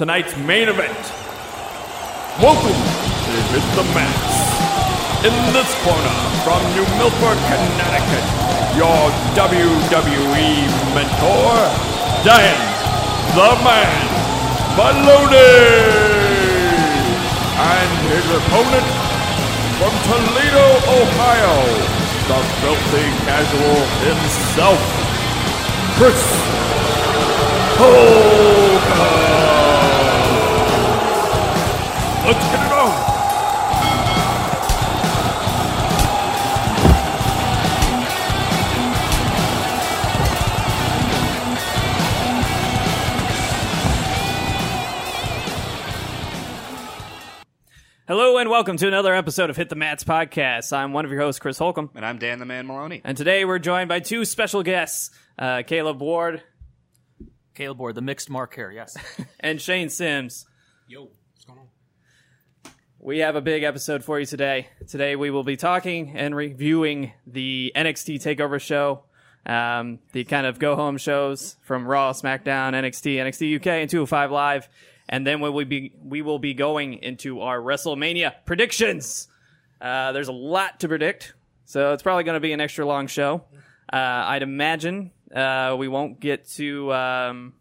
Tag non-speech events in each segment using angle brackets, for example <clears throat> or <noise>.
tonight's main event. Welcome to the Mats. In this corner, from New Milford, Connecticut, your WWE mentor, Dan the Man Maloney. And his opponent, from Toledo, Ohio, the filthy casual himself, Chris Hogan. Let's get it on. Hello and welcome to another episode of Hit the Mats podcast. I'm one of your hosts, Chris Holcomb, And I'm Dan the Man Maloney. and today we're joined by two special guests, uh, Caleb Ward Caleb Ward, the mixed mark here, yes. <laughs> and Shane Sims. Yo, what's going on? We have a big episode for you today. Today we will be talking and reviewing the NXT Takeover show, um, the kind of go home shows from Raw, SmackDown, NXT, NXT UK, and 205 Live, and then we will be we will be going into our WrestleMania predictions. Uh, there's a lot to predict, so it's probably going to be an extra long show. Uh, I'd imagine uh, we won't get to. Um,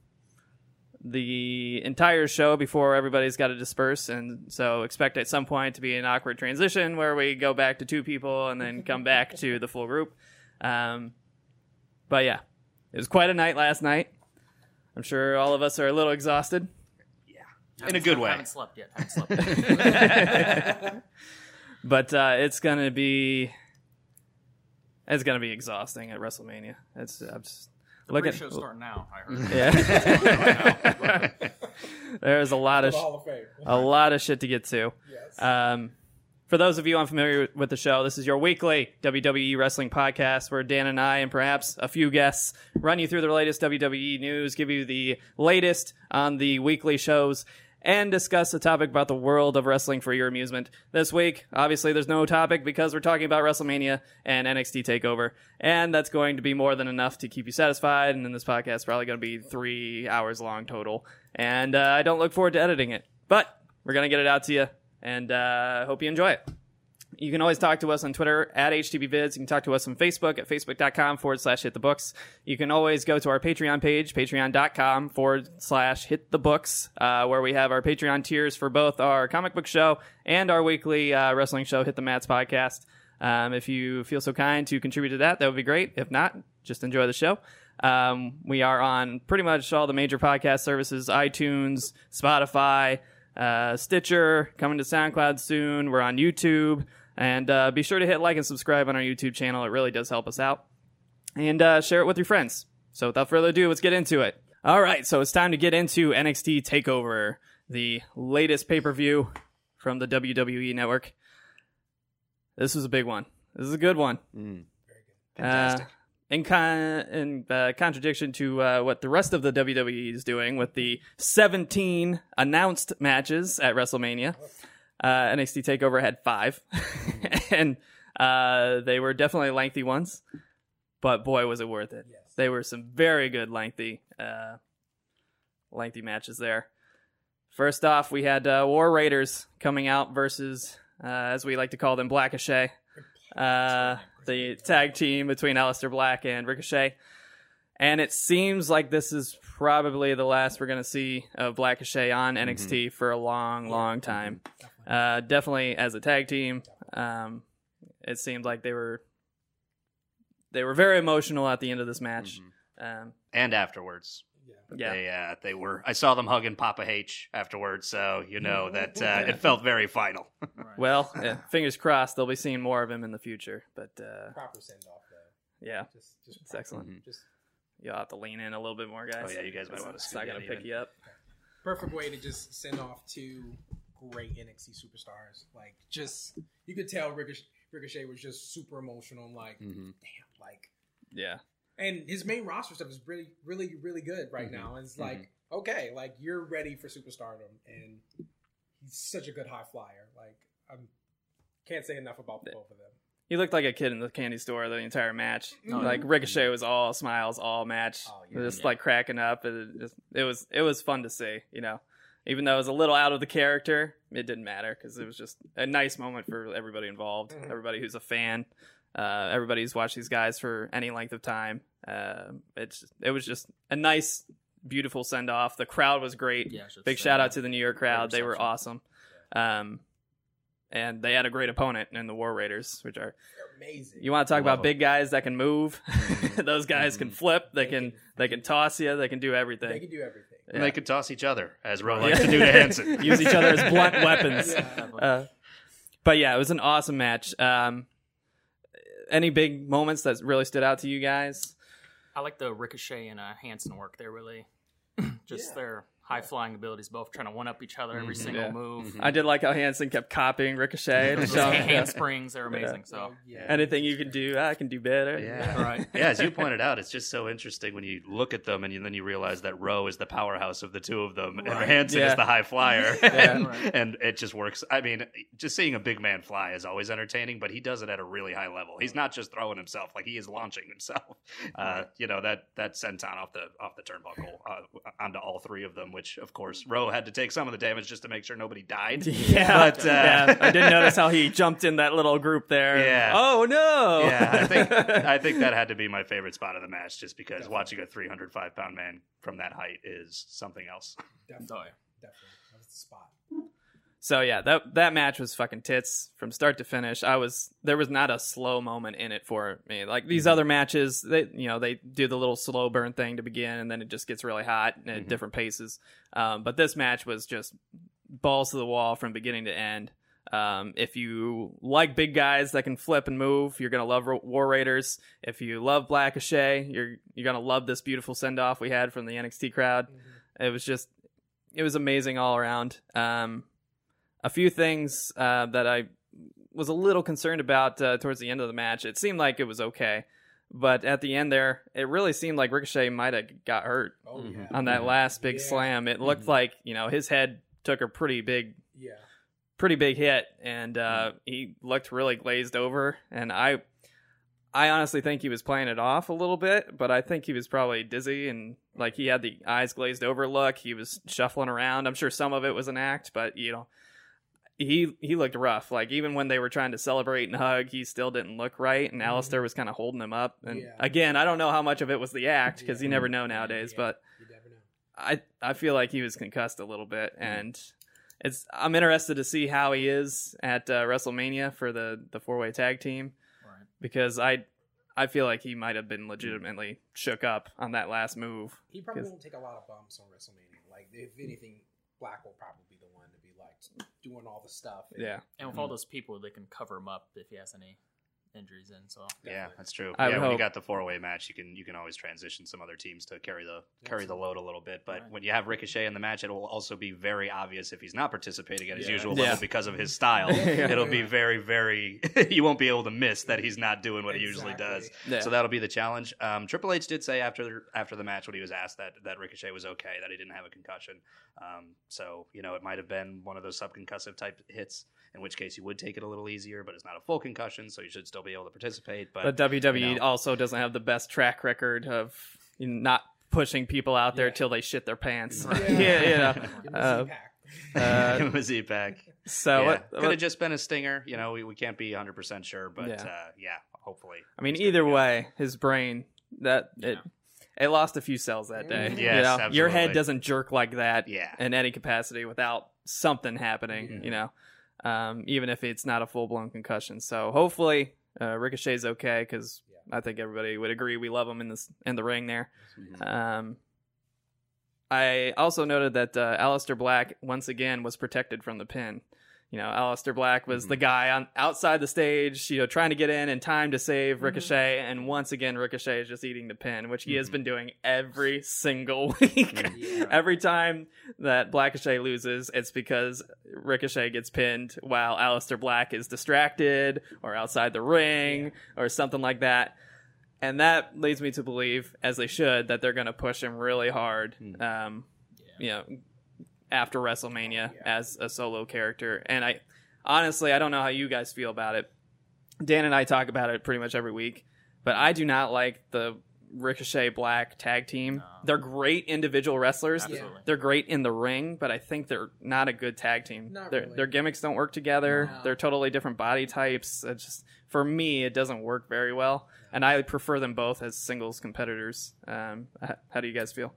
the entire show before everybody's got to disperse and so expect at some point to be an awkward transition where we go back to two people and then come back to the full group um, but yeah it was quite a night last night i'm sure all of us are a little exhausted Yeah. In a good way. Haven't slept yet. Haven't slept yet. <laughs> but uh, it's gonna be it's gonna be exhausting at wrestlemania it's I'm just look at Pre-show's starting now, I heard. yeah <laughs> <laughs> there's a lot of The Hall of a lot of shit to get to. Yes. Um, for those of you unfamiliar with the show, this is your weekly WWE wrestling podcast where Dan and I and perhaps a few guests run you through the latest WWE news, give you the latest on the weekly shows, and discuss a topic about the world of wrestling for your amusement. This week, obviously, there's no topic because we're talking about WrestleMania and NXT TakeOver, and that's going to be more than enough to keep you satisfied. And then this podcast is probably going to be three hours long total, and uh, I don't look forward to editing it, but we're going to get it out to you and uh, hope you enjoy it. You can always talk to us on Twitter at HTBVids. You can talk to us on Facebook at facebook.com forward slash hit the books. You can always go to our Patreon page, patreon.com forward slash hit the books, uh, where we have our Patreon tiers for both our comic book show and our weekly uh, wrestling show, Hit the Mats podcast. Um, if you feel so kind to contribute to that, that would be great. If not, just enjoy the show. Um, we are on pretty much all the major podcast services iTunes, Spotify, uh, Stitcher, coming to SoundCloud soon. We're on YouTube. And uh, be sure to hit like and subscribe on our YouTube channel. It really does help us out. And uh, share it with your friends. So without further ado, let's get into it. All right, so it's time to get into NXT TakeOver, the latest pay per view from the WWE network. This was a big one. This is a good one. Fantastic. In con- in uh, contradiction to uh, what the rest of the WWE is doing with the 17 announced matches at WrestleMania, uh, NXT Takeover had five, <laughs> and uh, they were definitely lengthy ones. But boy, was it worth it! They were some very good lengthy, uh, lengthy matches there. First off, we had uh, War Raiders coming out versus, uh, as we like to call them, Blackachet uh, the tag team between Aleister Black and Ricochet. And it seems like this is probably the last we're going to see of Black Ricochet on NXT for a long, long time. Uh, definitely as a tag team. Um, it seemed like they were they were very emotional at the end of this match. Um, and afterwards. Yeah, They, uh, they were. I saw them hugging Papa H afterwards, so you know that uh, it felt very final. <laughs> well, <laughs> yeah, fingers crossed they'll be seeing more of him in the future. But uh, Proper send off though. yeah, Just, just it's excellent. Just You'll have to lean in a little bit more, guys. Oh, yeah, you guys might wanna It's scoot not going in to pick even. you up. perfect way to just send off two great NXT superstars. Like, just you could tell Ricochet, Ricochet was just super emotional. Like, Mhm. damn, like, Yeah. And his main roster stuff is really, really, really good right Mhm. now. And it's like, okay, like you're ready for superstardom, and he's such a good high flyer. Like, I can't say enough about both of them. He looked like a kid in the candy store the entire match. Oh, like Ricochet was all smiles all match, Oh, yeah, just yeah. like cracking up. It, just, it was it was fun to see. You know, even though it was a little out of the character, it didn't matter because it was just a nice moment for everybody involved, everybody who's a fan, uh, everybody who's watched these guys for any length of time. Uh, it's it was just a nice, beautiful send off. The crowd was great. Yeah, Big shout out to the New York crowd. They were reception. awesome. Um, and they had a great opponent in the War Raiders, which are They're amazing. you want to talk Love about big guys that can move. <laughs> Those guys can flip. They They can can- they can toss you. They can do everything. they can do everything. And they can toss each other, as Rowe Yeah. likes to do to <laughs> Hanson. Use each other as <laughs> blunt weapons. Yeah. Uh, but yeah, it was an awesome match. Um, any big moments that really stood out to you guys? I like the Ricochet and uh, Hanson work. They're really <clears throat> just Yeah. their high flying abilities, both trying to one up each other every Mhm. single Yeah. move. I did like how Hanson kept copying Ricochet. <laughs> to Those hand, him, handsprings, they're amazing. So Oh, yeah. anything you can do, I can do better. Yeah. <laughs> Right. yeah, as you pointed out, it's just so interesting when you look at them and you, then you realize that Rowe is the powerhouse of the two of them, and Right. Hanson Yeah. is the high flyer, <laughs> and, Right. and it just works. I mean, just seeing a big man fly is always entertaining, but he does it at a really high level. He's not just throwing himself; like he is launching himself. Uh, you know that that senton off the off the turnbuckle uh, onto all three of them, which of course Rowe had to take some of the damage just to make sure nobody died. <laughs> Yeah, But, uh, yeah. I didn't <laughs> notice how he jumped in that little group there. Yeah. Oh no. yeah, I think I think that had to be my favorite spot of the match, just because watching a 305 pound man from that height is something else. Definitely. Definitely. That was the spot. So yeah, that that match was fucking tits from start to finish. I was there was not a slow moment in it for me. Like these Mm-hmm. other matches, they you know they do the little slow burn thing to begin, and then it just gets really hot at Mhm. different paces. Um, but this match was just balls to the wall from beginning to end. Um, if you like big guys that can flip and move, you're gonna love War Raiders. If you love Black Ashay, you're you're gonna love this beautiful send off we had from the NXT crowd. It was just it was amazing all around. Um, a few things uh, that I was a little concerned about uh, towards the end of the match. It seemed like it was okay, but at the end there, it really seemed like Ricochet might have got hurt Oh yeah. on that last big Yeah. slam. It looked like you know his head took a pretty big, Yeah. pretty big hit, and uh, he looked really glazed over. And I, I honestly think he was playing it off a little bit, but I think he was probably dizzy and like he had the eyes glazed over look. He was shuffling around. I'm sure some of it was an act, but you know, he he looked rough. Like even when they were trying to celebrate and hug, he still didn't look right. And Aleister was kind of holding him up. And Yeah. again, I don't know how much of it was the act because you never know nowadays, Yeah. but. Know. I I feel like he was concussed a little bit, and it's I'm interested to see how he is at uh, WrestleMania for the the four way tag team Right. because I I feel like he might have been legitimately shook up on that last move. He probably won't take a lot of bumps on WrestleMania. Like if anything, Black will probably be the one to be like doing all the stuff. and- Yeah, And with all those people, they can cover him up if he has any injuries in. So Yeah, that's true. I yeah, would when you got the four way match, you can you can always transition some other teams to carry the carry the load a little bit. But Right. when you have Ricochet in the match, it will also be very obvious if he's not participating at his Yeah. usual Yeah. level because of his style. <laughs> Yeah. It'll be very very <laughs> you won't be able to miss that he's not doing what he usually does. Yeah. So that'll be the challenge. Um, Triple H did say after after the match when he was asked that that Ricochet was okay, that he didn't have a concussion. Um, so you know it might have been one of those subconcussive type hits, in which case you would take it a little easier, but it's not a full concussion, so you should still be able to participate. But but WWE you know. also doesn't have the best track record of not pushing people out there Yeah. till they shit their pants. <laughs> Yeah. yeah, you know. Give <laughs> Uh, Z-pack. uh, <laughs> Give him a Z so yeah. what, could have just been a stinger. You know, we, we can't be 100 percent sure, but Yeah. uh, yeah, hopefully. I mean, either to go. way, his brain that it it lost a few cells that day. Mhm. you Yes, know? your head doesn't jerk like that Yeah. in any capacity without something happening. Mhm. You know, um, even if it's not a full blown concussion. So hopefully, uh, Ricochet's okay because I think everybody would agree we love him in this in the ring there. Mhm. Um, I also noted that uh, Aleister Black once again was protected from the pin. You know, Aleister Black was the guy on outside the stage, you know, trying to get in in time to save Ricochet, and once again Ricochet is just eating the pin, which he has Mhm. been doing every single <laughs> week. Yeah. every time that Blackachet loses, it's because Ricochet gets pinned while Aleister Black is distracted or outside the ring or something like that. And that leads me to believe, as they should, that they're going to push him really hard. Hmm. Um, you know, after WrestleMania Yeah. as a solo character. And I honestly, I don't know how you guys feel about it. Dan and I talk about it pretty much every week, but I do not like the Ricochet Black tag team. They're great individual wrestlers. Absolutely. They're great in the ring, but I think they're not a good tag team. Their, really. their gimmicks don't work together. No. They're totally different body types. It's just for me, it doesn't work very well. And I prefer them both as singles competitors. Um, how do you guys feel?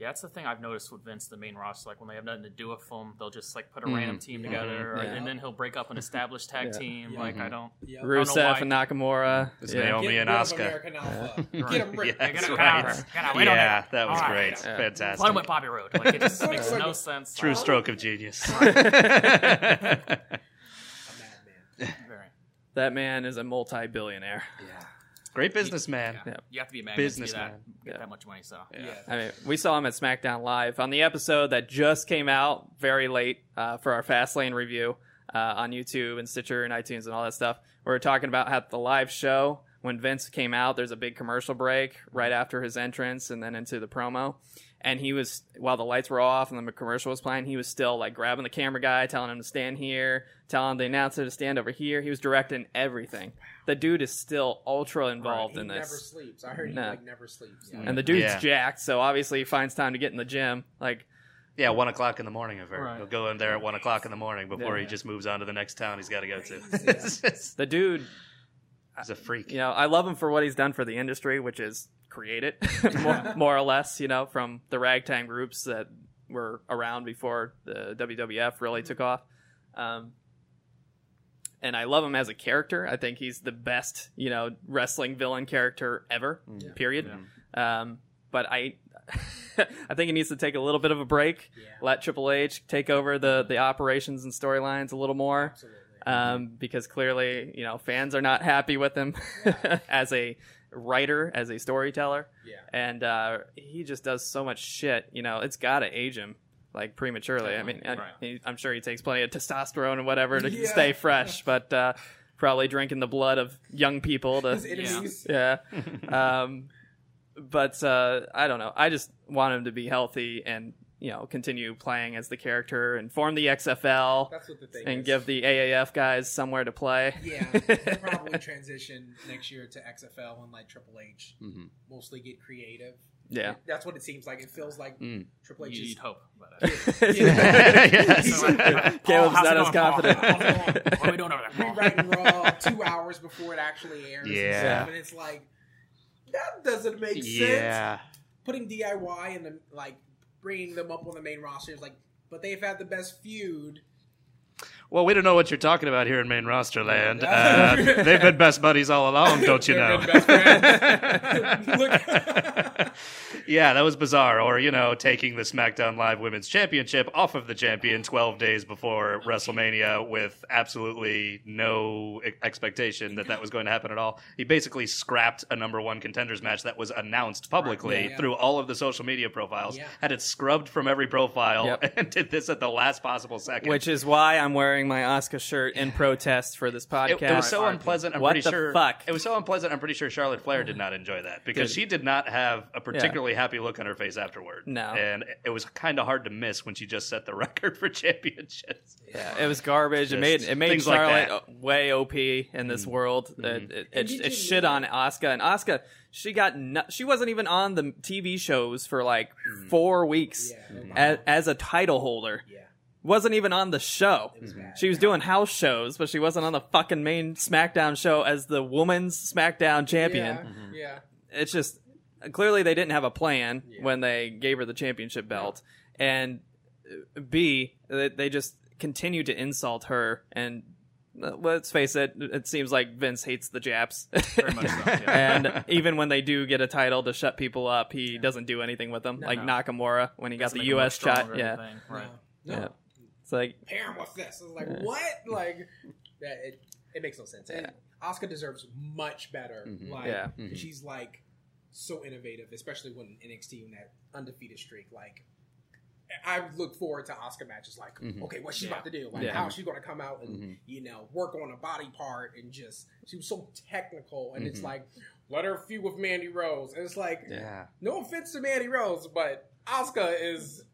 Yeah, that's the thing I've noticed with Vince, the main roster. Like when they have nothing to do with them, they'll just like put a random team together, or- Mm-hmm. Yeah. and then he'll break up an established tag Yeah. team. Yeah. Like I don't. Yep. don't Rusev and Nakamura. It's Yeah. Naomi Get and rid of Asuka. Right. Get him rid Yeah, of that's Get him right. out of here. Get out. We don't Yeah, need- that was All right. great. Yeah. Fantastic. Put him with Bobby Roode. Like it just makes no <laughs> sense. True stroke of genius. <laughs> <laughs> A madman. That man is a multi-billionaire. Great businessman. Yeah. You have to be a man to get Businessman. that, get Yeah. that much money. So Yeah. I mean, we saw him at SmackDown Live on the episode that just came out very late uh, for our Fastlane review uh, on YouTube and Stitcher and iTunes and all that stuff. We were talking about how the live show when Vince came out, there's a big commercial break right after his entrance and then into the promo. And he was while the lights were off and the commercial was playing, he was still like grabbing the camera guy, telling him to stand here, telling the announcer to stand over here. He was directing everything. The dude is still ultra involved he in never this. sleeps. I heard he like never sleeps. And the dude's Yeah. jacked, so obviously he finds time to get in the gym. Like Yeah, one o'clock in the morning. I've heard. Right. He'll go in there at one o'clock in the morning before Yeah. he just moves on to the next town he's got to go to. Crazy. It's <laughs> just- the dude, he's a freak. you know, I love him for what he's done for the industry, which is create it <laughs> more, more or less. You know, from the ragtime groups that were around before the WWF really took off. Um, and I love him as a character. I think he's the best, you know, wrestling villain character ever. Period. Um, but I, <laughs> I think he needs to take a little bit of a break. Yeah. Let Triple H take over the the operations and storylines a little more. Absolutely. Um, because clearly, you know, fans are not happy with him <laughs> as a writer, as a storyteller, yeah. and uh, he just does so much shit. You know, it's got to age him like prematurely. I mean, I, Right. he- I'm sure he takes plenty of testosterone and whatever to Yeah. stay fresh, <laughs> but uh, probably drinking the blood of young people to enemies. <laughs> yeah. um, but uh, I don't know. I just want him to be healthy and you know continue playing as the character and form the XFL That's what the thing and is. give the AAF guys somewhere to play. Yeah, <laughs> he'll probably transition next year to XFL and like Triple H. Mhm. Mostly get creative. yeah. That's what it seems like. It feels like Mm. Triple H you is need hope. But, uh, <laughs> <laughs> yes. Caleb's not as confident. How's it going? What are we doing over there? rewriting Raw two hours before it actually airs. Yeah. and, stuff, and it's like that doesn't make sense. yeah. Putting DIY and then like bringing them up on the main roster is like, but they've had the best feud. Well, we don't know what you're talking about here in main roster land. Uh, they've been best buddies all along, don't you know? <laughs> <laughs> <laughs> They've been best friends. Look. yeah, that was bizarre. Or, you know, taking the SmackDown Live Women's Championship off of the champion 12 days before WrestleMania with absolutely no expectation that that was going to happen at all. He basically scrapped a number one contenders match that was announced publicly Right, yeah, yeah. through all of the social media profiles, Yeah. had it scrubbed from every profile, Yep. <laughs> and did this at the last possible second. Which is why I'm wearing my Asuka shirt in protest for this podcast. It, it was so unpleasant. I'm What pretty sure. fuck? It was so unpleasant. I'm pretty sure Charlotte Flair did not enjoy that because Good. she did not have a particularly happy look on her face afterward. No. and it was kind of hard to miss when she just set the <laughs> record for championships. Yeah, it was garbage. it made it made things like Charlotte that. Mm-hmm. uh, way OP in this world. It, it, it, it shit on Asuka and Asuka. She got no, she wasn't even on the TV shows for like Mm-hmm. four weeks Yeah, as, as a title holder. yeah, Wasn't even on the show. it was bad. She was doing house shows, but she wasn't on the fucking main SmackDown show as the woman's SmackDown champion. Yeah, yeah. It's just clearly they didn't have a plan Yeah. when they gave her the championship belt, and uh, B they, they just continue to insult her. And uh, let's face it, it seems like Vince hates the Japs. Very much so. Yeah. <laughs> and even when they do get a title to shut people up, he doesn't do anything with them, like No. Nakamura when he got Doesn't the make 'em look U.S. shot. strong or Yeah. Right. No, yeah. It's like pair him with this. It's like what? Like that. It, it makes no sense. And Asuka deserves much better. Like Yeah. she's like so innovative, especially when NXT in that undefeated streak. Like I look forward to Asuka matches. Like mm-hmm. okay, what's she about to do? Like Yeah. how's she going to come out and mm-hmm. you know work on a body part and just she was so technical and it's mm-hmm. like. Let her feud with Mandy Rose. And it's like, Yeah, no offense to Mandy Rose, but Asuka is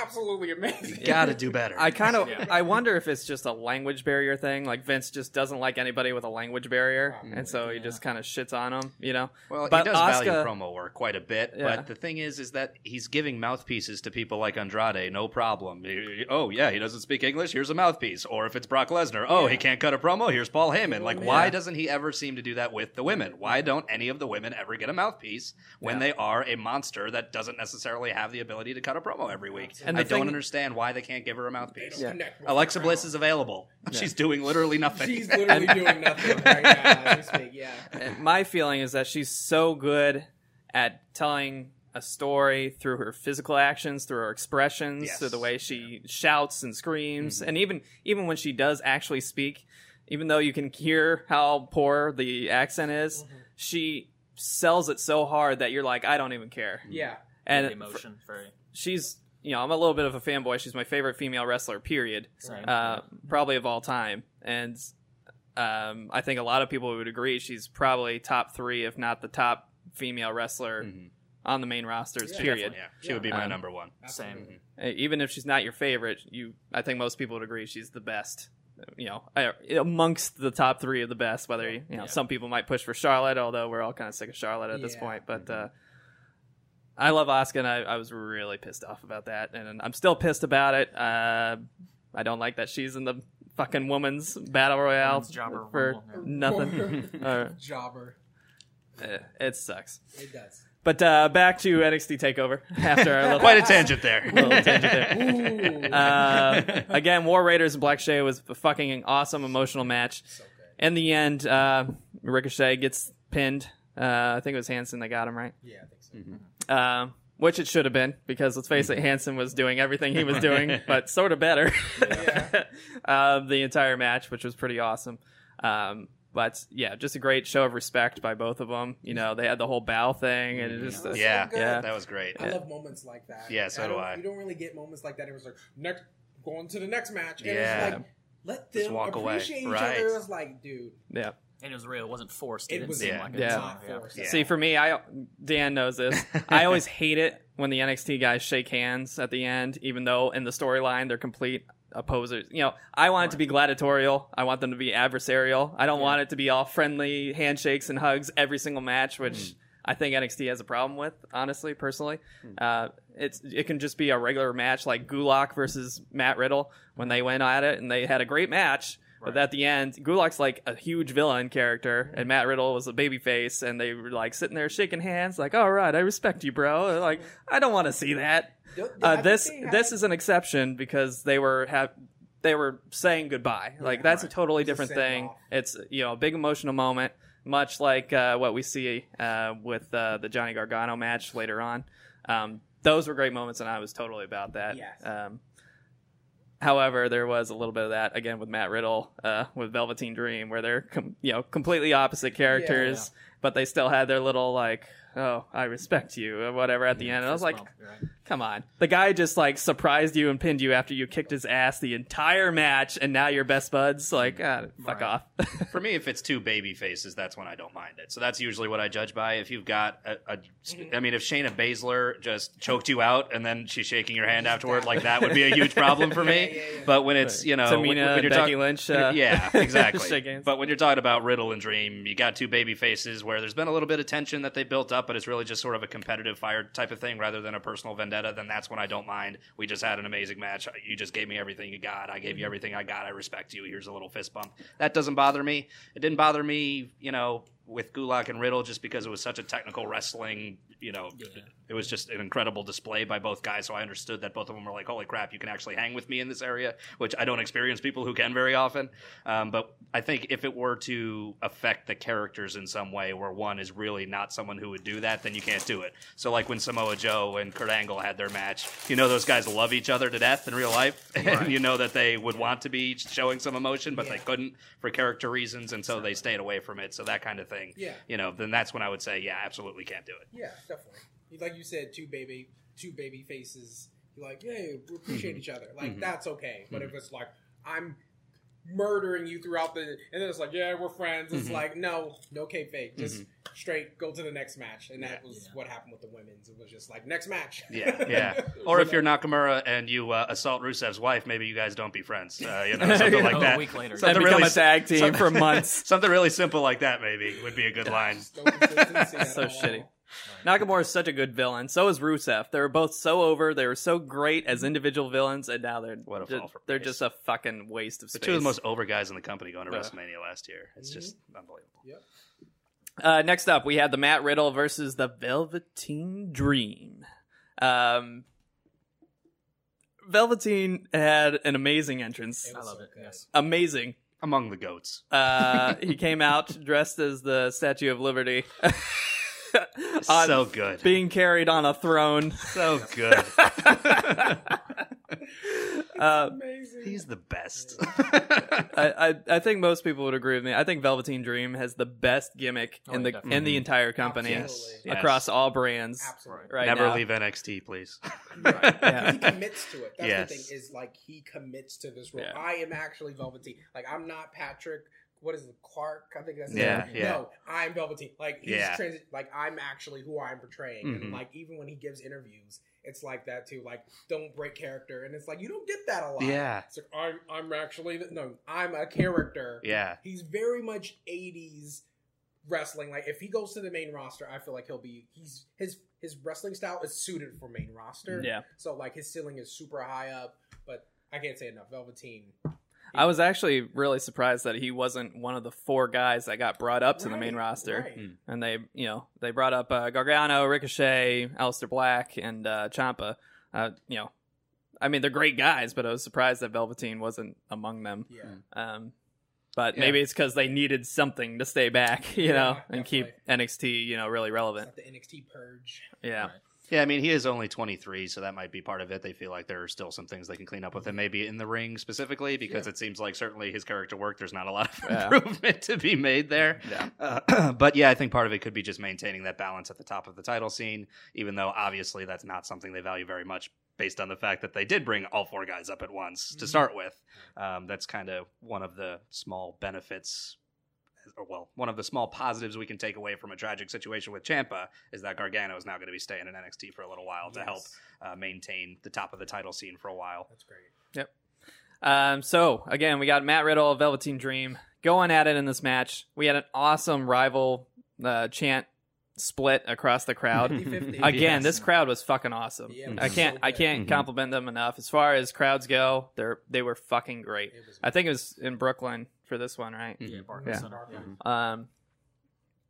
absolutely amazing. Got to do better. I kind of <laughs> Yeah. I wonder if it's just a language barrier thing. Like Vince just doesn't like anybody with a language barrier, Probably, and so he yeah. just kind of shits on them. You know. Well, But he does value promo work quite a bit, Yeah. but the thing is, is that he's giving mouthpieces to people like Andrade, no problem. He- Oh yeah, he doesn't speak English. Here's a mouthpiece. Or if it's Brock Lesnar, oh he can't cut a promo. Here's Paul Heyman. Like, why doesn't he ever seem to do that with the women? Why don't any of the women ever get a mouthpiece when Yeah. they are a monster that doesn't necessarily have the ability to cut a promo every week? And I the don't thing- understand why they can't give her a mouthpiece. They don't connect with Alexa Bliss crowd. is available. She's doing literally nothing. She's literally <laughs> doing nothing right now as we speak. Yeah. And my feeling is that she's so good at telling a story through her physical actions, through her expressions, Yes. through the way she shouts and screams, mm-hmm. and even even when she does actually speak, even though you can hear how poor the accent is, mm-hmm. she sells it so hard that you're like, I don't even care. Yeah. And the fr- emotion, very she's, you know, I'm a little bit of a fanboy. She's my favorite female wrestler. Period. same. Uh, probably of all time, and um, I think a lot of people would agree she's probably top three, if not the top female wrestler Mhm. on the main rosters. Yeah, period. Yeah, she would be my Um, number one. same. Uh, Even if she's not your favorite, you, I think most people would agree she's the best. You know, uh, amongst the top three of the best. Whether you know, Yeah. some people might push for Charlotte, although we're all kind of sick of Charlotte at this point. But uh, I love Asuka, and I, I was really pissed off about that, and I'm still pissed about it. Uh, I don't like that she's in the fucking women's battle royale Women's jobber for rumble, nothing. <laughs> <laughs> uh, Jobber. it sucks. It does. But uh, back to NXT Takeover after our <laughs> little, Quite a tangent there. tangent there. Uh, again, War Raiders and Black Shay was a fucking awesome emotional match. so. In the end, uh, Ricochet gets pinned. Uh, I think it was Hanson that got him right. Yeah, I think so. Um, which it should have been because let's face it, Hanson was doing everything he was doing, <laughs> but sort of better. Yeah. <laughs> uh, the entire match, which was pretty awesome. Um, but yeah, just a great show of respect by both of them. You know, they had the whole bow thing, and it just That was Yeah. so. Yeah. That was great. I love moments like that. Yeah, so do don't- I. You don't really get moments like that. It was like next going to the next match, and Yeah. it's like let Just them walk away. appreciate each Right. other. It's like, dude, yeah. And it was real. It wasn't forced. It, it didn't was seem Yeah. like it. Yeah. not Yeah. forced. Yeah. See, for me, I Dan knows this. I <laughs> always hate it when the NXT guys shake hands at the end, even though in the storyline they're complete opposers. You know, I want it to be gladiatorial. I want them to be adversarial. I don't Yeah. want it to be all friendly handshakes and hugs every single match, which I think NXT has a problem with. Honestly, personally, uh, it's it can just be a regular match like Gulak versus Matt Riddle when they went at it and they had a great match. But Right. at the end, Gulak's like a huge villain character, and Matt Riddle was a babyface, and they were like sitting there shaking hands, like, "All right, I respect you, bro." And, like, I don't want to see that. Uh, this this is an exception because they were have they were saying goodbye. Like that's a totally It's different thing. off. It's you know a big emotional moment, much like uh, what we see uh, with uh, the Johnny Gargano match later on. Um, those were great moments, and I was totally about that. Yes. Um, However, there was a little bit of that again with Matt Riddle uh, with Velveteen Dream, where they're com- you know completely opposite characters, but they still had their little like, oh, I respect you or whatever at the end. And I was like, bump, right? Come on, the guy just like surprised you and pinned you after you kicked his ass the entire match, and now you're best buds. Like, ah, fuck Right. off. <laughs> For me, if it's two baby faces, that's when I don't mind it. So that's usually what I judge by. If you've got a, a I mean, if Shayna Baszler just choked you out and then she's shaking your hand afterward, like that would be a huge problem for me. <laughs> Yeah, yeah, yeah. But when it's you know, Tamina, when, when you're Becky talk- Lynch, uh, yeah, <laughs> exactly. But when you're talking about Riddle and Dream, you got two baby faces where there's been a little bit of tension that they built up, but it's really just sort of a competitive fire type of thing rather than a personal Then that's when I don't mind. We just had an amazing match. You just gave me everything you got. I gave you everything I got. I respect you. Here's a little fist bump. That doesn't bother me. It didn't bother me, you know, with Gulak and Riddle just because it was such a technical wrestling, you know, it was just an incredible display by both guys. So I understood that both of them were like, holy crap, you can actually hang with me in this area, which I don't experience people who can very often. Um, but I think if it were to affect the characters in some way where one is really not someone who would do that, then you can't do it. So like when Samoa Joe and Kurt Angle had their match, you know, those guys love each other to death in real life. <laughs> And you know that they would want to be showing some emotion, but they couldn't for character reasons. And so they stayed away from it. So that kind of thing, Yeah. you know, then that's when I would say, yeah, absolutely can't do it. Yeah, definitely. Like you said, two baby, two baby faces. You're like, yeah, we appreciate mm-hmm. each other. Like mm-hmm. that's okay. But if mm-hmm. it's like I'm murdering you throughout the, and then it's like, yeah, we're friends. It's like, no, no K fake. just straight go to the next match, and that was Yeah. what happened with the women's. It was just like next match. <laughs> Yeah, yeah. <laughs> Or if you're Nakamura and you uh, assault Rusev's wife, maybe you guys don't be friends. Uh, you know, <laughs> something like Oh, that. a week later. Something become really a tag team for months. Something really simple like that, maybe would be a good line. no consistency So all. shitty. Nakamura is such a good villain. So is Rusev. They were both so over. They were so great as individual villains, and now they're What a ju- fall from they're grace. just a fucking waste of The space. two of the most over guys in the company going to Yeah. WrestleMania last year. It's just unbelievable. Yep. Uh, next up, we had the Matt Riddle versus the Velveteen Dream. Um, Velveteen had an amazing entrance. I love so it. Yes. Amazing. Among the goats. Uh, he came out <laughs> dressed as the Statue of Liberty. <laughs> <laughs> On- so good. being carried on a throne. So good. <laughs> Uh, He's the best. <laughs> I, I I think most people would agree with me. I think Velveteen Dream has the best gimmick Oh, in the definitely. in the entire company Yes. across all brands. Absolutely. Right Never now. leave NXT, please. Right. Yeah. He commits to it. That's Yes. the thing is like he commits to this role. Yeah. I am actually Velveteen. Like I'm not Patrick. What is it, Clark? I think that's his Yeah, name. yeah. No, I'm Velveteen. Like he's Yeah. transi- like I'm actually who I'm portraying. Mhm. And like even when he gives interviews, it's like that too. Like don't break character, and it's like you don't get that a lot. Yeah. It's like I'm I'm actually the, no, I'm a character. Yeah. He's very much 80s wrestling. Like if he goes to the main roster, I feel like he'll be he's his his wrestling style is suited for main roster. Yeah. So like his ceiling is super high up, but I can't say enough. Velveteen. I was actually really surprised that he wasn't one of the four guys that got brought up to the main roster. right. Mm. And they, you know, they brought up uh, Gargano, Ricochet, Aleister Black, and uh, Ciampa. Uh, you know, I mean, they're great guys, but I was surprised that Velveteen wasn't among them. Yeah. Um, but Yeah. maybe it's because they needed something to stay back, <laughs> you Yeah, know, and keep. NXT, you know, really It's relevant. like the NXT purge. Yeah. Right. Yeah, I mean, he is only 23, so that might be part of it. They feel like there are still some things they can clean up with him, maybe in the ring specifically, because Yeah. it seems like certainly his character work, there's not a lot of Yeah. improvement to be made there. Yeah. Uh, <clears throat> but yeah, I think part of it could be just maintaining that balance at the top of the title scene, even though obviously that's not something they value very much based on the fact that they did bring all four guys up at once to Mhm. start with. Um, that's kind of one of the small benefits. Or well, one of the small positives we can take away from a tragic situation with Ciampa is that Gargano is now going to be staying in NXT for a little while to help uh, maintain the top of the title scene for a while. That's great. Yep. Um, so again, we got Matt Riddle, Velveteen Dream, going at it in this match. We had an awesome rival uh, chant split across the crowd. <laughs> 50-50. Again, Yes. this crowd was fucking awesome. Yeah, I can't so I can't Mhm. compliment them enough. As far as crowds go, they're they were fucking great. I think it was in Brooklyn for this one, right? Yeah, Barclays Yeah. Center. Yeah. Um,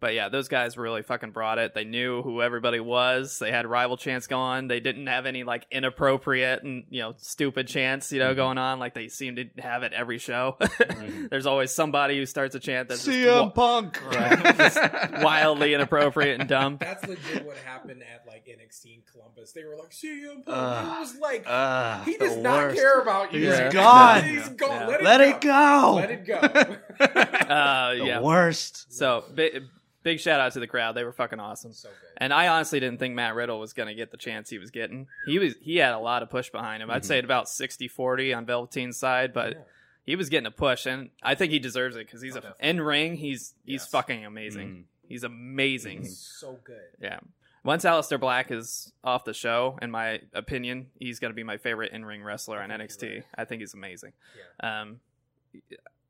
but yeah, those guys really fucking brought it. They knew who everybody was. They had rival chants going. They didn't have any like inappropriate and you know stupid chants you know going on like they seem to have at every show. <laughs> There's always somebody who starts a chant that's just wa- Punk. <laughs> wildly inappropriate and dumb. That's legit what happened at like NXT in Columbus. They were like, CM Punk. Ugh. he was like, Uh, he does not worst. care about you. He's He's gone. He's gone. Yeah. Let, Let it it go. go. Let it go. <laughs> Uh, The yeah. worst. So big, big shout out to the crowd. They were fucking awesome. so good. And I honestly didn't think Matt Riddle was going to get the chance he was getting. He was he had a lot of push behind him. I'd Mhm. say at about 60-40 on Velveteen's side, but Yeah. he was getting a push and I think he deserves it cuz he's Oh, a in ring, he's he's Yes. fucking amazing. Mm. He's amazing. He's so good. Yeah. Once Aleister Black is off the show, in my opinion, he's going to be my favorite in-ring wrestler on NXT. right. I think he's amazing. Um,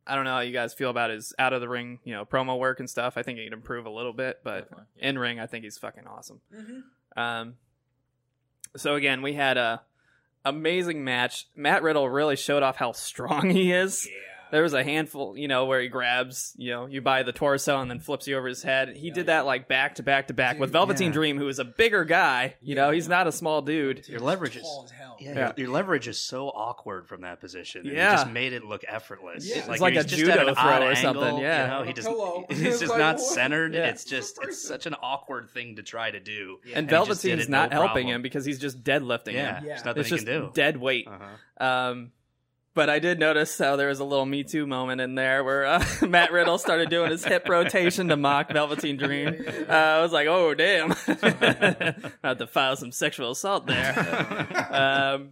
I don't know how you guys feel about his out of the ring, you know, promo work and stuff. I think he could improve a little bit, but yeah. in ring, I think he's fucking awesome. Mm-hmm. Um, so again, we had a amazing match. Matt Riddle really showed off how strong he is. Yeah. There was a handful, you know, where he grabs, you know, you buy the torso and then flips you over his head. He Yeah. did that like back to back to back with Velveteen yeah. Dream, who is a bigger guy. You know, Yeah. he's not a small dude. Your leverage is- hell. Yeah, Yeah. Your, your leverage is so awkward from that position. and Yeah. it just made it look effortless. Yeah. It's like he's a just judo at an throw odd or angle, something, yeah. you know, he a just pillow. <laughs> he's It's just like, not what? centered. Yeah. It's just it's such an awkward thing to try to do. Yeah. And he just did Velveteen's it, not helping problem. him because he's just deadlifting Yeah, him. Yeah. there's nothing It's he just can do. dead weight. Uh-huh. Um, but I did notice how there was a little Me Too moment in there where uh, <laughs> Matt Riddle started doing his hip rotation to mock Velveteen Dream. Uh, I was like, oh, damn. <laughs> I have to file some sexual assault there. <laughs> um,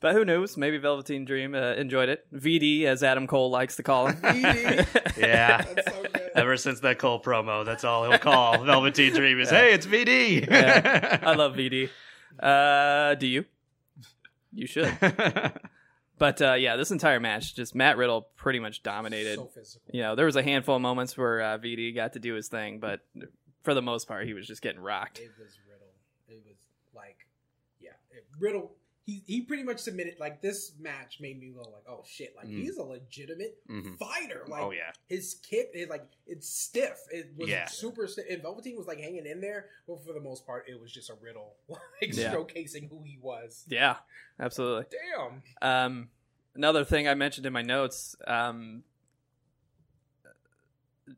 But who knows? Maybe Velveteen Dream uh, enjoyed it. VD, as Adam Cole likes to call him. VD. Yeah. That's so good. Ever since that Cole promo, that's all he'll call Velveteen Dream is, "Hey, it's VD." Yeah. I love VD. Uh, do you? You should. But uh, yeah, this entire match, just Matt Riddle pretty much dominated. So physical. you know, there was a handful of moments where uh, VD got to do his thing, but for the most part, he was just getting rocked. It was Riddle. It was like, yeah, it, Riddle. He he pretty much submitted. Like this match made me go like, oh shit, like Mm. he's a legitimate Mhm. fighter. Like oh yeah. his kick is like it's stiff. It was Yeah. super stiff. And Velveteen was like hanging in there, but for the most part, it was just a Riddle <laughs> like Yeah. showcasing who he was. Yeah, absolutely. Damn. Um, another thing I mentioned in my notes, um,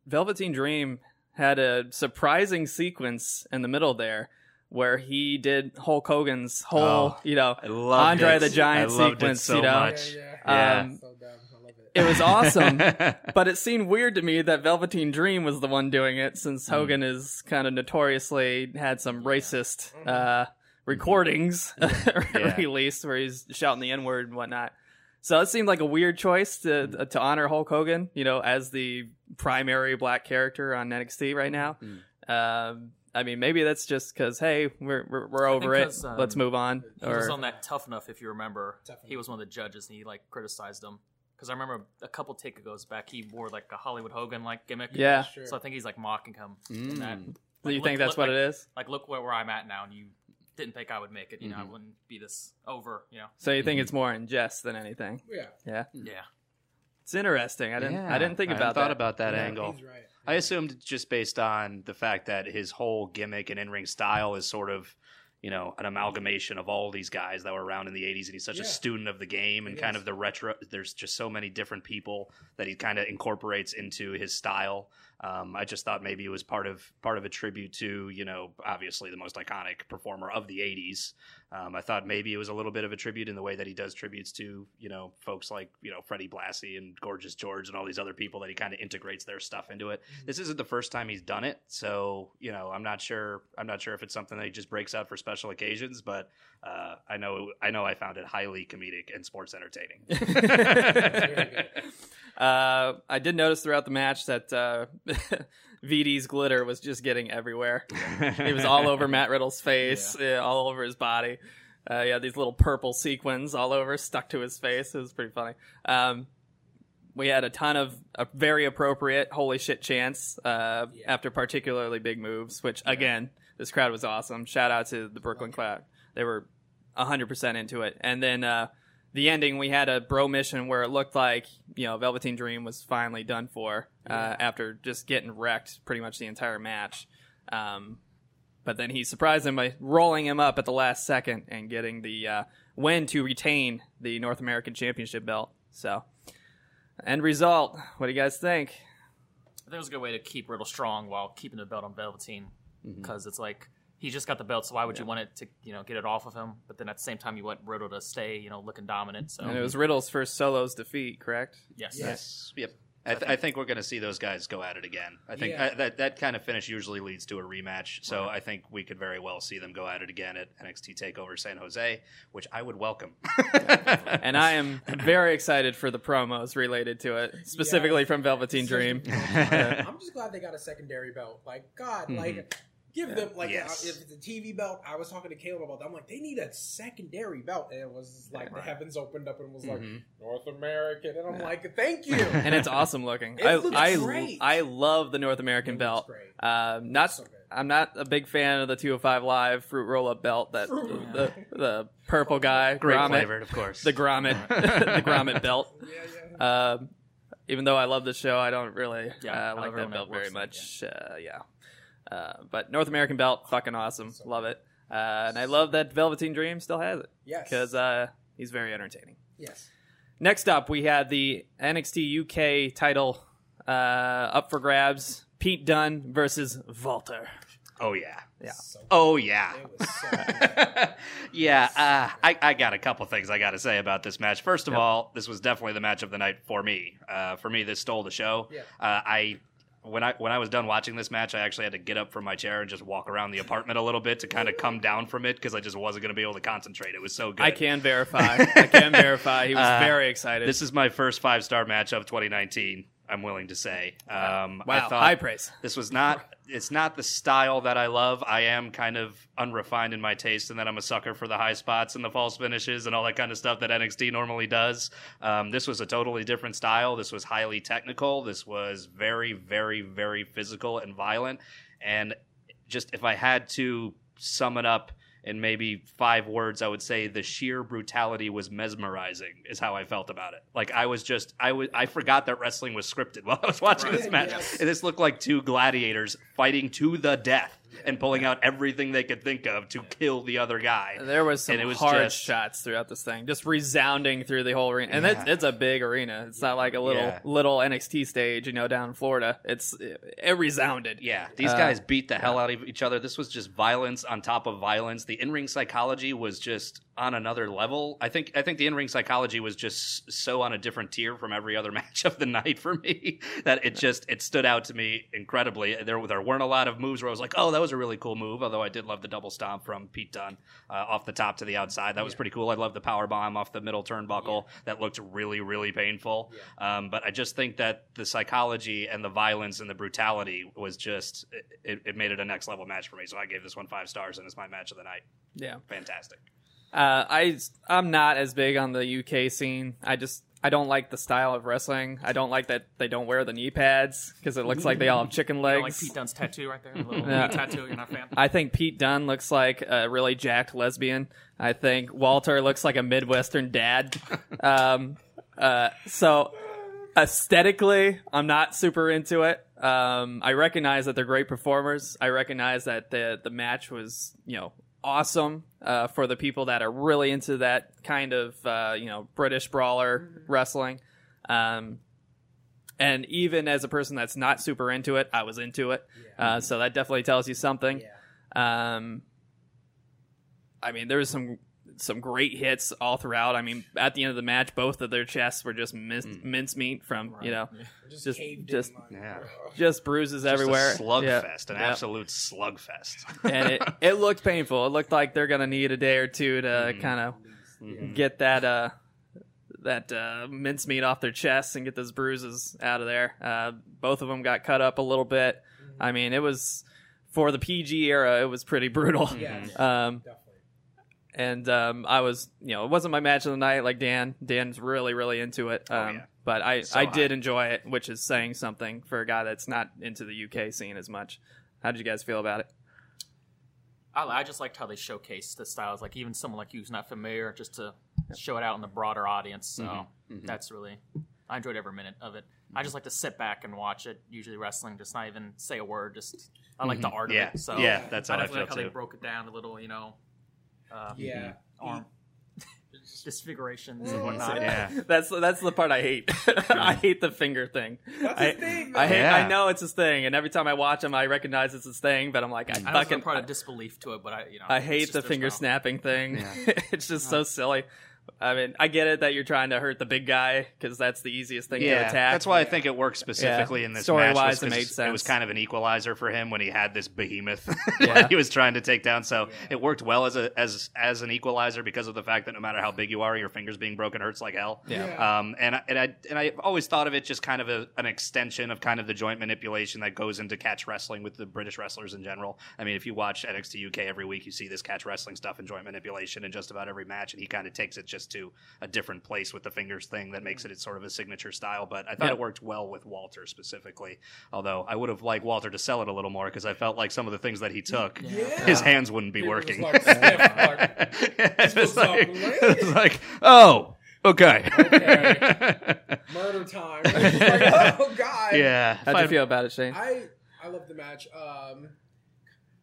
Velveteen Dream had a surprising sequence in the middle there where he did Hulk Hogan's whole, Oh, you know, I loved Andre it. the Giant I loved sequence, it so you know? much. Yeah, Yeah. Um, So dumb. I love it. it was awesome. <laughs> but it seemed weird to me that Velveteen Dream was the one doing it, since Hogan is kind of notoriously had some racist uh, recordings <laughs> Yeah. released where he's shouting the N word and whatnot. So it seemed like a weird choice to to honor Hulk Hogan, you know, as the primary black character on NXT right now. Um, I mean, maybe that's just because hey, we're we're, we're over it. um, Let's move on. He was on that Tough Enough, if you remember. Tough He was one of the judges, and he like criticized him because I remember a couple take goes back, he wore like a Hollywood Hogan like gimmick. yeah. Sure. So I think he's like mocking him. In that. Mm. Do you Like, think that's look what like- it is? Like, look where, where I'm at now, and you didn't think I would make it. You know, I Mhm. wouldn't be this over. You know. So you think it's more in jest than anything? yeah. Yeah. Yeah. It's interesting. I didn't. Yeah. I didn't think I hadn't about thought that. about that Yeah. angle. He's right. I assumed just based on the fact that his whole gimmick and in-ring style is sort of, you know, an amalgamation of all these guys that were around in the 80s and he's such Yeah. a student of the game and It kind is. of the retro there's just so many different people that he kind of incorporates into his style. Um, I just thought maybe it was part of part of a tribute to, you know, obviously the most iconic performer of the 80s. Um, I thought maybe it was a little bit of a tribute in the way that he does tributes to, you know, folks like, you know, Freddie Blassie and Gorgeous George and all these other people that he kind of integrates their stuff into it. This isn't the first time he's done it, so you know, I'm not sure. I'm not sure if it's something that he just breaks out for special occasions, but uh, I know, I know, I found it highly comedic and sports entertaining. <laughs> <laughs> uh, I did notice throughout the match that uh, <laughs> VD's glitter was just getting everywhere. <laughs> It was all over Matt Riddle's face, yeah, all over his body. Uh, yeah, these little purple sequins all over, stuck to his face. It was pretty funny. Um, we had a ton of uh, very appropriate holy shit chants uh, Yeah. after particularly big moves, which again, this crowd was awesome. Shout out to the Brooklyn crowd. They were 100% into it. And then uh, the ending, we had a Bromission where it looked like, you know, Velveteen Dream was finally done for uh, after just getting wrecked pretty much the entire match. Um, but then he surprised him by rolling him up at the last second and getting the uh, win to retain the North American Championship belt. So, end result. What do you guys think? I think it was a good way to keep Riddle strong while keeping the belt on Velveteen Mm-hmm. because it's like he just got the belt, so why would you want it to you know get it off of him? But then at the same time, you want Riddle to stay you know looking dominant. So And it was Riddle's first solo's defeat, correct? yes, yes, yep. I, th- I think we're going to see those guys go at it again. I think Yeah. uh, that that kind of finish usually leads to a rematch. So I think we could very well see them go at it again at NXT Takeover San Jose, which I would welcome. <laughs> And I am <laughs> very excited for the promos related to it, specifically from Velveteen Dream. <laughs> I'm just glad they got a secondary belt. Like God, like give them like Yes. uh, if it's a TV belt. I was talking to Caleb about that. I'm like, they need a secondary belt, and it was like the heavens opened up and was like North American, and I'm like, thank you. <laughs> and it's awesome looking. It I looks I, great. I love the North American It belt. looks Um, not So. I'm not a big fan of the 205 Live fruit roll up belt that the, the purple guy Great Gromit, flavored, of course. the grommet <laughs> the Gromit belt. <laughs> yeah, yeah. Um, even though I love the show, I don't really Yeah, uh, like that belt very works like much. Uh, yeah, uh, but North American belt, fucking awesome, love it, uh, and I love that Velveteen Dream still has it Yes. because uh, he's very entertaining. yes. Next up, we had the NXT UK title uh, up for grabs. Pete Dunne versus Walter. oh yeah. Yeah. So Oh yeah. so <laughs> yeah, uh, I, I got a couple things I got to say about this match. First of all, this was definitely the match of the night for me. Uh, for me, this stole the show. Yeah. Uh, I when I when I was done watching this match, I actually had to get up from my chair and just walk around the apartment a little bit to kind of come down from it because I just wasn't going to be able to concentrate. It was so good. I can verify. <laughs> I can verify. He was Uh, very excited. This is my first five star match of 2019. I'm willing to say. Um, I wow, thought high praise. this was not. <laughs> It's not the style that I love. I am kind of unrefined in my taste, and that I'm a sucker for the high spots and the false finishes and all that kind of stuff that NXT normally does. Um, this was a totally different style. This was highly technical. This was very, very, very physical and violent. And just if I had to sum it up in maybe five words, I would say the sheer brutality was mesmerizing. Is how I felt about it. Like I was just, I was, I forgot that wrestling was scripted <laughs> while I was watching this match. yes. And this looked like two gladiators fighting to the death and pulling out everything they could think of to kill the other guy. There was some And it was hard just- shots throughout this thing, just resounding through the whole arena. And it's, Yeah. it's a big arena. It's not like a little Yeah. little NXT stage, you know, down in Florida. It's it resounded. Yeah, these Uh, guys beat the hell out of each other. This was just violence on top of violence. The in-ring psychology was just on another level. I think I think the in-ring psychology was just so on a different tier from every other <laughs> match of the night for me that it just it stood out to me incredibly. There there weren't a lot of moves where I was like, "Oh, that was a really cool move." Although I did love the double stomp from Pete Dunne uh, off the top to the outside. That was pretty cool. I love the power bomb off the middle turnbuckle. That looked really really painful. Um, but I just think that the psychology and the violence and the brutality was just it, it made it a next level match for me. So I gave this one five stars, and it's my match of the night. Yeah. Fantastic. Uh, I I'm not as big on the UK scene. I just I don't like the style of wrestling. I don't like that they don't wear the knee pads because it looks like they all have chicken legs. like Pete Dunne's tattoo right there, a little Yeah. tattoo. You're not a fan. I think Pete Dunne looks like a really jacked lesbian. I think Walter looks like a Midwestern dad. <laughs> Um, uh, so aesthetically, I'm not super into it. Um, I recognize that they're great performers. I recognize that the the match was you know awesome uh, for the people that are really into that kind of uh, you know British brawler wrestling. Um, and even as a person that's not super into it, I was into it. Uh, so that definitely tells you something. Yeah. Um, I mean, there was some some great hits all throughout. I mean, at the end of the match, both of their chests were just min- mincemeat from you know Just, Just- just- in, Yeah. just bruises Just everywhere. slugfest, Yeah. an Yeah. absolute slugfest. and it <laughs> it looked painful. It looked like they're gonna need a day or two to Mm-hmm. kind of get that uh that uh, mincemeat off their chests and get those bruises out of there. Uh, both of them got cut up a little bit. I mean, it was for the PG era. It was pretty brutal. Yeah, <laughs> Um, definitely. And um, I was, you know, it wasn't my match of the night like Dan. Dan's really, really into it. Um, yeah. But I, So I did high. enjoy it, which is saying something for a guy that's not into the UK scene as much. How did you guys feel about it? I, I just liked how they showcased the styles. Like even someone like you who's not familiar, just to show it out in the broader audience. So Mm-hmm. that's really, I enjoyed every minute of it. I just like to sit back and watch it. Usually wrestling, just not even say a word. Just I like the art Mm-hmm. Yeah, of it. So yeah, that's how I, definitely feel like how they broke it down a little. You know, uh, Yeah. arm <laughs> disfigurations and mm. whatnot. Yeah. <laughs> That's that's the part I hate. <laughs> I hate the finger thing. That's I, thing, I hate. Yeah. I know it's his thing, and every time I watch him, I recognize it's his thing. But I'm like, I mm. I know fucking there's a part of disbelief to it, but I, you know, I hate the finger style. snapping thing. it's just so uh-huh. silly. I mean, I get it that you're trying to hurt the big guy because that's the easiest thing to attack. that's why I think it worked specifically Yeah. in this Story-wise, match. was it 'cause made It was kind of an equalizer for him when he had this behemoth <laughs> <laughs> Yeah. that he was trying to take down. So it worked well as a as as an equalizer because of the fact that no matter how big you are, your fingers being broken hurts like hell. Yeah. Um, and I, and I and I always thought of it just kind of a, an extension of kind of the joint manipulation that goes into catch wrestling with the British wrestlers in general. I mean, if you watch NXT UK every week, you see this catch wrestling stuff and joint manipulation in just about every match, and he kind of takes it just to a different place with the fingers thing that makes it sort of a signature style. But I thought Yeah. it worked well with Walter specifically. Although I would have liked Walter to sell it a little more because I felt like some of the things that he took, Yeah. his hands wouldn't be It working. like <laughs> like, it's, was like, up late. like, oh, okay. murder time. <laughs> Like, oh god. yeah. How'd If you feel about it, Shane? I I love the match. Um,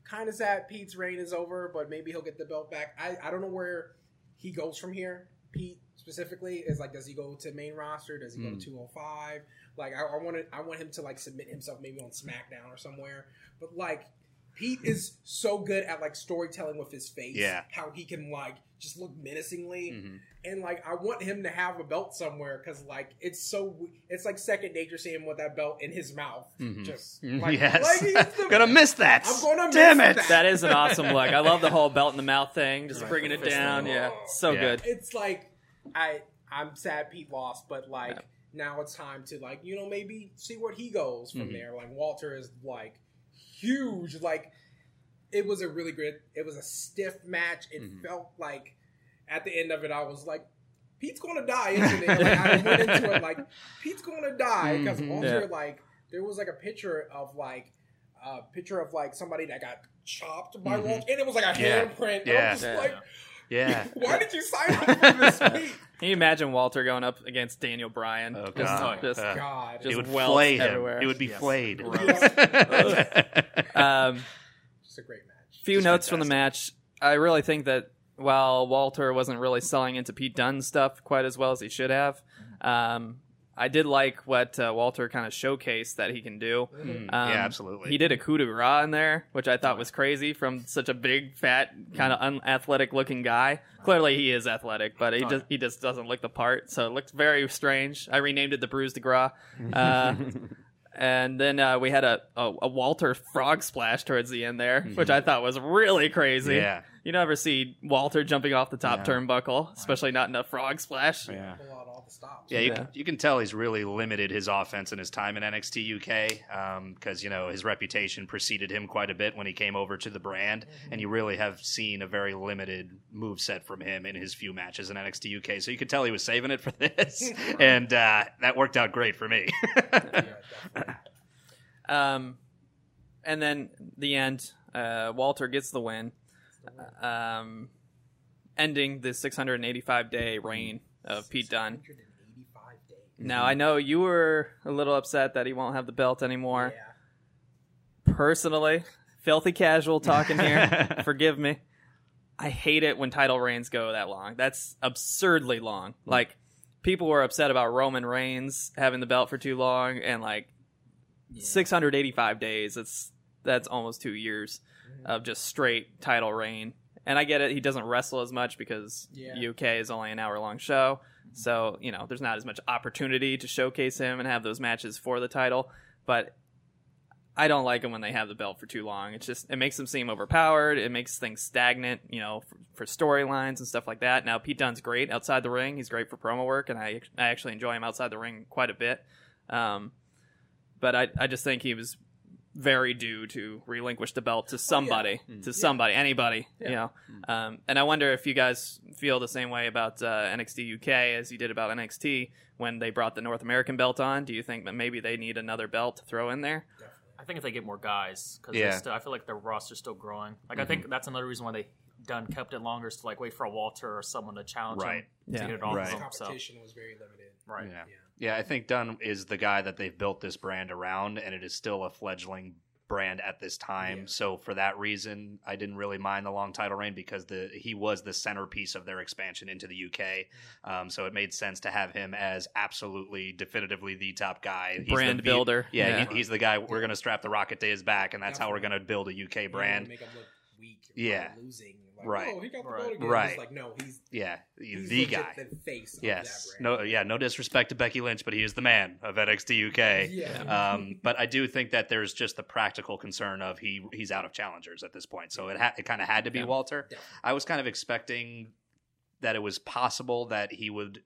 kind of sad Pete's reign is over, but maybe he'll get the belt back. I I don't know where he goes from here. Pete specifically is like, does he go to main roster? Does he go Hmm. to 205? Like, I, I want to, I want him to like submit himself maybe on SmackDown or somewhere. But like, Pete is so good at like storytelling with his face. Yeah. How he can like just look menacingly, Mhm. And like I want him to have a belt somewhere because like it's so it's like second nature seeing him with that belt in his mouth. Mhm. Just Mm, like, yes, like he's the- <laughs> gonna miss that. I'm gonna Damn miss it. that. That is an awesome look. I love the whole belt in the mouth thing, just Right. bringing it down. thing. Yeah, so Yeah. good. It's like I I'm sad Pete lost, but like now it's time to like you know maybe see where he goes from Mhm. there. Like Walter is like huge. Like it was a really great. It was a stiff match. It Mhm. felt like at the end of it, I was like. Pete's gonna die, isn't it? Like, I went into it <laughs> like Pete's gonna die because Mhm. Walter, Yeah. like, there was like a picture of like a picture of like somebody that got chopped by Mhm. Walter, and it was like a Yeah. handprint. Yeah. I'm just Yeah. like, Yeah. <laughs> why did you sign up for <laughs> this, Pete? Can you imagine Walter going up against Daniel Bryan? Oh, just, God. just- Uh, God, Just it would welts flay him. everywhere. It would be Yes. flayed. um, It's a great match. few Just notes from the match. I really think that while Walter wasn't really selling into Pete Dunne's stuff quite as well as he should have, um, I did like what uh, Walter kind of showcased that he can do. Mm, Um, yeah, absolutely. He did a coup de grace in there, which I thought was crazy from such a big, fat, kind of unathletic looking guy. Clearly, he is athletic, but he Oh, just he just doesn't look the part. So it looked very strange. I renamed it the Bruise de Gras. <laughs> Uh, and then uh, we had a, a a Walter frog splash towards the end there, which I thought was really crazy. Yeah. You never see Walter jumping off the top Yeah. turnbuckle, especially not in a frog splash. Yeah. Pull out all the stops. Yeah, you, Yeah. Can, you can tell he's really limited his offense in his time in NXT UK because you know his reputation preceded him quite a bit when he came over to the brand, and you really have seen a very limited move set from him in his few matches in NXT UK. So you could tell he was saving it for <laughs> this, <laughs> and uh, that worked out great for me. <laughs> Yeah, definitely. Um, and then the end, uh, Walter gets the win, um, ending the 685 day reign of Pete Dunne. Now I know you were a little upset that he won't have the belt anymore. Yeah. Personally, filthy casual talking here. <laughs> forgive me. I hate it when title reigns go that long. That's absurdly long. Like people were upset about Roman Reigns having the belt for too long, and like 685 days. It's that's almost two years of just straight title reign. And I get it; he doesn't wrestle as much because Yeah. UK is only an hour long show, so you know there's not as much opportunity to showcase him and have those matches for the title. But I don't like him when they have the belt for too long. It's just it makes them seem overpowered. It makes things stagnant, you know, for, for storylines and stuff like that. Now Pete Dunne's great outside the ring. He's great for promo work, and I I actually enjoy him outside the ring quite a bit. Um, but I I just think he was very due to relinquish the belt to somebody, to somebody, anybody, you know. Um, and I wonder if you guys feel the same way about uh, NXT UK as you did about NXT when they brought the North American belt on. Do you think that maybe they need another belt to throw in there? I think if they get more guys, because Yeah. I feel like the roster's still growing. Like I think that's another reason why they done kept it longer is to like wait for a Walter or someone to challenge Right. him Yeah. to get it off Right. of him. So Competition was very limited. right, Yeah. Yeah. Yeah, I think Dunne is the guy that they've built this brand around, and it is still a fledgling brand at this time. Yeah. So for that reason, I didn't really mind the long title reign because the he was the centerpiece of their expansion into the UK. Um, so it made sense to have him as absolutely, definitively the top guy, He's Brand the, builder. Yeah, Yeah. He, he's the guy. We're going to strap the rocket to his back, and that's how we're gonna build a UK brand. wanna Make him look weak. Yeah. Losing. Like, Right. Oh, he got the Right. belt again. Right. It's like no, he's, Yeah, he's the legit guy. The face. Yes. Of that brand. No. Yeah. No disrespect to Becky Lynch, but he is the man of NXT UK. Yeah. Um, but I do think that there's just the practical concern of he he's out of challengers at this point, so it ha- it kind of had to be Yeah. Walter. Definitely. I was kind of expecting that it was possible that he would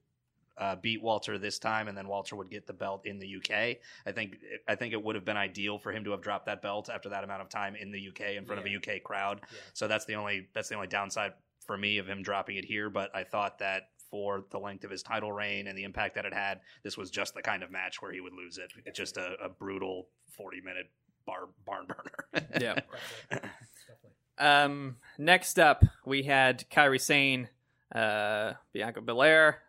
uh, beat Walter this time, and then Walter would get the belt in the UK. I think I think it would have been ideal for him to have dropped that belt after that amount of time in the UK in front Yeah. of a UK crowd. Yeah. So that's the only that's the only downside for me of him dropping it here. But I thought that for the length of his title reign and the impact that it had, this was just the kind of match where he would lose it. It's just a, a brutal forty minute bar barn burner. Yeah. <laughs> Definitely. <laughs> Definitely. Um, next up, we had Kairi Sane, uh, Bianca Belair,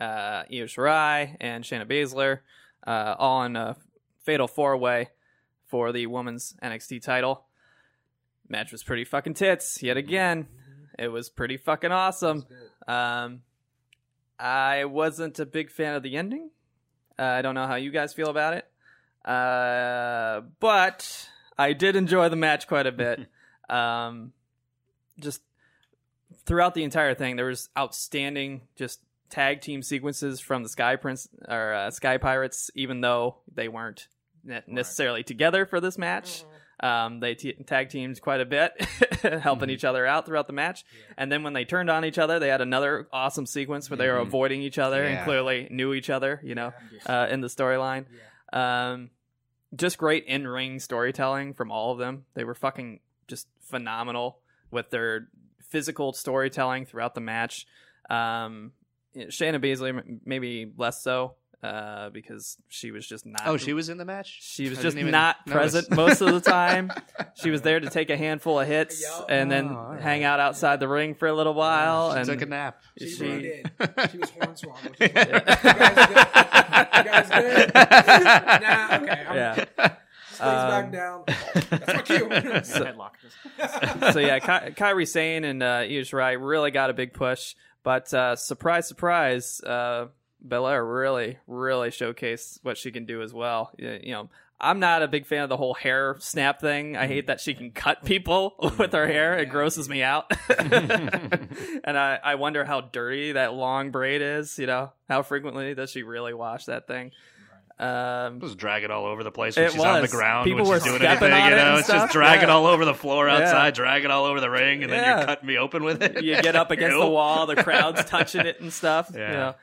uh, Io Shirai, and Shayna Baszler, uh, all in a fatal four way for the women's NXT title. Match was pretty fucking tits yet again. It was pretty fucking awesome. Um, I wasn't a big fan of the ending. Uh, I don't know how you guys feel about it, uh, but I did enjoy the match quite a bit. <laughs> um, just throughout the entire thing, there was outstanding just tag team sequences from the Sky Prince or uh, Sky Pirates, even though they weren't ne- necessarily together for this match. Um, they t- tag teamed quite a bit, <laughs> helping each other out throughout the match. And then when they turned on each other, they had another awesome sequence where they were avoiding each other and clearly knew each other, you know, uh, in the storyline. Um, just great in ring storytelling from all of them. They were fucking just phenomenal with their physical storytelling throughout the match. Um, Shayna Baszler maybe less so uh, because she was just not. Oh, she was in the match. She was I just didn't notice. present most of the time. she was there to <laughs> take a handful of hits Yup. and then Oh, all right. hang out outside the ring for a little while. She and took a nap. She, She- did. <laughs> She was hornswoggled. She's <laughs> like, You guys good? You guys good? nah, okay. I'm, yeah. Stays back Um, down. That's my cue. Headlock. So yeah, Ky- Kairi Sane and uh, Io Shirai really got a big push, but uh, surprise, surprise, uh, Belair really, really showcased what she can do as well. You know, I'm not a big fan of the whole hair snap thing. I hate that she can cut people <laughs> with her hair. It grosses me out, <laughs> and I, I wonder how dirty that long braid is. You know, how frequently does she really wash that thing? Um, Just drag it all over the place when It she's on the ground People when were she's doing anything. on You it know, and it's just stuff. drag it all over the floor Yeah. outside, drag it all over the ring, and then you're cutting me open with it. you get up <laughs> against the wall, the crowd's <laughs> touching it and stuff. You Yeah.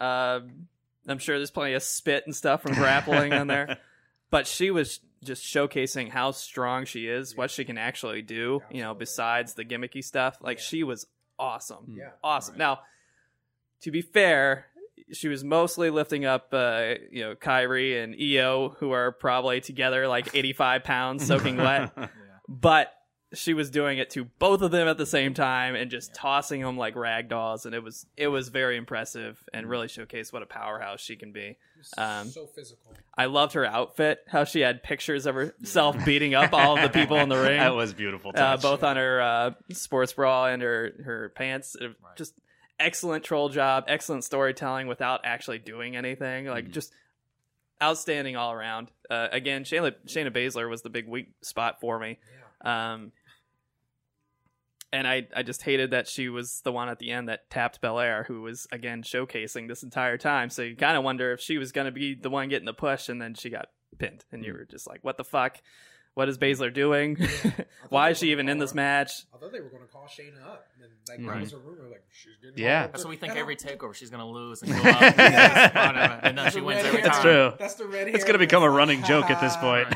know, um, I'm sure there's plenty of spit and stuff from grappling on there. <laughs> But she was just showcasing how strong she is, what she can actually do. You know, besides the gimmicky stuff, like Yeah. she was awesome, Yeah. awesome. Right. Now, to be fair. She was mostly lifting up, uh, you know, Kairi and Io, who are probably together like 85 pounds, <laughs> soaking wet. Yeah. but she was doing it to both of them at the same time and just tossing them like rag dolls and it was it was very impressive and really showcased what a powerhouse she can be. Um, so physical. i loved her outfit how she had pictures of herself beating up all of the people in the <laughs> ring. that was beautiful. uh, both on her uh, sports bra and her her pants. Uh, just excellent troll job excellent storytelling without actually doing anything like Mm-hmm. just outstanding all around uh, again Shayna, Shayna Baszler was the big weak spot for me um, and I, I just hated that she was the one at the end that tapped Belair, who was again showcasing this entire time. So you kind of wonder if she was going to be the one getting the push, and then she got pinned, and you were just like, "What the fuck? What is Baszler doing? <laughs> Why is she even in this match?" I thought they were going to call Shayna up. And then, like, Mhm. there was a rumor, like, she's getting Yeah. called. That's what we think every takeover she's gonna lose and <laughs> go up. and <laughs> then she wins red every time. It's true. That's the red it's going to become a running like, joke at this point.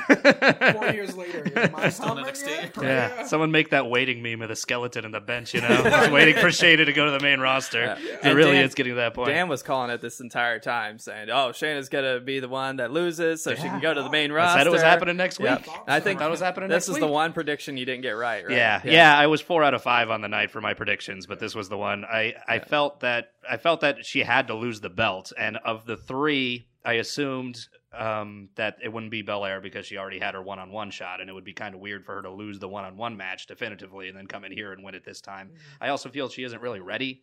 Four years later, am I Still in coming NXT? Yeah, someone make that waiting meme of the skeleton in the bench, you know, just waiting for Shayna to go to the main roster. Yeah. It really Dan- is getting to that point. Dan was calling it this entire time, saying, "Oh, Shayna's gonna be the one that loses, so she can go to the main I roster." said it was happening next week. Yep. I think That was happening This next is the one prediction you didn't get right, right? Yeah, yeah, I was four out of five on the night for my predictions, but this was the one I I felt that I felt that she had to lose the belt, and of the three, I assumed um, that it wouldn't be Belair because she already had her one on one shot, and it would be kind of weird for her to lose the one on one match definitively and then come in here and win it this time. I also feel she isn't really ready.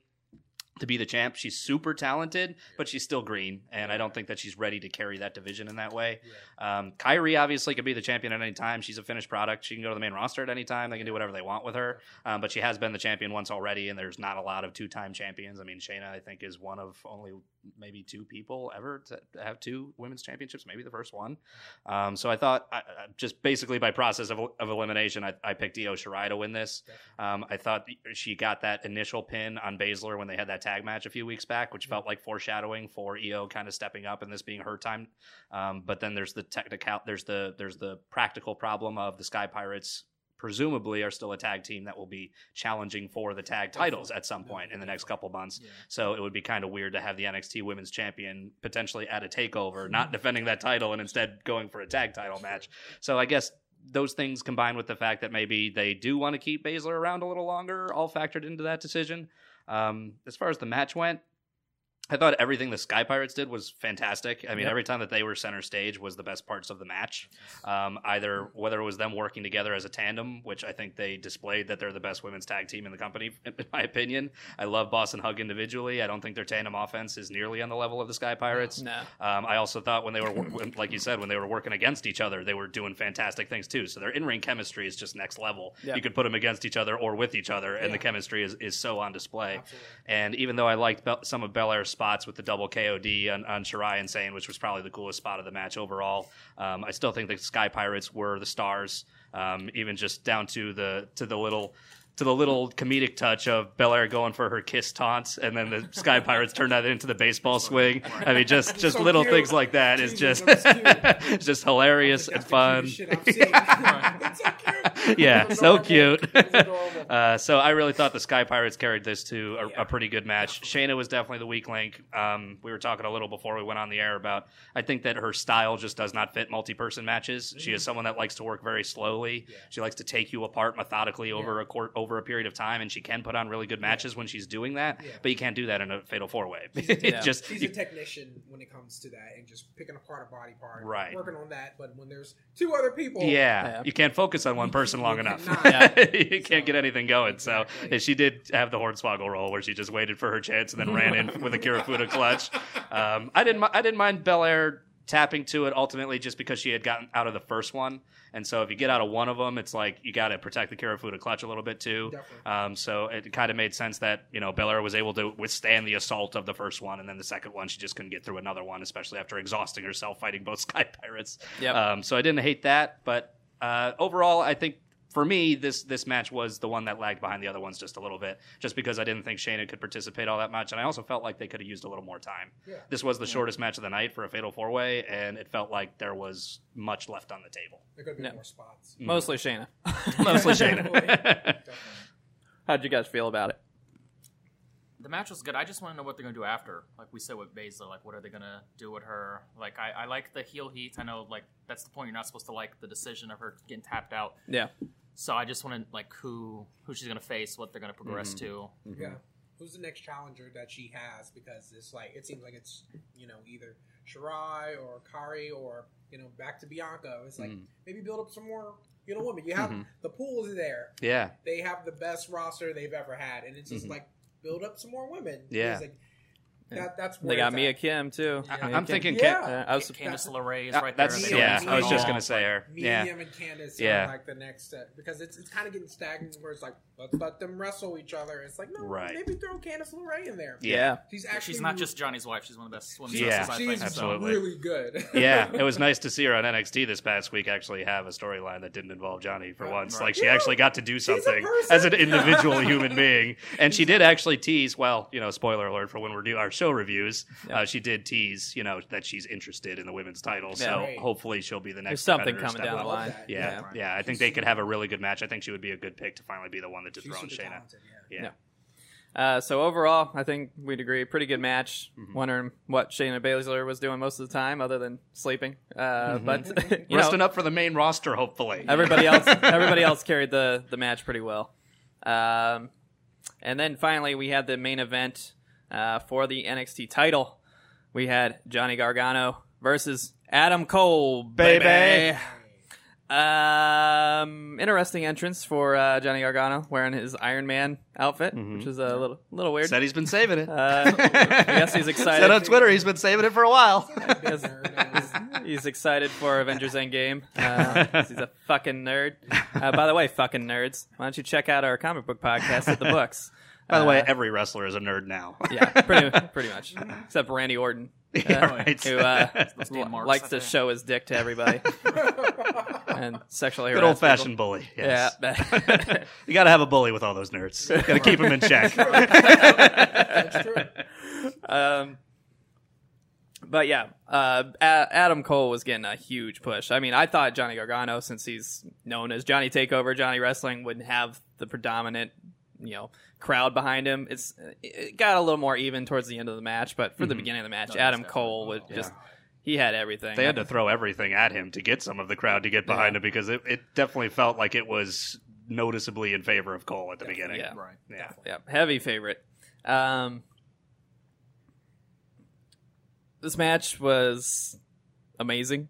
To be the champ, she's super talented, but she's still green, and I don't think that she's ready to carry that division in that way. Um, Kairi obviously could be the champion at any time. She's a finished product. She can go to the main roster at any time. They can do whatever they want with her. Um, but she has been the champion once already, and there's not a lot of two-time champions. I mean, Shayna, I think, is one of only maybe two people ever to have two women's championships, maybe the first one. Um, so I thought, I, I- just basically by process of, of elimination, I, I picked Io Shirai to win this. Um, I thought she got that initial pin on Baszler when they had that tag match a few weeks back, which felt like foreshadowing for Io kind of stepping up and this being her time. Um, but then there's the technical, there's the there's the practical problem of the Sky Pirates presumably are still a tag team that will be challenging for the tag titles at some point in the next couple months. So it would be kind of weird to have the NXT Women's Champion potentially at a takeover, not defending that title and instead going for a tag title match. So I guess those things combined with the fact that maybe they do want to keep Baszler around a little longer, all factored into that decision. Um, as far as the match went, I thought everything the Sky Pirates did was fantastic. I mean, Yep. every time that they were center stage was the best parts of the match. Um, either whether it was them working together as a tandem, which I think they displayed that they're the best women's tag team in the company, <laughs> in my opinion. I love Boss and Hug individually. I don't think their tandem offense is nearly on the level of the Sky Pirates. No. Um, I also thought when they were, like you said, when they were working against each other, they were doing fantastic things too. So their in-ring chemistry is just next level. Yeah. You could put them against each other or with each other, and Yeah. the chemistry is, is so on display. Absolutely. And even though I liked Bel- some of Belair's spots with the double KOD on, on Shirai and Sane, which was probably the coolest spot of the match overall, um, I still think the Sky Pirates were the stars. Um, even just down to the to the little to the little comedic touch of Belair going for her kiss taunts, and then the Sky Pirates turned that into the baseball swing. I mean, just just So little cute. things like that is Jesus, just that <laughs> just hilarious and fun. cutest shit I've seen. <laughs> It's so. Yeah, so cute. It was adorable. <laughs> Uh, so I really thought the Sky Pirates carried this to a, Yeah. a pretty good match. Shayna was definitely the weak link. Um, we were talking a little before we went on the air about I think that her style just does not fit multi-person matches. She is someone that likes to work very slowly. Mm-hmm. Yeah. She likes to take you apart methodically over a court over a period of time, and she can put on really good matches when she's doing that. Yeah. But you can't do that in a fatal four way. She's a- <laughs> Yeah. just She's you- a technician when it comes to that and just picking apart a body part. Right. Working on that. But when there's two other people. Yeah, Yeah. you can't focus on one person long enough. cannot. <laughs> you can't get anything going. So Exactly. yeah, she did have the Hornswoggle roll where she just waited for her chance and then ran in with a Kirifuda clutch. <laughs> Um, I didn't. I didn't mind Belair tapping to it ultimately just because she had gotten out of the first one. And so if you get out of one of them, it's like you got to protect the Kirifuda clutch a little bit too. Um, so it kind of made sense that you know Belair was able to withstand the assault of the first one, and then the second one she just couldn't get through another one, especially after exhausting herself fighting both <laughs> Sky Pirates. Yep. Um, so I didn't hate that, but uh, overall, I think for me this this match was the one that lagged behind the other ones just a little bit, just because I didn't think Shayna could participate all that much, and I also felt like they could have used a little more time. Yeah. This was the shortest match of the night for a fatal four way, and it felt like there was much left on the table. There could be No. more spots. Mm. Mostly Shayna. <laughs> <laughs> Mostly Definitely. Shayna. <laughs> How'd you guys feel about it? The match was good. I just want to know what they're going to do after. Like we said with Baszler, like what are they going to do with her? Like I, I like the heel heat. I know like that's the point. You're not supposed to like the decision of her getting tapped out. Yeah. So I just want to like who who she's going to face, what they're going to progress to. Yeah. Who's the next challenger that she has? Because it's like it seems like it's you know either Shirai or Kairi or you know back to Bianca. It's like Mhm. maybe build up some more you know women. You have Mhm. the pool is there. yeah. They have the best roster they've ever had, and it's just Mhm. like build up some more women. Yeah. It's like, that, that's They got it's Mia at. Yim too. I, I'm Yim. thinking Yeah. Ca- Uh, I was Candice LeRae is Uh, right that's there. yeah. I was just gonna say her. Mia Yeah. and Candice Yeah. are like the next uh, because it's it's kind of getting stagnant where it's like let's let them wrestle each other. It's like no, Right. maybe throw Candice LeRae in there. Yeah. She's actually She's not just Johnny's wife. She's one of the best women's Yeah. wrestlers, I she's absolutely. really good. <laughs> yeah, <laughs> it was nice to see her on NXT this past week actually have a storyline that didn't involve Johnny for Right, once. right. Like she Yeah. actually got to do something as an individual <laughs> human being, and she did actually tease. Well, you know, spoiler alert for when we're doing our show reviews, Yeah. uh, she did tease, you know, that she's interested in the women's title. So Right. hopefully she'll be the next. There's something coming step down the line. that. Yeah, Right. yeah, I think they could have a really good match. I think she would be a good pick to finally be the one that She's dethrones super Shayna. talented. Yeah. Yeah. Uh, so overall, I think we'd agree. Pretty good match. Mm-hmm. Wondering what Shayna Baszler was doing most of the time, other than sleeping. Uh, But <laughs> you Mm-hmm. Resting know, up for the main roster, hopefully. everybody else, <laughs> everybody else carried the the match pretty well. Um, and then finally, we had the main event uh, for the NXT title. We had Johnny Gargano versus Adam Cole, baby. Baby. Um, interesting entrance for uh, Johnny Gargano wearing his Iron Man outfit, which is a little little weird. Said he's been saving it. Uh, I guess he's <laughs> excited. Said on Twitter he's been saving it for a while. <laughs> Yes. Nerd. He's excited for Avengers Endgame. Uh, 'cause <laughs> he's a fucking nerd. Uh, by the way, fucking nerds, why don't you check out our comic book podcast at the books? By the way, Uh, every wrestler is a nerd now. <laughs> yeah, pretty <laughs> pretty much, except Randy Orton, Yeah, uh, right. who uh, <laughs> marks likes to show his dick to everybody and sexually Good old fashioned bully. Yes. Yeah, You got to have a bully with all those nerds. Got to keep them in check. That's true. um, but yeah, uh, A- Adam Cole was getting a huge push. I mean, I thought Johnny Gargano, since he's known as Johnny Takeover, Johnny Wrestling, wouldn't have the predominant, you know, crowd behind him. It's it got a little more even towards the end of the match, but for the beginning of the match, No, Adam Cole would definitely- just he had everything. They had to throw everything at him to get some of the crowd to get behind Yeah. him because it, it definitely felt like it was noticeably in favor of Cole at the beginning. Yeah. Right. Yeah. yeah, heavy favorite. Um, this match was amazing.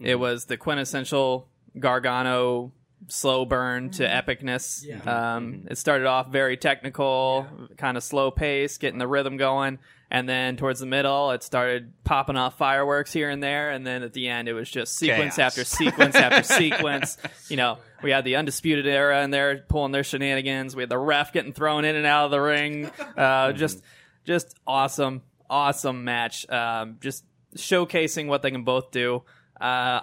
Mm-hmm. It was the quintessential Gargano slow burn to epicness. Yeah. Um, Mm-hmm. It started off very technical, kind of slow pace, getting the rhythm going, and then towards the middle, it started popping off fireworks here and there, and then at the end, it was just sequence Chaos. after sequence after <laughs> sequence. You know, we had the undisputed era in there pulling their shenanigans. We had the ref getting thrown in and out of the ring. <laughs> Uh, just, just awesome, awesome match. Um, just showcasing what they can both do. Uh,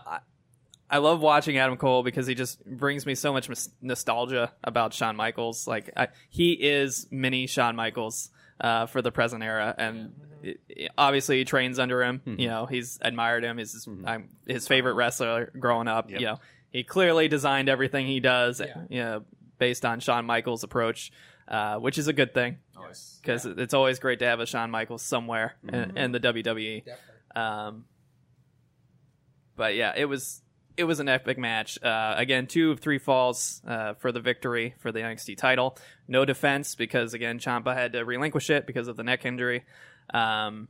I, I love watching Adam Cole because he just brings me so much nos- nostalgia about Shawn Michaels. Like I, he is mini Shawn Michaels uh, for the present era, and it- it- obviously he trains under him. You know, he's admired him. He's his, I'm his favorite wrestler growing up. Yep. You know, he clearly designed everything he does. Yeah. You know, based on Shawn Michaels' approach, uh, which is a good thing Always. because it's always great to have a Shawn Michaels somewhere in, in the WWE. Definitely. Um, but yeah, it was it was an epic match. Uh, again, two of three falls uh, for the victory for the NXT title. No defense because again, Ciampa had to relinquish it because of the neck injury. Um,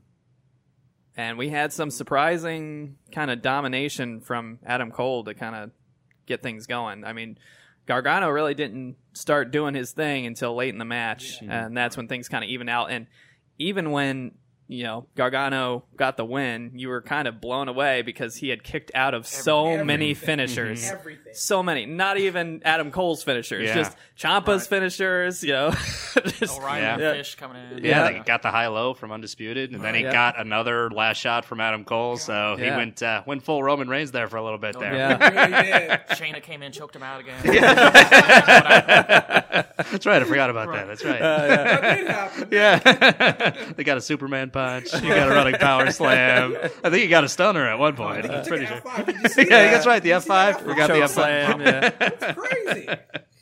and we had some surprising kind of domination from Adam Cole to kind of get things going. I mean, Gargano really didn't start doing his thing until late in the match, and that's when things kind of even out. And even when you know Gargano got the win, you were kind of blown away because he had kicked out of so many <laughs> finishers. Everything. So many, not even Adam Cole's finishers, Yeah. just Ciampa's finishers. You know, <laughs> just, Orion Yeah. Fish coming in. Yeah, Yeah. they got the high low from Undisputed, and then he Yeah. got another last shot from Adam Cole. So he Yeah. went uh, went full Roman Reigns there for a little bit there. Yeah. <laughs> Really did. Shayna came in, choked him out again. That's right. I forgot about that. That's right. That did happen. yeah, they got a Superman punch. You got a running power <laughs> slam. I think you got a stunner at one point. He I'm pretty sure. F5. Did you <laughs> see Yeah, that? that's right. The Did you see F5. We got the F5. slam, yeah. <laughs> That's crazy.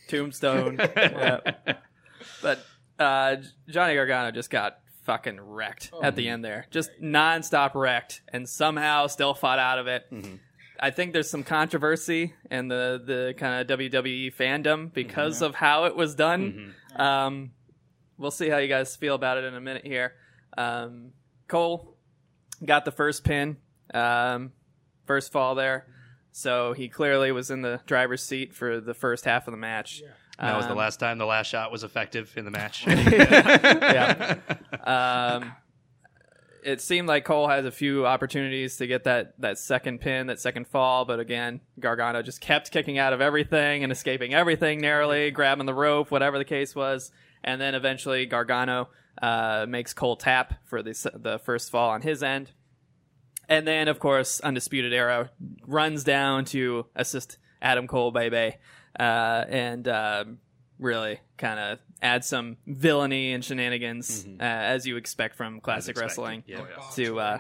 Tombstone. yeah. But uh, Johnny Gargano just got fucking wrecked at the end there. Just nonstop wrecked and somehow still fought out of it. I think there's some controversy in the, the kind of WWE fandom because of how it was done. Um, we'll see how you guys feel about it in a minute here. Um, Cole got the first pin, um, first fall there. So he clearly was in the driver's seat for the first half of the match. That was the Um, last time the last shot was effective in the match. <laughs> yeah. Um, it seemed like Cole has a few opportunities to get that, that second pin, that second fall, but again, Gargano just kept kicking out of everything and escaping everything narrowly, grabbing the rope, whatever the case was, and then eventually Gargano uh, makes Cole tap for the the first fall on his end, and then of course Undisputed Era runs down to assist Adam Cole, baby, uh, and um, really kind of add some villainy and shenanigans uh, as you expect from classic wrestling yeah. to uh,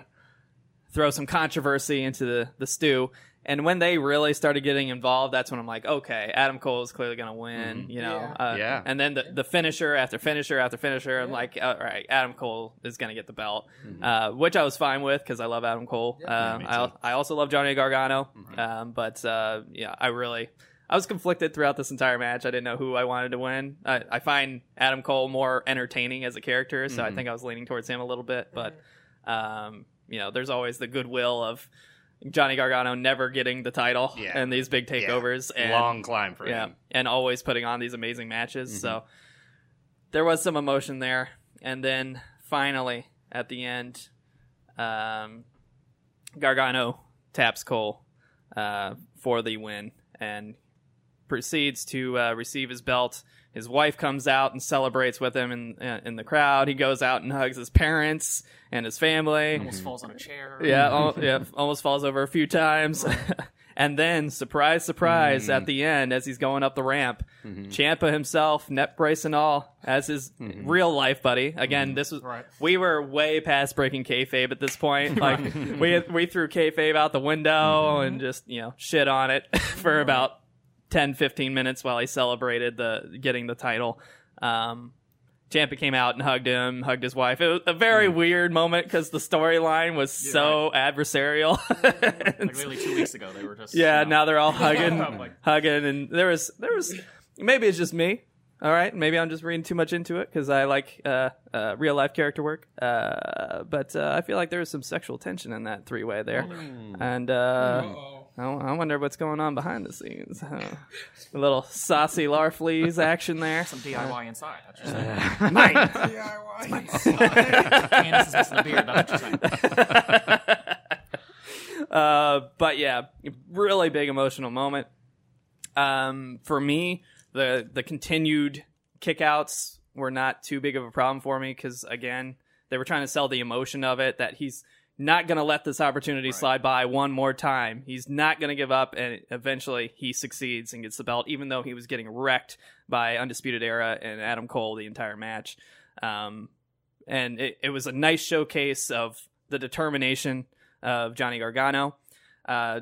throw some controversy into the, the stew. And when they really started getting involved, that's when I'm like, okay, Adam Cole is clearly going to win, you know. Yeah. Uh, Yeah. And then the, the finisher after finisher after finisher, I'm like, all right, Adam Cole is going to get the belt, uh, which I was fine with because I love Adam Cole. Um, me I, too. I also love Johnny Gargano, um, but uh, yeah, I really. I was conflicted throughout this entire match. I didn't know who I wanted to win. I, I find Adam Cole more entertaining as a character, so I think I was leaning towards him a little bit. But um, you know, there's always the goodwill of Johnny Gargano never getting the title Yeah. and these big Yeah. takeovers and Long climb for yeah, him. and always putting on these amazing matches. Mm-hmm. So there was some emotion there, and then finally at the end, um, Gargano taps Cole uh, for the win and proceeds to uh, receive his belt. His wife comes out and celebrates with him in in the crowd. He goes out and hugs his parents and his family. Almost mhm. falls on a chair. Yeah, <laughs> al- yeah, almost falls over a few times. <laughs> and then, surprise, surprise, mm. at the end, as he's going up the ramp, mm-hmm. Ciampa himself, net brace and all, as his mm-hmm. real life buddy. Again, mm-hmm. this was Right. we were way past breaking kayfabe at this point. <laughs> Like we we threw kayfabe out the window and just you know shit on it for about 10, 15 minutes while he celebrated the getting the title. Um, Ciampa came out and hugged him, hugged his wife. It was a very weird moment because the storyline was so adversarial. <laughs> Like literally two weeks ago, they were just yeah, you know, now they're all <laughs> hugging, hugging, and there was there was maybe it's just me. All right, maybe I'm just reading too much into it because I like uh, uh, real life character work. Uh, but uh, I feel like there was some sexual tension in that three way there, and uh, Uh-oh. I, I wonder what's going on behind the scenes. Uh, a little saucy Larfleeze action there. Some DIY inside. That's what you're saying. <laughs> Mike. DIY. Candice is missing a beard. That's what <laughs> uh, but yeah, really big emotional moment. Um, for me, the the continued kickouts were not too big of a problem for me because again, they were trying to sell the emotion of it that he's not going to let this opportunity slide by one more time. He's not going to give up, and eventually he succeeds and gets the belt, even though he was getting wrecked by Undisputed Era and Adam Cole the entire match. Um, and it, it was a nice showcase of the determination of Johnny Gargano. Uh,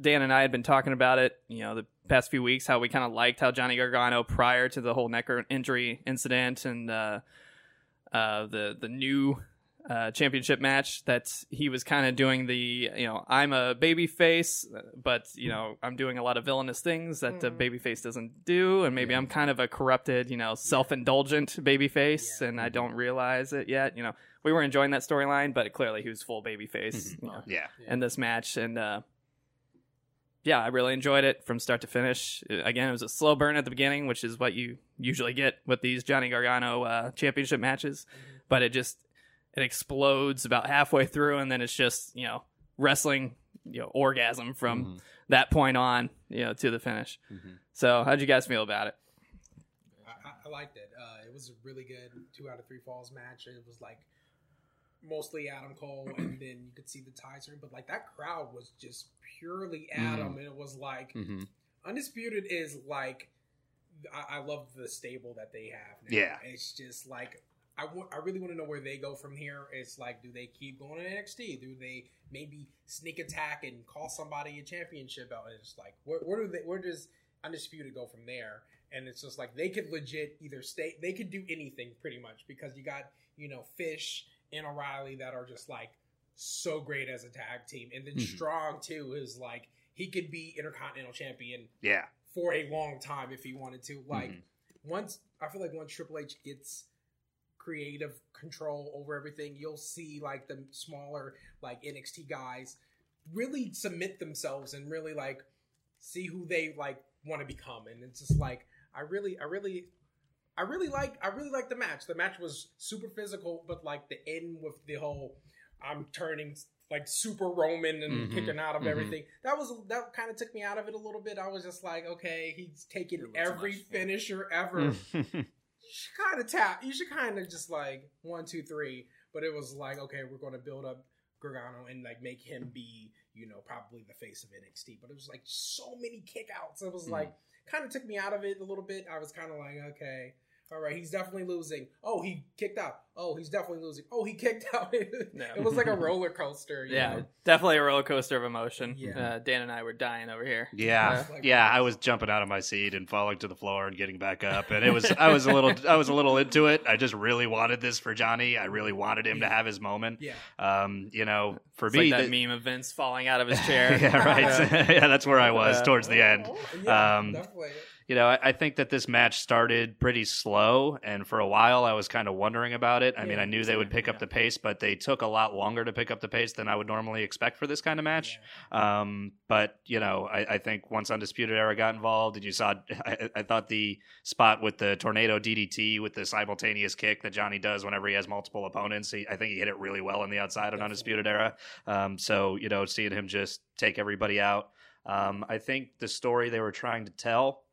Dan and I had been talking about it, you know, the past few weeks, how we kind of liked how Johnny Gargano prior to the whole neck injury incident and uh, uh, the the new uh, championship match that he was kind of doing the, you know, I'm a baby face, but you know, I'm doing a lot of villainous things that the baby face doesn't do, and maybe I'm kind of a corrupted, you know, self-indulgent baby face, and I don't realize it yet. You know, we were enjoying that storyline, but clearly he was full baby face. you know, Yeah. in this match and uh yeah i really enjoyed it from start to finish. Again it was a slow burn at the beginning which is what you usually get with these johnny gargano uh championship matches but it just it explodes about halfway through and then it's just you know wrestling you know orgasm from that point on you know to the finish so how'd you guys feel about it I, I- I liked it. Uh, it was a really good two out of three falls match. It was like mostly Adam Cole, and <clears throat> then you could see the ties turn, but like that crowd was just purely Adam, and it was like Mm-hmm. Undisputed is like I, I love the stable that they have. Now. Yeah. it's just like I want. I really want to know where they go from here. It's like, do they keep going to NXT? Do they maybe sneak attack and call somebody a championship belt? And it's like, where, where do they? Where does Undisputed go from there? And it's just like they could legit either stay. They could do anything pretty much because you got you know Fish and O'Reilly that are just like so great as a tag team, and then Mhm. Strong too is like he could be Intercontinental Champion Yeah. for a long time if he wanted to. Like Mhm. once I feel like once Triple H gets creative control over everything, you'll see like the smaller like NXT guys really submit themselves and really like see who they like want to become. And it's just like I really I really I really like I really like the match. The match was super physical, but like the end with the whole I'm turning like super Roman and Mhm, kicking out of mhm. everything. That was that kind of took me out of it a little bit. I was just like, okay, he's taking A little too every much, yeah. finisher ever. <laughs> should kind of tap. You should kind of just like one, two, three. But it was like, okay, we're going to build up Gargano and like make him be, you know, probably the face of NXT. But it was like so many kickouts. It was Mhm. like kind of took me out of it a little bit. I was kind of like, okay, all right, he's definitely losing. Oh, he kicked out. Oh, he's definitely losing. Oh, he kicked out. <laughs> it was like a roller coaster. you yeah know? definitely a roller coaster of emotion Yeah. uh, dan and i were dying over here Yeah, Like- yeah. I was jumping out of my seat and falling to the floor and getting back up, and it was I was a little <laughs> I was a little into it. I just really wanted this for Johnny. I really wanted him to have his moment. Yeah. Um, you know, for It's me, like that the- meme of Vince falling out of his <laughs> chair. yeah, right. yeah, that's where I was Yeah. towards the end. Yeah, Um, definitely. You know, I, I think that this match started pretty slow, and for a while I was kind of wondering about it. I mean, I knew they would pick up the pace, but they took a lot longer to pick up the pace than I would normally expect for this kind of match. Um, but you know, I, I think once Undisputed Era got involved, and you saw, <laughs> I, I thought the spot with the tornado DDT with the simultaneous kick that Johnny does whenever he has multiple opponents, he, I think he hit it really well on the outside on Undisputed Era. Um, so you know, seeing him just take everybody out, um, I think the story they were trying to tell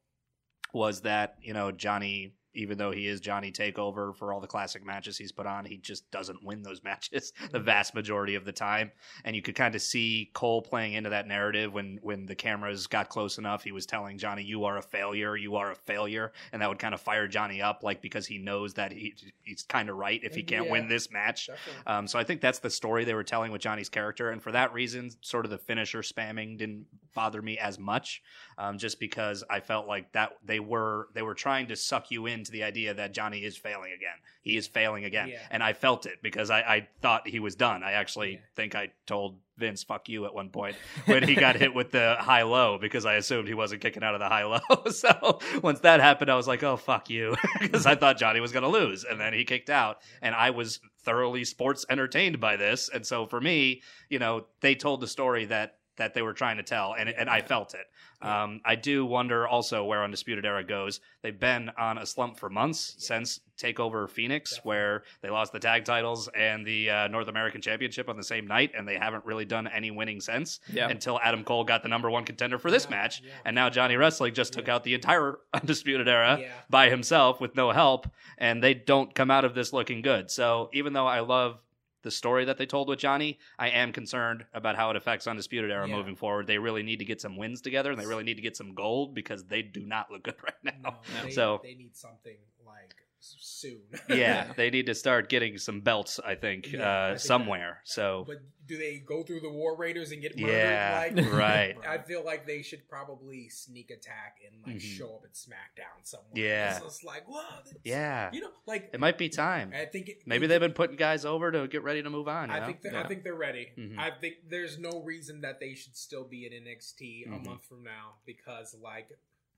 was that you know Johnny even though he is Johnny Takeover for all the classic matches he's put on, he just doesn't win those <laughs> matches the vast majority of the time. And you could kind of see Cole playing into that narrative when when the cameras got close enough. He was telling Johnny, "You are a failure. You are a failure," and that would kind of fire Johnny up, like because he knows that he he's kind of right if he can't Yeah. win this match. Um, so I think that's the story they were telling with Johnny's character, and for that reason, sort of the finisher spamming didn't bother me as much, um, just because I felt like that they were they were trying to suck you into the idea that Johnny is failing again. He is failing again, Yeah. and I felt it because I, I thought he was done. I actually Yeah. think I told Vince "fuck you" at one point <laughs> when he got hit with the high low because I assumed he wasn't kicking out of the high low. <laughs> so once that happened, I was like, "Oh fuck you," <laughs> because I thought Johnny was going to lose, and then he kicked out, and I was thoroughly sports entertained by this. And so for me, you know, they told the story that that they were trying to tell, and and I felt it. Um, I do wonder also where Undisputed Era goes. They've been on a slump for months since Takeover Phoenix, Definitely. where they lost the tag titles and the uh, North American Championship on the same night, and they haven't really done any winning since Yeah. until Adam Cole got the number one contender for this Yeah, match, yeah. and now Johnny Wrestling just took out the entire <laughs> Undisputed Era Yeah. by himself with no help, and they don't come out of this looking good. So even though I love the story that they told with Johnny, I am concerned about how it affects Undisputed Era Yeah. moving forward. They really need to get some wins together, and they really need to get some gold because they do not look good <laughs> right now. No, they, So- they need something like soon. <laughs> yeah, <laughs> they need to start getting some belts. I think Yeah, I uh, think somewhere. So But do they go through the War Raiders and get murdered? yeah, Like, <laughs> right. I feel like they should probably sneak attack and like Mhm. show up at SmackDown somewhere. Yeah. it's like whoa, that's- Yeah, you know, like it might be time. I think it, Maybe they've been putting guys over to get ready to move on. You I know? think Yeah. I think they're ready. Mhm. I think there's no reason that they should still be in NXT Mhm. a month from now because like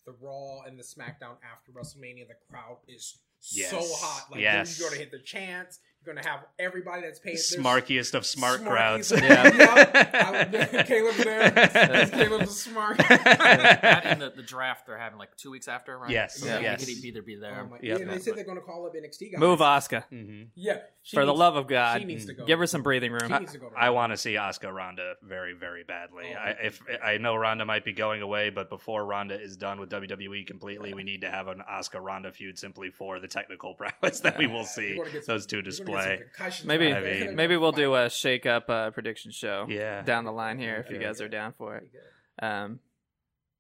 the Raw and the SmackDown after WrestleMania, the crowd is Yes. so hot. Like Yes. you're gonna hit the chants. You're gonna have everybody that's paying. there's- smarkiest of smart Smarkies. crowds. Yeah. <laughs> I- <laughs> Caleb's there. <laughs> Caleb's smart. That and the, the draft they're having like two weeks after, right? Yes, So Yeah. yes. he could either be there. Oh my- Yep. yeah, they said they're gonna call up NXT guys. Move Asuka. hmm Yeah, she For the love of God. she needs to go. Give her some breathing room. She needs to go to I Raw. want to see Asuka Ronda very, very badly. Oh, I, if I know Ronda might be going away, but before Ronda is done with WWE completely, we need to have an Asuka Ronda feud simply for the technical prowess that we will see gonna get some- those two you're gonna get some display. Concussions Maybe right there. mean- maybe we'll do a shake up uh, prediction show Yeah. down the line here if you guys are down for it. Um,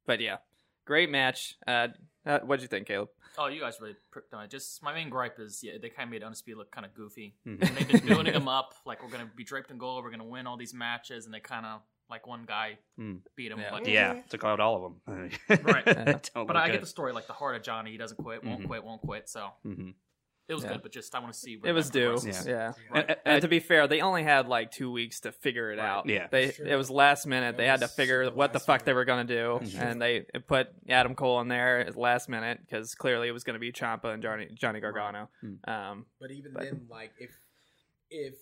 but yeah, great match. Uh, uh, what'd you think, Caleb? Oh, you guys really pricked on it. Just my main gripe is yeah, they kind of made Undisputed look kind of goofy. Mhm. And they've been building them up like we're gonna be draped in gold, we're gonna win all these matches, and they kind of like one guy Hmm. beat him. Yeah. But, Yeah, took out all of them. <laughs> Right. Don't but look I get the story like the heart of Johnny. He doesn't quit, won't Mhm. quit, won't quit. So Mhm. It was Yeah. good, but just I want to see. It was due. progresses. Yeah. Right. And, and to be fair, they only had like two weeks to figure it Right. out. Yeah. they Sure. it was last minute. It They had to figure super what the last fuck they were gonna do, That's true. and they put Adam Cole in there at last minute because clearly it was gonna be Ciampa and Johnny Johnny Gargano. Um, But even But- then, like if if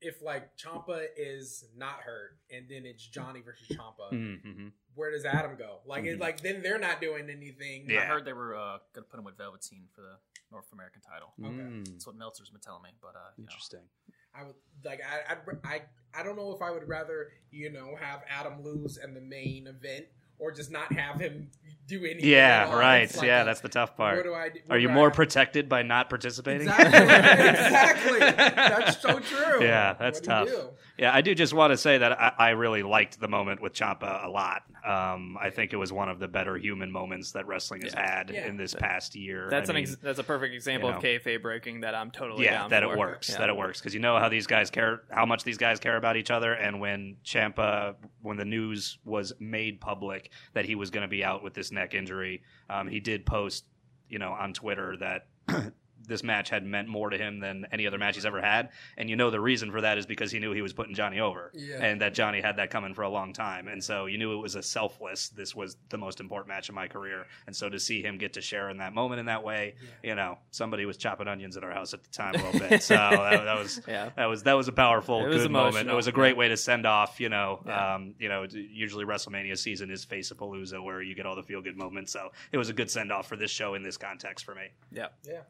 if like Ciampa is not hurt and then it's Johnny versus Ciampa, Mhm. where does Adam go? Like it, Mhm. like then they're not doing anything. Yeah. I heard they were uh, gonna put him with Velveteen for the North American title. Mm. That's what Meltzer's been telling me. But uh, you know. Interesting. I would like I I'd, I I don't know if I would rather you know have Adam lose in the main event or just not have him do anything. at Yeah, all. right. It's like yeah, that's the tough What part. do I do? Are you I more have- protected by not participating? Exactly. <laughs> exactly. That's so <laughs> true. Yeah, that's What do you tough. do? Yeah, I do just want to say that I, I really liked the moment with Ciampa a lot. Um, I think it was one of the better human moments that wrestling has Yeah. had Yeah. in this past year. that's I an mean, ex- that's a perfect example know. of kayfabe breaking that I'm totally yeah, down that for. it works. Yeah. That it works because you know how these guys care, how much these guys care about each other. And when Ciampa, when the news was made public that he was going to be out with this neck injury, um, he did post, you know, on Twitter that. <clears throat> This match had meant more to him than any other match he's ever had, and you know the reason for that is because he knew he was putting Johnny over, Yeah. and that Johnny had that coming for a long time, and so you knew it was a selfless. This was the most important match of my career, and so to see him get to share in that moment in that way, you know, somebody was chopping onions at our house at the time a little bit, so <laughs> that, that was Yeah. that was that was a powerful, It was good moment. It was a great way to send off. You know, Yeah. um, you know, usually WrestleMania season is Face of Palooza, where you get all the feel good moments. So it was a good send off for this show in this context for me. Yeah. Yeah.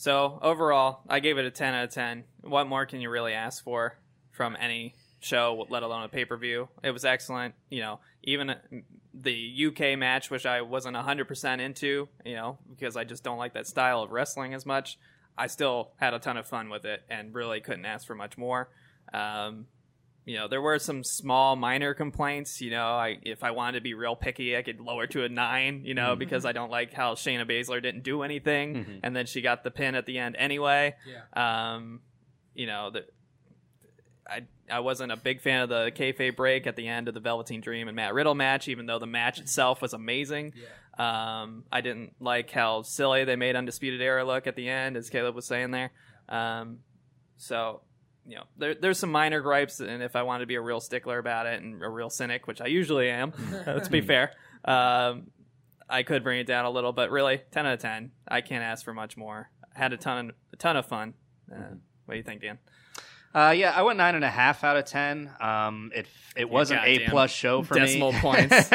So overall, I gave it a 10 out of 10. What more can you really ask for from any show, let alone a pay per view? It was excellent. You know, even the UK match, which I wasn't 100% into, you know, because I just don't like that style of wrestling as much, I still had a ton of fun with it and really couldn't ask for much more. Um, you know, there were some small minor complaints. You know, I if I wanted to be real picky, I could lower to a nine. You know, because I don't like how Shayna Baszler didn't do anything, Mhm. and then she got the pin at the end anyway. Yeah. Um, you know, the, I I wasn't a big fan of the kayfabe break at the end of the Velveteen Dream and Matt Riddle match, even though the match itself was amazing. Yeah. Um, I didn't like how silly they made Undisputed Era look at the end, as Caleb was saying there. Um, so, you know, there, there's some minor gripes, and if I wanted to be a real stickler about it and a real cynic, which I usually am, <laughs> let's be fair, um, I could bring it down a little. But really, 10 out of 10. I can't ask for much more. I Had a ton, a ton of fun. Uh, what do you think, Dan? Uh, yeah, I went nine and a half out of ten. Um, it it was an A plus show for decimal me. <laughs> points.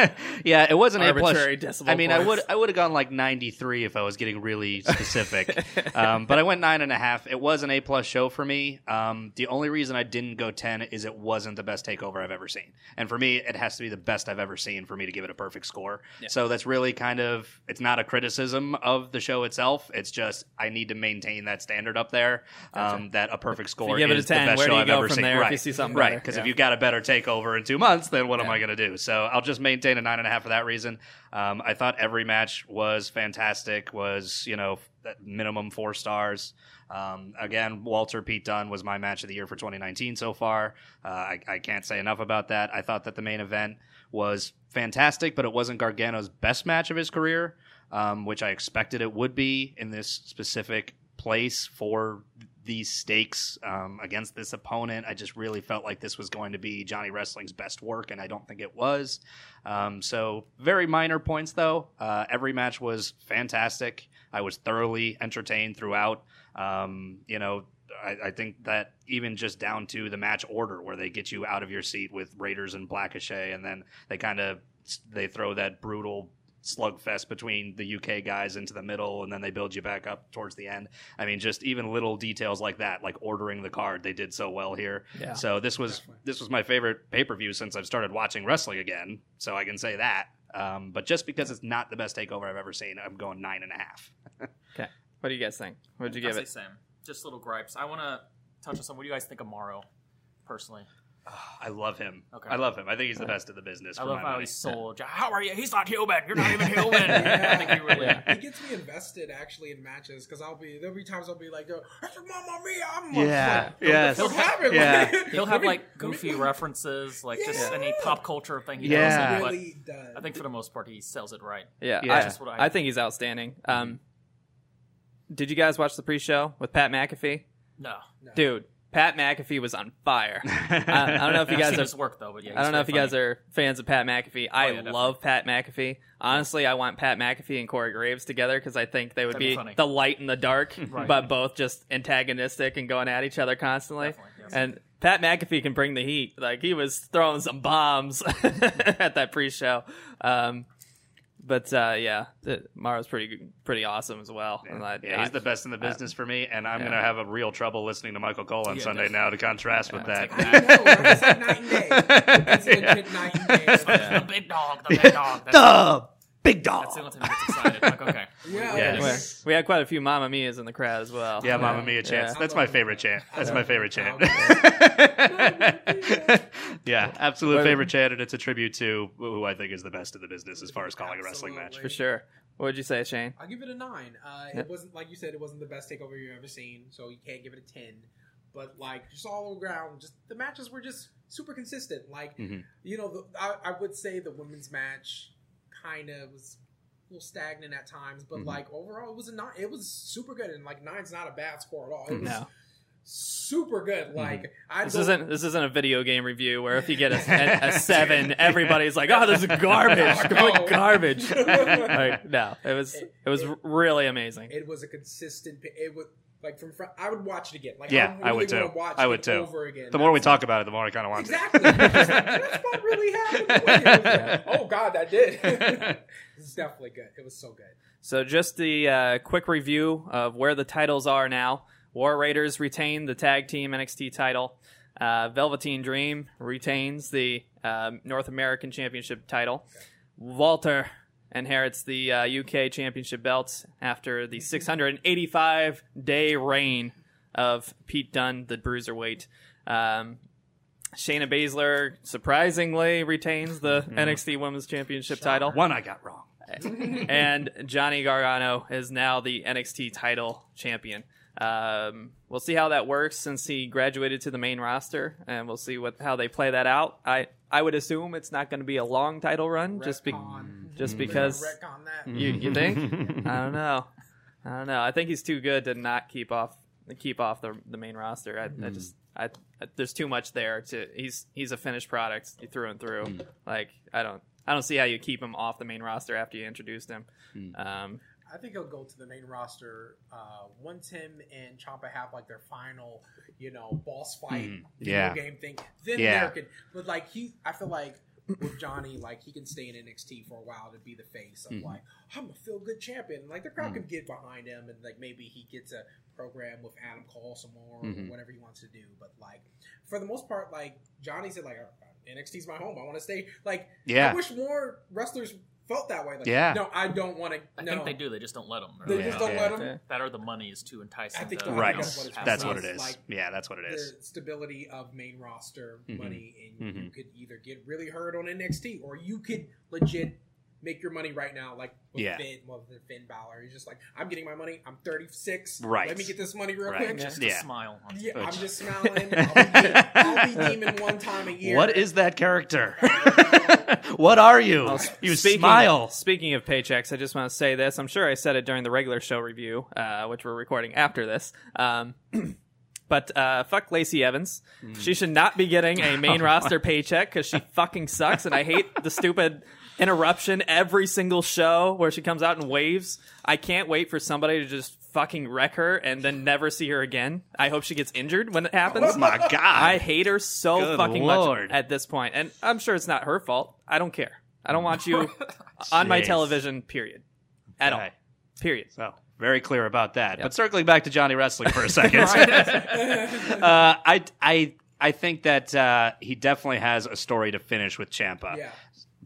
yeah, it was an A plus. Decimal I mean, I would I would have gone like ninety three if I was getting really specific. <laughs> um, but I went nine and a half. It was an A plus show for me. Um, the only reason I didn't go ten is it wasn't the best takeover I've ever seen, and for me, it has to be the best I've ever seen for me to give it a perfect score. So that's really kind of it's not a criticism of the show itself. It's just I need to maintain that standard up there. Um, that a perfect score give it a is 10, the best where do show you I've go ever from seen. there if right. you see something right? better? Because Yeah. if you've got a better takeover in two months, then what am I going to do? So I'll just maintain a nine and a half for that reason. Um, I thought every match was fantastic. Was you know minimum four stars. Um, again, Walter Pete Dunne was my match of the year for 2019 so far. Uh, I, I can't say enough about that. I thought that the main event was fantastic, but it wasn't Gargano's best match of his career, um, which I expected it would be in this specific place for these stakes um, against this opponent. I just really felt like this was going to be Johnny Wrestling's best work, and I don't think it was. Um, so, very minor points, though. Uh, every match was fantastic. I was thoroughly entertained throughout. Um, you know, I, I think that even just down to the match order, where they get you out of your seat with Raiders and Blackachet, and then they kind of they throw that brutal slugfest between the UK guys into the middle, and then they build you back up towards the end. I mean, just even little details like that, like ordering the card, they did so well here. Yeah. So this was this was my favorite pay per view since I've started watching wrestling again. So I can say that. Um, but just because it's not the best takeover I've ever seen, I'm going nine and a half. <laughs> Okay. What do you guys think? What did you I'll give say it? same. Just little gripes. I want to touch on some. What do you guys think of Mauro, personally? <sighs> I love him. Okay. I love him. I think he's the best of the business. I love my how money. he's sold. How are you? He's not human. You're not even <laughs> human. I think he really. He gets me invested actually in matches because I'll be there'll be times I'll be like, "Yo, Mamma Mia!" I'm Yeah. like, Yes. What happened? Yeah. He'll have like goofy <laughs> references, like just any pop culture thing he Yeah. does. But really does. I think for the most part, he sells it right. Yeah, Yeah. I, Just what I- I think he's outstanding. Um, did you guys watch the pre-show with Pat McAfee? No, Dude, Pat McAfee was on fire. I, <laughs> I don't know if you I've guys are work though, but yeah, I don't know if you guys are fans of Pat McAfee. I Oh, yeah, love Pat McAfee. Honestly, I want Pat McAfee and Corey Graves together because I think they would That'd be be, the light and the dark, <laughs> Right. but both just antagonistic and going at each other constantly. Yes. And Pat McAfee can bring the heat. Like he was throwing some bombs <laughs> at that pre-show. Um, but uh, yeah, the, Mauro's pretty pretty awesome as well. And I- Yeah, he's I- the best in the business for me, and I'm Yeah. gonna have a real trouble listening to Michael Cole on Yeah, Sunday definitely. now to contrast with that. take I know. It's like night and day. It's legit night and day. <laughs> Yeah. the big dog, the big dog. That's, the <laughs> big dog. that's the only thing that gets excited. Like, okay, <laughs> Yeah, Yes. we had quite a few Mamma Mia's in the crowd as well. Yeah, Mamma Mia chants. Yeah. That's my favorite chant. That's my favorite chant. <laughs> yeah, absolute favorite chant, and it's a tribute to who I think is the best in the business as far as calling a wrestling match. for sure. What would you say, Shane? I'll give it a nine. Uh, Yeah. It wasn't like you said; it wasn't the best takeover you've ever seen, so you can't give it a ten. But like, just all around, just the matches were just super consistent. Like, Mhm. you know, the, I, I would say the women's match kind of was a little stagnant at times, but Mhm. like overall, it was a nine. It was super good, and like nine's not a bad score at all. It was No. super good. Like, I This isn't this isn't a video game review where if you get a, <laughs> a, a seven, everybody's like, "Oh, this is garbage, <laughs> complete garbage." <laughs> like, no, it was it was really amazing. It was a consistent. It was like from front. I would watch it again. Like, Yeah, I, I would too. wanna Watch I would it too. Over again. The more we That's- talk about it, the more I kind of want Exactly. That's what <laughs> really happened. It like, oh God, that did. <laughs> <laughs> it's definitely good. It was so good. So, just the uh, quick review of where the titles are now. War Raiders retain the tag team NXT title. Uh, Velveteen Dream retains the um, North American Championship title. Walter inherits the uh, UK Championship belt after the 685 day reign of Pete Dunne, the Bruiserweight. Um, Shayna Baszler surprisingly retains the NXT Women's Championship title One I got wrong. <laughs> and Johnny Gargano is now the NXT title champion. Um, we'll see how that works since he graduated to the main roster, and we'll see what how they play that out. I I would assume it's not going to be a long title run, just be, just They're because that. <laughs> you you think. <laughs> I don't know. I don't know. I think he's too good to not keep off keep off the the main roster. I, I just I, I there's too much there to he's he's a finished product through and through. Like I don't I don't see how you keep him off the main roster after you introduced him. Um, I think he'll go to the main roster uh, once him and Ciampa have like their final, you know, boss fight video Yeah. game thing. Then Yeah. there can, but like he, I feel like with Johnny, like he can stay in NXT for a while to be the face of Mhm. like I'm a feel good champion. Like the crowd Mhm. can get behind him, and like maybe he gets a program with Adam Cole some more Mhm. or whatever he wants to do. But like for the most part, like Johnny said, like uh, NXT's my home. I want to stay. Like Yeah. I wish more wrestlers felt that way. Like, Yeah. no, I don't want to. I no. think they do. They just don't let them. They Yeah. just don't Yeah. let them. Yeah. That or the money is too enticing. I think- to, I think Right. that's what it's That's what it is. Like, yeah, that's what it is. the stability of main roster Mhm. money, and you Mhm. could either get really hurt on NXT, or you could legit make your money right now, like with Yeah. Finn, well, with Finn Balor. He's just like, I'm getting my money. I'm 36. Right. Let me get this money real Right. quick. Just Yeah. a smile. On Yeah, I'm just <laughs> smiling. I'll be, I'll be demon <laughs> one time a year. What is that character? <laughs> what are you? Well, you speaking, smile. Speaking of paychecks, I just want to say this. I'm sure I said it during the regular show review, uh, which we're recording after this. Um, <clears throat> but uh, fuck Lacey Evans. She should not be getting a main roster paycheck because she fucking sucks, and I hate the stupid interruption every single show where she comes out and waves. I can't wait for somebody to just fucking wreck her and then never see her again. I hope she gets injured when it happens. Oh my god. I hate her so Good fucking Lord. much at this point. point, and I'm sure it's not her fault. I don't care. I don't want you <laughs> on my Jeez. television. Period. At all. Okay. Period. So very clear about that. Yep. But circling back to Johnny Wrestling for a <laughs> second, <laughs> uh, I I I think that uh, he definitely has a story to finish with Ciampa. Yeah.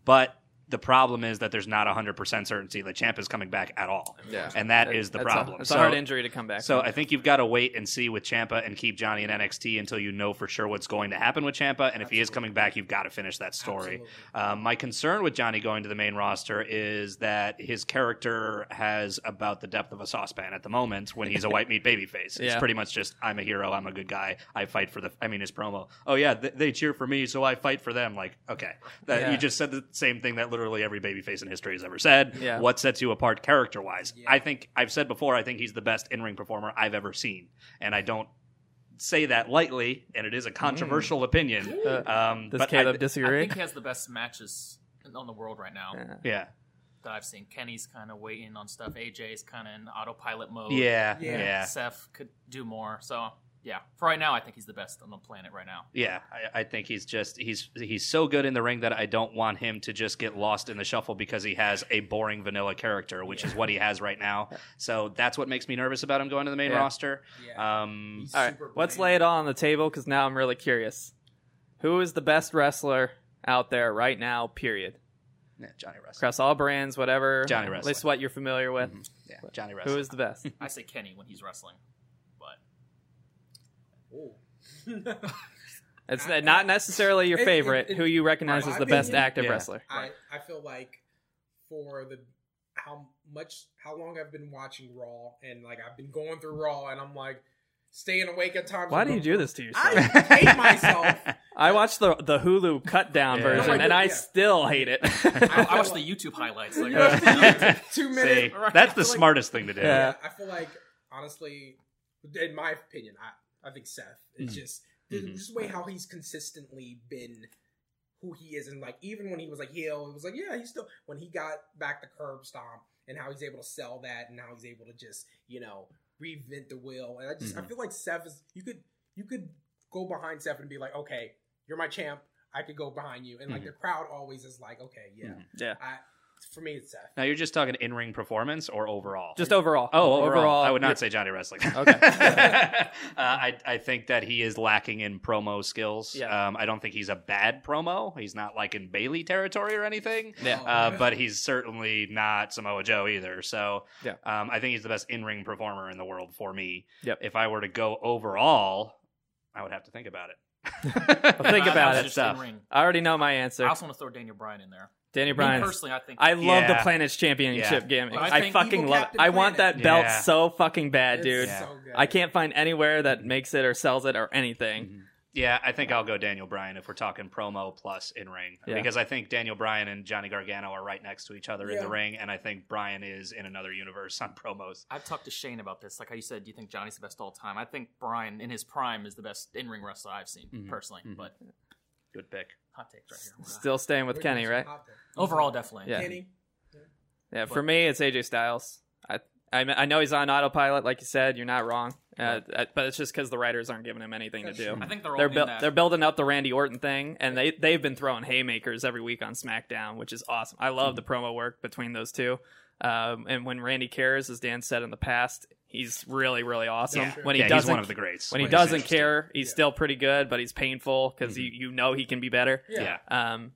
But the problem is that there's not 100% certainty that Champ is coming back at all. Yeah. And that is the That's problem. A, it's a So- hard injury to come back. So from. I think you've got to wait and see with Ciampa and keep Johnny in NXT until you know for sure what's going to happen with Ciampa. And if he is coming back, you've got to finish that story. Um, my concern with Johnny going to the main roster is that his character has about the depth of a saucepan at the moment when he's a white meat babyface. It's <laughs> Yeah. pretty much just I'm a hero, I'm a good guy, I fight for the. I mean, his promo. Oh yeah, th- they cheer for me, so I fight for them. Like okay, that, Yeah. you just said the same thing that literally every babyface in history has ever said. Yeah. What sets you apart character wise? Yeah. I think I've said before. I think he's the best in ring performer I've ever seen, and I don't say that lightly. And it is a controversial opinion. Uh, Um, does but Caleb I, I think he has the best matches on the world right now Yeah. yeah, that I've seen. Kenny's kind of waiting on stuff. AJ's kind of in autopilot mode. yeah, Yeah. yeah. Seth could do more. So yeah, for right now, I think he's the best on the planet right now. Yeah, I, I think he's just he's he's so good in the ring that I don't want him to just get lost in the shuffle because he has a boring vanilla character, which is what he has right now. <laughs> So that's what makes me nervous about him going to the main Yeah. roster. Yeah. Um, all right, super let's lay it all on the table because now I'm really curious. Who is the best wrestler out there right now? Period. yeah, Johnny Wrestling. Across all brands, whatever. Johnny At Wrestling. least what you're familiar with. Yeah, Johnny Wrestling. Who is the best? I say Kenny when he's wrestling, but Ooh. <laughs> It's I- not necessarily your It- it- favorite. it- who you recognize as the best active Yeah. wrestler? I, I feel like for the how much how long I've been watching Raw and like I've been going through Raw and I'm like staying awake at times. Why do you do this to yourself? I hate myself. <laughs> I watched the the Hulu cut <laughs> down Yeah. version, No, I and I yeah. still hate it. I, I watch the YouTube highlights. Like, Two See, minutes. that's the I feel like- smartest thing to do. Yeah. I feel like honestly, in my opinion, I I think Seth is Mhm. just the Mhm. just way how he's consistently been who he is, and like even when he was like heel, it was like yeah, he's still when he got back the curb stomp and how he's able to sell that and how he's able to just you know reinvent the wheel. And I just I Mhm. feel like Seth is you could you could go behind Seth and be like okay, you're my champ. I could go behind you, and like Mhm. the crowd always is like, okay, yeah. Mhm. yeah, I, for me, it's Seth. Now you're just talking in ring performance or overall? just overall. Oh, overall, I would you're- not say Johnny Wrestling. Okay. <laughs> <laughs> uh, I I think that he is lacking in promo skills. Yeah. Um, I don't think he's a bad promo. He's not like in Bayley territory or anything. Yeah. Uh, but he's certainly not Samoa Joe either. So Yeah. um, I think he's the best in ring performer in the world for me. Yep. If I were to go overall, I would have to think about it. <laughs> think I- I about it. just Tough. in ring. I already know my answer. I also want to throw Daniel Bryan in there. Daniel Bryan. personally, I think I love the Yeah. Planets Championship Yeah. gimmick. But I I, fucking love it. I want that belt Yeah. so fucking bad, It's dude. so good. I can't find anywhere that makes it or sells it or anything. Yeah, I think I'll go Daniel Bryan if we're talking promo plus in ring Yeah. because I think Daniel Bryan and Johnny Gargano are right next to each other in the ring, and I think Bryan is in another universe on promos. I've talked to Shane about this. Like how you said, do you think Johnny's the best all time? I think Bryan in his prime, is the best in ring wrestler I've seen Mhm. personally. Mhm. But Good pick. hot takes right here. Still staying with Kenny, right? some hot there. Overall, definitely. Yeah. Kenny. Yeah, for me, it's AJ Styles. I, I I know he's on autopilot, like you said. You're not wrong, uh, uh, but it's just because the writers aren't giving him anything That's to do. true. I think they're all They're in buil- that. they're building up the Randy Orton thing, and they they've been throwing haymakers every week on SmackDown, which is awesome. I love the promo work between those two. Um, and when Randy cares, as Dan said in the past, he's really really awesome. Yeah. When he yeah, doesn't he's one of the greats. when he doesn't care, he's Yeah. still pretty good, but he's painful because you you know he can be better. Yeah. Yeah. Um,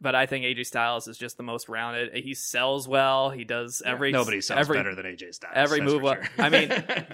but I think AJ Styles is just the most rounded. He sells well. He does every Nobody sells every, better than AJ Styles. every move. for sure. I mean,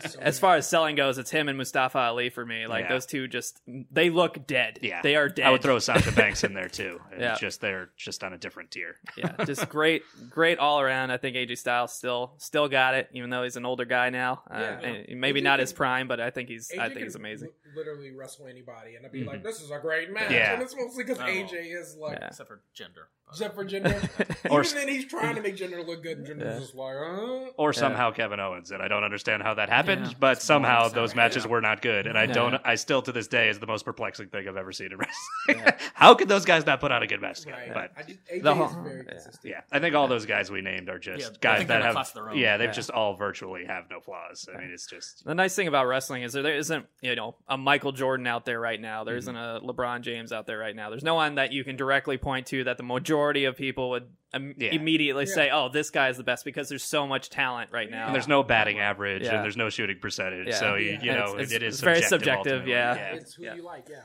So <laughs> as far as selling goes, it's him and Mustafa Ali for me. Like Yeah. those two, just they look dead. yeah, they are dead. I would throw <laughs> Sasha Banks in there too. It's Yeah. just they're just on a different tier. yeah, just <laughs> great, great all around. I think AJ Styles still still got it, even though he's an older guy now. Uh, Yeah. and maybe AJ not can- his prime, but I think he's AJ I think he's amazing. li- literally wrestle anybody, and I'd be Mhm. like, "This is a great match." Yeah. And it's mostly because Oh. AJ is like, Yeah. except for gender. except for Jinder. <laughs> Or- Even then, he's trying to make Jinder look good, and Jinder's Yeah. just like, uh. Or somehow Kevin Owens, and I don't understand how that happened, Yeah. but It's somehow those so- matches yeah. were not good, and I don't. I still to this day is the most perplexing thing I've ever seen in wrestling. <laughs> how could those guys not put on a good match together? Right. But I just, AJ The is whole- very yeah. consistent. yeah, I think all those guys we named are just Yeah, guys that have. their own. Yeah, they've Yeah. just all virtually have no flaws. I mean, it's just. The nice thing about wrestling is there, there isn't, you know, a Michael Jordan out there right now. Mm-hmm. There isn't a LeBron James out there right now. There's no one that you can directly point to that the majority of people would im- Yeah. immediately Yeah. say, "Oh, this guy is the best," because there's so much talent right now. And there's no batting average, Yeah. and there's no shooting percentage, Yeah. so you, Yeah. you And know it's- it's- it is it's very subjective, subjective, yeah. It's who Yeah. you like, yeah.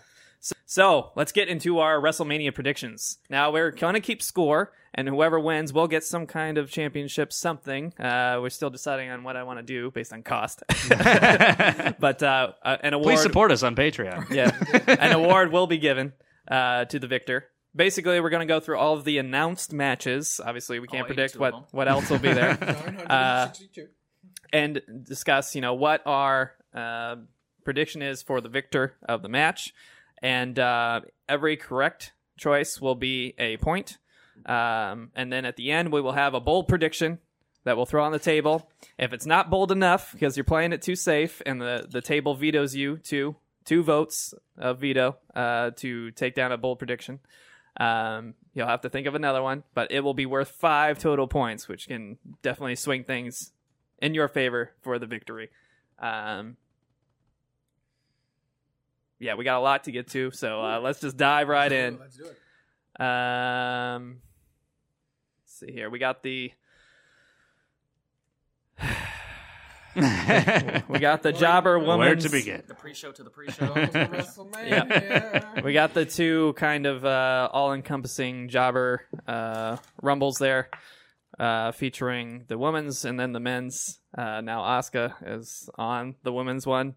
So let's get into our WrestleMania predictions. Now we're going to keep score, and whoever wins will get some kind of championship something. Uh, we're still deciding on what I want to do based on cost, <laughs> but uh, uh, an award. Please support us on Patreon. yeah, an award will be given uh, to the victor. Basically, we're going to go through all of the announced matches. Obviously, we can't All predict what what else will be there, <laughs> <laughs> 962. and discuss you know what our uh, prediction is for the victor of the match, and uh, every correct choice will be a point. Um, and then at the end, we will have a bold prediction that we'll throw on the table. If it's not bold enough because you're playing it too safe, and the the table vetoes you two two votes of veto uh, to take down a bold prediction. Um, you'll have to think of another one, but it will be worth five total points, which can definitely swing things in your favor for the victory. Um, yeah, we got a lot to get to, so uh, let's just dive right in. Let's do it. Um, let's see here. We got the <laughs> we got the jobber woman. Where to begin? The pre-show to the pre-show. <laughs> Welcome to We got the two kind of uh, all-encompassing jobber uh, rumbles there, uh, featuring the women's and then the men's. Uh, now Asuka is on the women's one,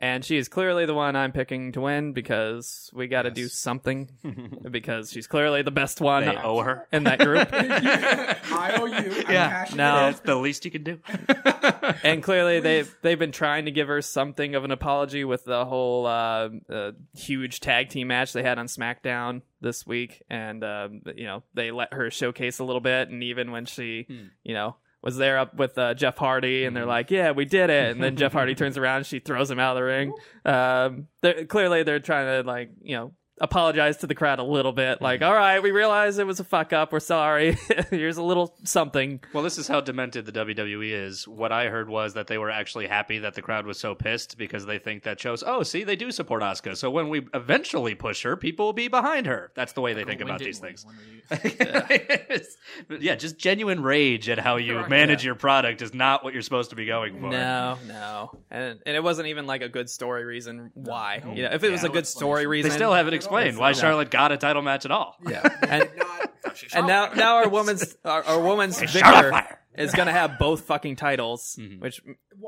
and she is clearly the one I'm picking to win because we got to do something <laughs> because she's clearly the best one They owe her. in that group. <laughs> I owe you. I'm Yeah. cashing No. it in. That's the least you can do. <laughs> and clearly they've they've been trying to give her something of an apology with the whole uh, uh, huge tag team match they had on SmackDown this week, and um, you know they let her showcase a little bit, and even when she you know was there up with uh, Jeff Hardy, and they're like, "Yeah, we did it," and then Jeff Hardy <laughs> turns around, and she throws him out of the ring. Um, they're, clearly they're trying to like you know. Apologize to the crowd a little bit, mm-hmm. like, all right, we realize it was a fuck up. We're sorry. <laughs> Here's a little something. Well, this is how demented the WWE is. What I heard was that they were actually happy that the crowd was so pissed because they think that shows, oh, see, they do support Asuka. So when we eventually push her, people will be behind her. That's the way they think When about these when- things. when <laughs> you- yeah, just genuine rage at how you manage yeah. your product is not what you're supposed to be going for. No, no, and and it wasn't even like a good story reason why. You know, if it was a good story reason, They still haven't explained why Charlotte got a title match at all. Yeah, and, and now now our woman's our, our woman's victor is gonna have both fucking titles, Mhm. which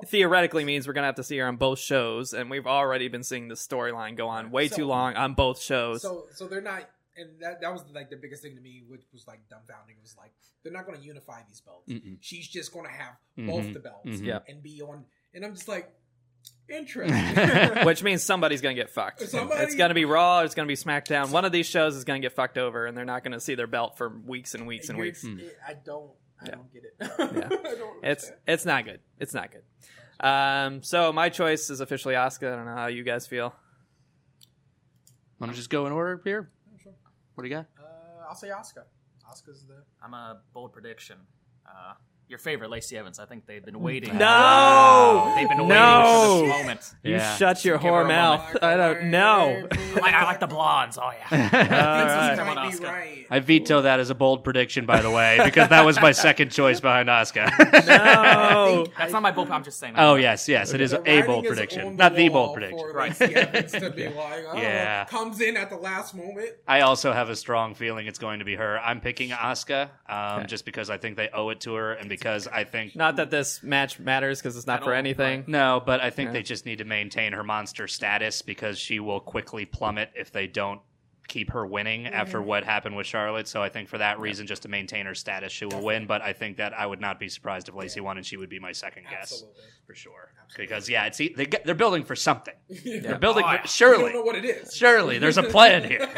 theoretically means we're gonna have to see her on both shows, and we've already been seeing the storyline go on way So- too long on both shows. so so they're not and that that was like the biggest thing to me, which was like dumbfounding. Was like they're not going to unify these belts. Mm-mm. She's just going to have both Mhm. the belts Mhm. Yeah. and be on. And I'm just like, interesting. <laughs> Which means somebody's gonna get fucked. Somebody- It's gonna be Raw. It's gonna be SmackDown. One of these shows is gonna get fucked over, and they're not gonna see their belt for weeks and weeks and You're- weeks. it- I don't. I Yeah. don't get it. <laughs> Yeah. I don't It's understand. it's not good. It's not good. Um, so my choice is officially Asuka. I don't know how you guys feel. Want to just go in order here? Sure. What do you got? Uh, I'll say Oscar. Oscar's the. I'm a bold prediction. Uh, your favorite, Lacey Evans. I think they've been mm. waiting. No! Uh, they've been waiting No! for this moment. You Yeah. shut your Give whore mouth. I don't know. I, I like the blondes. Oh yeah. All right. Come on, might be right. I veto that as a bold prediction, by the way, because that was my second choice behind Asuka. <laughs> No. <laughs> That's not my bold. I'm just saying. oh yes, yes, it is The a bold is prediction, on not the bold prediction. For Right. Lacey Evans to be <laughs> like, oh, Yeah. comes in at the last moment. I also have a strong feeling it's going to be her. I'm picking Asuka, um, Okay. just because I think they owe it to her, and because I think Not that this match matters because it's not for all, anything. no, but I think Yeah. they just need to maintain her monster status because she will quickly plummet if they don't keep her winning after mm-hmm. what happened with Charlotte. So I think for that reason, just to maintain her status, she will win. But I think that I would not be surprised if Lacey won, and she would be my second guess for sure. Because yeah, it's e, they get, they're building for something. <laughs> Yeah. They're building Oh, for, yeah. You surely. don't know what it is. Surely, there's a plan here. <laughs>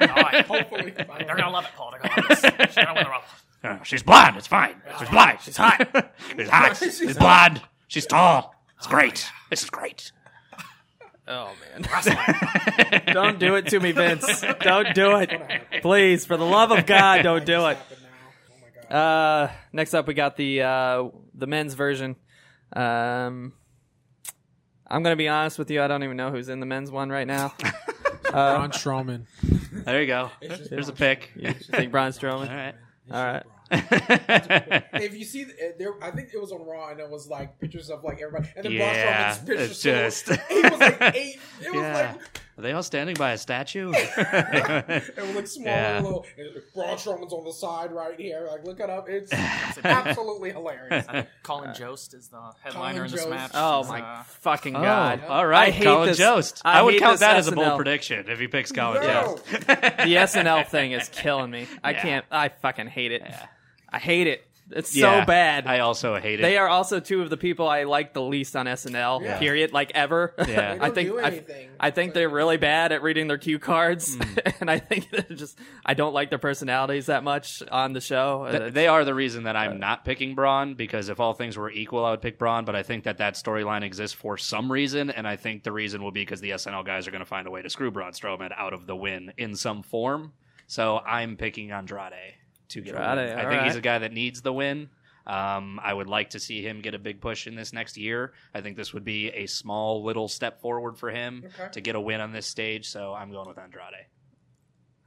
Oh, yeah. Hopefully. They're gonna love it, Paul. They're gonna love <laughs> this. She's gonna win the Rumble. Oh, she's blonde. It's fine. She's blonde. She's hot. <laughs> she's hot. <laughs> She's blonde. She's tall. It's great. This is great. Oh man. <laughs> don't do it to me, Vince. Don't do it. Please, for the love of God, don't do it. Happen now. Oh my god. Uh, next up, we got the uh, the men's version. Um, I'm gonna be honest with you. I don't even know who's in the men's one right now. Uh, Braun Strowman. There you go. There's a pick. you think Braun Strowman? right. All right. <laughs> if you see, eh, there, I think it was on Raw, and it was like pictures of like everybody, and then Yeah, Braun Strowman's picture. it's so- just- he was like eight. It was <laughs> Yeah. like Are they all standing by a statue? <laughs> it was <laughs> like small Yeah. little. Braun Strowman's on the side right here. Like look it up. It's <laughs> absolutely hilarious. Colin Jost is the headliner in this Jost. match. Oh my uh, fucking Oh, god! all right. Colin this- Jost. I I, would count this that as a bold prediction if he picks Colin No. Jost. The SNL thing is killing me. I Yeah. can't. I fucking hate it. I hate it. It's Yeah, so bad. I also hate it. they are also two of the people I like the least on SNL. Yeah. Period. Like ever. Yeah. <laughs> They I don't think do I, anything. I think they're really bad at reading their cue cards, hmm. <laughs> and I think <laughs> they're just I don't like their personalities that much on the show. Th- they are the reason that I'm uh, not picking Braun because if all things were equal, I would pick Braun. But I think that that storyline exists for some reason, and I think the reason will be because the SNL guys are going to find a way to screw Braun Strowman out of the win in some form. So I'm picking Andrade to get a win. Andrade, I all think he's right. a guy that needs the win. Um, I would like to see him get a big push in this next year. I think this would be a small little step forward for him Okay. to get a win on this stage. So I'm going with Andrade.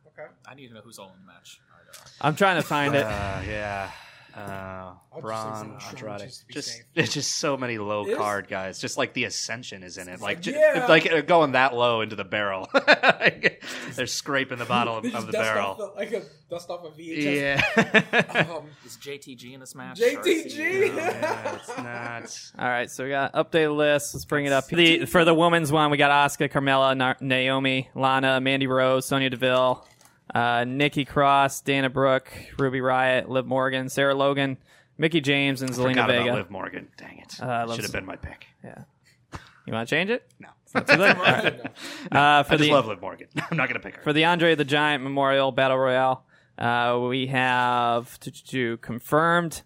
Okay. I need to know who's all in the match. All right, I'm trying to find it. Uh, yeah. Uh, I'll just Braun, Andrade. just Just, it's just so many low It is? card guys. Just like the Ascension is in it. Like, ju- Yeah. like uh, going that low into the barrel. <laughs> They're scraping the bottom of, of the dust barrel. Off the, like a dust off a VHS. Yeah. <laughs> Um, <laughs> is JTG in this match? JTG. Or- yeah, it's nuts. All right, so we got updated list. Let's bring it up. The for the women's one, we got Asuka, Carmella, Na- Naomi, Lana, Mandy Rose, Sonya Deville, uh, Nikki Cross, Dana Brooke, Ruby Riott, Liv Morgan, Sarah Logan, Mickie James, and Zelina Forgot Vega. about Liv Morgan. Dang it. Uh, Should have Z- been my pick. Yeah. You want to change it? No. Not too late? <laughs> All right. Uh, for I just the love Liv Morgan. <laughs> I'm not going to pick her. for the Andre the Giant Memorial Battle Royale, uh, we have to, to, to confirmed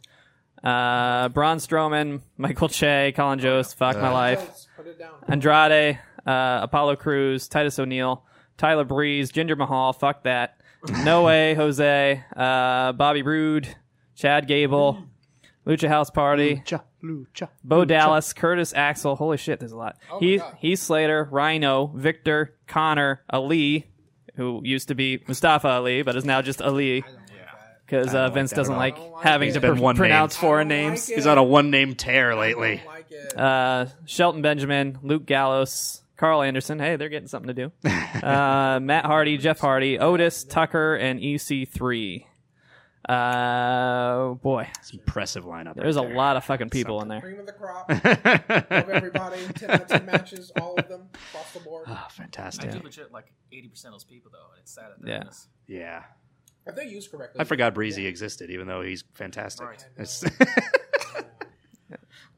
uh, Braun Strowman, Michael Che, Colin Jost, Fuck My Life. Let's Put it down. Andrade, uh, Apollo Crews, Titus O'Neil, Tyler Breeze, Jinder Mahal, fuck that. No way, <laughs> Jose, uh, Bobby Roode, Chad Gable, Lucha House Party, Lucha, Lucha, Bo Lucha. Dallas, Curtis Axel. Holy shit, there's a lot. Oh my Heath, Heath Slater, Rhino, Viktor, Konnor, Ali, who used to be Mustafa Ali, but is now just Ali I don't like that. because uh, Vince like doesn't like like having it. to been pr- one name. pronounce I foreign don't like names. He's on a one name tear I lately. don't like it. uh, Shelton Benjamin, Luke Gallows, Karl Anderson. Hey, they're getting something to do. uh, Matt Hardy, Jeff Hardy, Otis, Tucker, and EC3. Uh, boy, It's an impressive lineup. there's right a there. lot of fucking people in there. Cream of the crop. Love everybody. <laughs> 10 out of 10 matches, all of them, across the board. Oh, fantastic! I fantastic. do legit like eighty percent of those people though, and it's sad at that. Yeah. is- Yeah. If they used correctly. I forgot Breezy existed, even though he's fantastic. Right. It's- <laughs>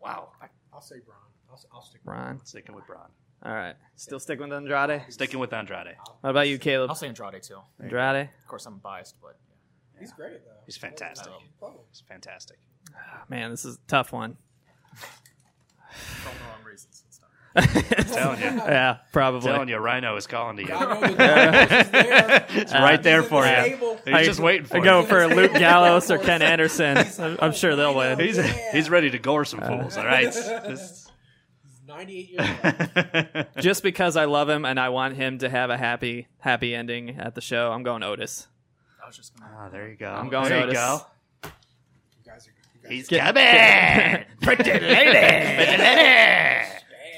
wow. I'll say Braun. I'll, I'll stick with Braun. Sticking with Braun. All right, still sticking with Andrade. Sticking with Andrade. What about you, Caleb? I'll say Andrade too. Andrade. Of course, I'm biased, but yeah. He's great, though. He's fantastic. He's fantastic. Ah, man, this is a tough one. for all the wrong reasons. It's not. <laughs> I'm telling you. <laughs> yeah, probably. telling you, Rhino is calling to you. I know the guy is there. <laughs> It's right there He's for at the you. table. He's just waiting for I go you. for Luke Gallows or Ken Anderson. I'm, I'm sure they'll win. He's he's ready to gore some uh, fools. All right. This- He's 98 years old. <laughs> Just because I love him and I want him to have a happy, happy ending at the show, I'm going Otis. I was just gonna. Ah, there you go. I'm going there Otis. you go. You guys are, you guys He's Get- coming. <laughs> Pretty lady.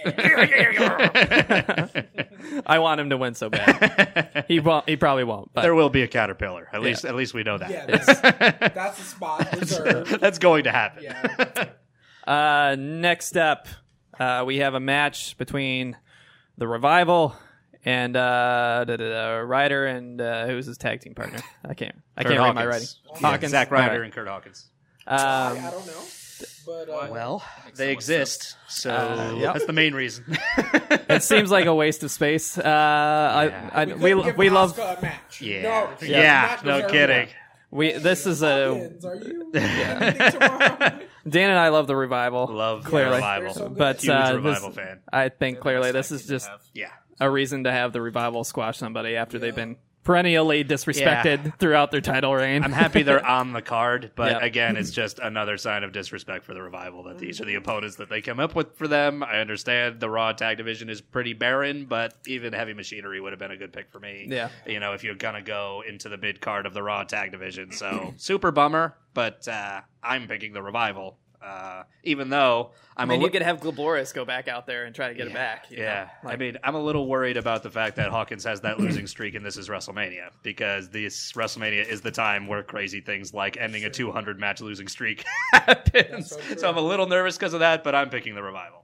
<laughs> I want him to win so bad. He won't. He probably won't. But there will be a caterpillar. At least, at least we know that. Yeah, that's, that's the spot reserved. That's going to happen. Yeah. Uh, next up, uh, we have a match between the Revival and uh, da, da, da, Ryder and uh, who's his tag team partner? I can't. I Curt can't read my writing. Hawkins. Yeah, Hawkins. Zack Ryder All right. and Curt Hawkins. I, I Um, don't know. But, uh, Well, they so much exist, so Uh, yep. that's the main reason. <laughs> it seems like a waste of space. Uh, Yeah. I, I, we, we we love a match. yeah, No, yeah, match no deserved kidding. we. This is a Hawkins, Are you? <laughs> anything tomorrow? Dan and I love the Revival. Love Clearly. revival. So good. But Huge uh, revival this, fan. I think clearly this is just. Yeah, a reason to have the Revival squash somebody after they've been perennially disrespected throughout their title reign. I'm happy they're on the card, but Yeah. again, it's just another sign of disrespect for the revival that these are the opponents that they come up with for them. I understand the Raw tag division is pretty barren, but even Heavy Machinery would have been a good pick for me. Yeah. you know, if you're gonna go into the mid card of the Raw tag division, so super bummer. But uh, I'm picking the revival, uh, even though I I'm mean, a you could have Glorious go back out there and try to get it back. you know? Yeah, I mean, I'm a little worried about the fact that Hawkins has that losing <clears throat> streak, and this is WrestleMania because this WrestleMania is the time where crazy things like ending a 200 match losing streak <laughs> happens. so So. I'm a little nervous because of that, but I'm picking the revival.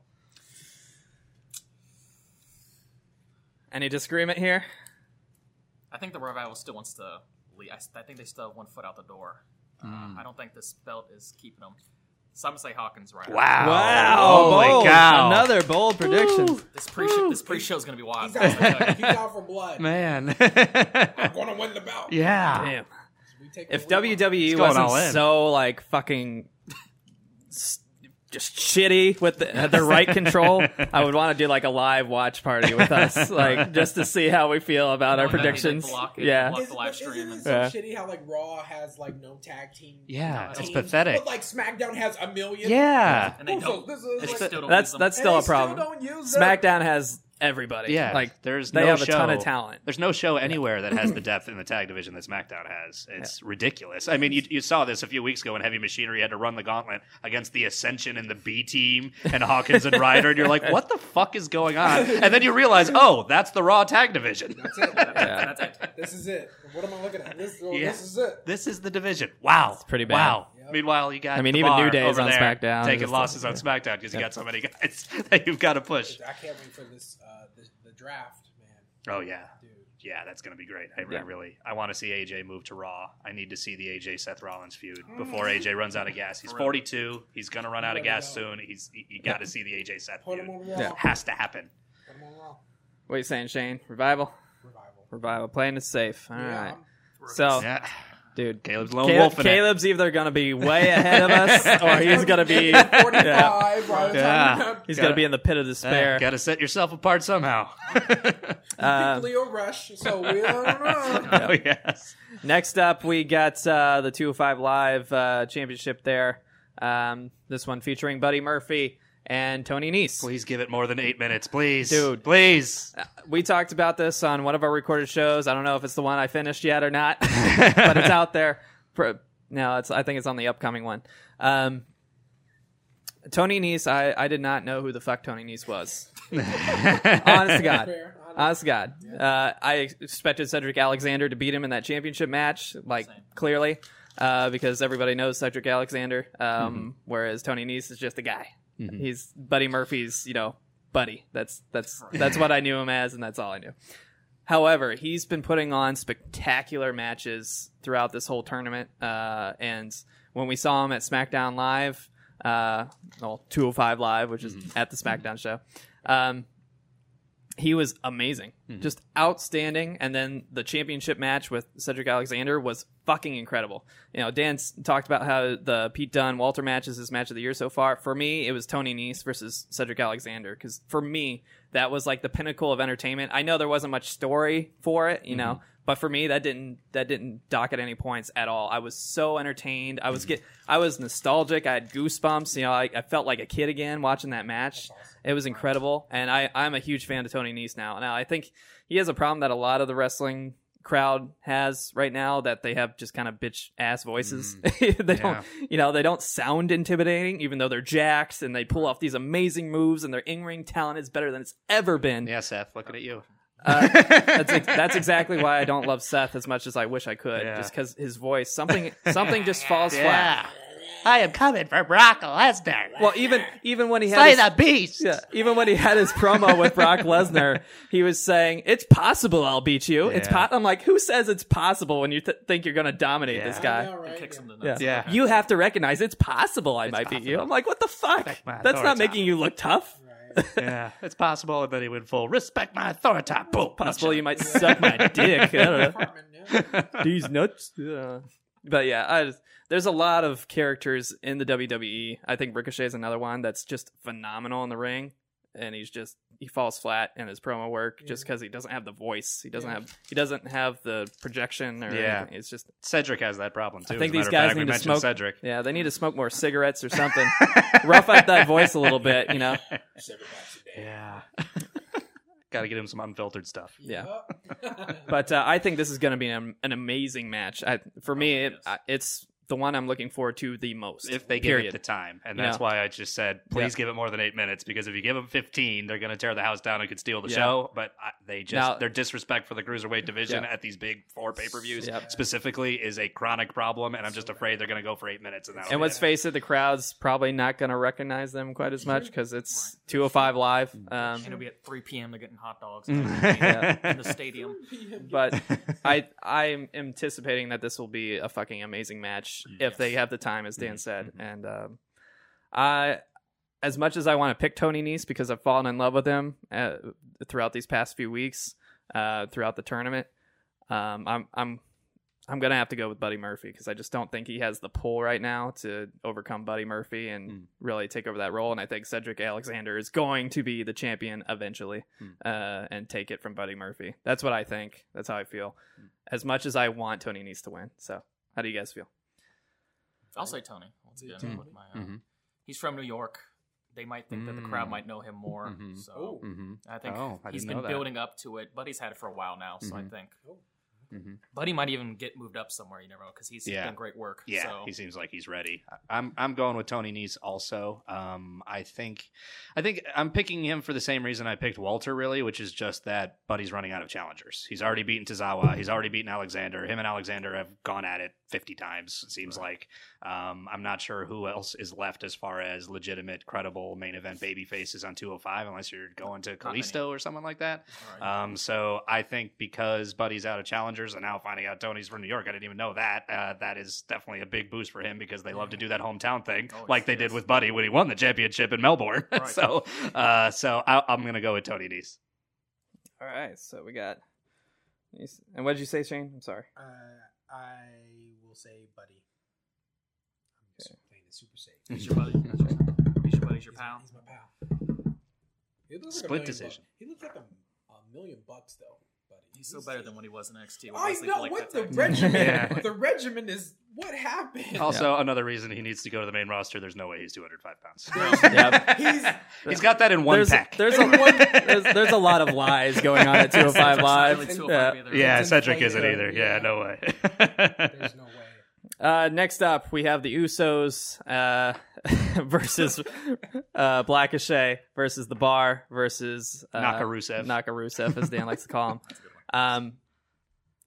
Any disagreement here? I think the revival still wants to. leave. I, I think they still have one foot out the door. Uh, I don't think this belt is keeping them. So say Hawkins right. Wow! Holy bold. cow! Another bold prediction. This pre this pre show is gonna be wild. He's out, he's out for blood. man. <laughs> I'm going to win the belt. yeah. Damn. If WWE It's going all wasn't so like fucking s- just shitty with the, the right control, I would want to do like a live watch party with us, <laughs> like just to see how we feel about our Well, that'd be, like, predictions. Yeah. block the live stream Isn't it and- so Yeah. shitty how like Raw has like no tag team? Yeah, it's teams, pathetic. But like SmackDown has a million. Yeah. and they don't. this is they like- still don't That's use them. that's And still they a problem. don't use them. SmackDown has everybody. Yeah, like there's they no have a ton show- of talent. There's no show anywhere that has <laughs> the depth in the tag division that SmackDown has. It's ridiculous. I mean, you, you saw this a few weeks ago when Heavy Machinery had to run the gauntlet against the Ascension and the B Team and Hawkins and Ryder, and you're like, what the fuck is going on? And then you realize, oh, that's the Raw tag division. That's it. Yeah. That's it. This is it. What am I looking at? This, oh, Yeah. this is it. This is the division. Wow, pretty bad. Wow. Yep. Meanwhile, you got I mean, the even bar New Day is on there SmackDown. taking Just- losses on SmackDown because you got so many guys <laughs> that you've got to push. I can't wait for this. Uh, The, the draft, man. Oh yeah, Dude. yeah, that's gonna be great. I, I Yeah. really, I want to see AJ move to Raw. I need to see the AJ Seth Rollins feud mm. before AJ runs out of gas. He's <laughs> 42. He's gonna run out of gas soon. He's, you, you got to see the AJ Seth Put him feud. on Yeah. Has to happen. Put him on What are you saying, Shane? Revival? Revival. Revival. Playing is safe. All right. Yeah, I'm- So, Yeah, dude, Caleb's lone Caleb- wolf in it. Caleb's either going to be way ahead of us <laughs> or he's going to be yeah, <laughs> 45 by the Yeah. time he's Gotta- going to be in the pit of despair. Got to set yourself apart somehow. <laughs> Uh, Lio Rush, so we don't know. oh yes. next up, we got uh, the 205 Live uh, Championship there. Um, this one featuring Buddy Murphy and Tony Nese. Please give it more than eight minutes, please, Dude. Please. We talked about this on one of our recorded shows. I don't know if it's the one I finished yet or not, <laughs> but it's out there. Pro- No, it's. I think it's on the upcoming one. Um, Tony Nese, I, I did not know who the fuck Tony Nese was. <laughs> Honest to God. Fair. Honest to God. Uh, I expected Cedric Alexander to beat him in that championship match, like Same. clearly. uh, because everybody knows Cedric Alexander, um, Mm-hmm. whereas Tony Nese is just a guy. He's Buddy Murphy's, you know, buddy. That's that's that's what I knew him as, and that's all I knew. However, he's been putting on spectacular matches throughout this whole tournament. Uh, and when we saw him at SmackDown Live, uh, well, 205 Live, which is at the SmackDown show, um, he was amazing, just outstanding. And then the championship match with Cedric Alexander was fucking incredible. You know, Dan's talked about how the Pete Dunne Walter match is his match of the year so far. For me, it was Tony Nese versus Cedric Alexander because for me, that was like the pinnacle of entertainment. I know there wasn't much story for it, you know, mm-hmm. but for me, that didn't that didn't dock at any points at all. I was so entertained. I was mm-hmm. get I was nostalgic. I had goosebumps. You know, I, I felt like a kid again watching that match. It was incredible, and I I'm a huge fan of Tony Nese now. Now I think he has a problem that a lot of the wrestling crowd has right now that they have just kind of bitch ass voices. <laughs> they Yeah. don't, you know, they don't sound intimidating, even though they're jacks and they pull off these amazing moves and their in ring talent is better than it's ever been. Yeah, Seth, looking at you. Uh, <laughs> that's ex- that's exactly why I don't love Seth as much as I wish I could. Yeah. Just because his voice, something something just falls <laughs> flat. I am coming for Brock Lesnar. Well, even even when he had his, beast. yeah, even when he had his promo with Brock Lesnar, he was saying, "It's possible I'll beat you." It's po-. I'm like, who says it's possible when you th- think you're going to dominate Yeah. this guy? know, right? Kicks him in the Yeah. nuts. Yeah. You have to recognize it's possible I might beat you. I'm like, what the fuck? That's not authority. making you look tough. Right. <laughs> yeah, it's possible, and then he went full respect my authority. Boom. Possible you might suck my <laughs> dick. I don't know. These nuts. Yeah. But yeah, I just, there's a lot of characters in the WWE. I think Ricochet is another one that's just phenomenal in the ring, and he's just he falls flat in his promo work just because he doesn't have the voice. He doesn't Yeah. have he doesn't have the projection or Yeah. anything. It's just Cedric has that problem too. I think these guys fact. we need to mentioned smoke. Cedric. Yeah, they need to smoke more cigarettes or something. <laughs> Rough up that voice a little bit, you know. Seven packs a day. Yeah. <laughs> Got to get him some unfiltered stuff. Yeah. <laughs> But uh, I think this is going to be an, an amazing match. I, for me, it, it is. I- it's the one I'm looking forward to the most. If they give period. it the time, and Yeah. that's why I just said, please Yeah. give it more than eight minutes. Because if you give them fifteen, they're going to tear the house down and could steal the Yeah. show. But I, they just Now- their disrespect for the cruiserweight division Yeah. at these big four pay per views Yep. specifically is a chronic problem, and I'm just afraid they're going to go for eight minutes. And, that'll And let's it. face it, the crowd's probably not going to recognize them quite as much because it's 205 live. Um, And it'll be at 3 p.m. They're getting hot dogs <laughs> in the stadium. but <laughs> I I'm anticipating that this will be a fucking amazing match if they have the time, as Dan said. And um, I, as much as I want to pick Tony Nese because I've fallen in love with him uh, throughout these past few weeks, uh, throughout the tournament, um, I'm I'm I'm gonna have to go with Buddy Murphy because I just don't think he has the pull right now to overcome Buddy Murphy and Mm. really take over that role. And I think Cedric Alexander is going to be the champion eventually uh, and take it from Buddy Murphy. That's what I think. That's how I feel. As much as I want Tony Nese to win. So, how do you guys feel? I'll say Tony. Once again, with my, uh, Mhm. he's from New York. They might think that the crowd Mm. might know him more. Mhm. So Oh. Mm-hmm. I think Oh, I he's didn't been building up to it. but he's had it for a while now, so I Mhm. think Oh. Mm-hmm. Buddy might even get moved up somewhere. You never know because he's Yeah. done great work. Yeah, so. he seems like he's ready. I'm I'm going with Tony Nese also. Um, I think I think I'm picking him for the same reason I picked Walter, really, which is just that Buddy's running out of challengers. He's already beaten Tozawa. He's already beaten Alexander. Him and Alexander have gone at it 50 times. It seems like. Um, I'm not sure who else is left as far as legitimate, credible main event baby faces on 205, unless you're going to. Kalisto or someone like that. Right. Um, so I think because Buddy's out of challengers and now finding out Tony's from New York, I didn't even know that. Uh, that is definitely a big boost for him because they love to do that hometown thing, Oh, like they did with Buddy when he won the championship in Melbourne. <laughs> Right. so, uh, so I, I'm gonna go with Tony Nese. All right, so we got. And what did you say, Shane? I'm sorry. Uh, I will say Buddy. I'm just Okay. playing it super safe. <laughs> he's your buddy. He's your buddy. He's your He's, pal. he's my pal. He looks like Split decision. bucks. He looks like a, a million bucks though, buddy. He's still better than when he was in NXT. with I Wesley know Blake what the time. regimen. <laughs> Yeah. The regimen is what happened. Also, another reason he needs to go to the main roster. There's no way he's 205 pounds. <laughs> <laughs> Yep. He's he's got that in one there's, pack. there's, a, there's, there's a lot of lies going on at 205 Live. Really Yeah. either. yeah, Cedric isn't either. Yeah, Yeah. no way. there's no way. Uh, next up, we have the Usos uh, versus uh, Blackachet versus the Bar versus uh, Nakarusev. Nakarusev, as Dan likes to call him. Um,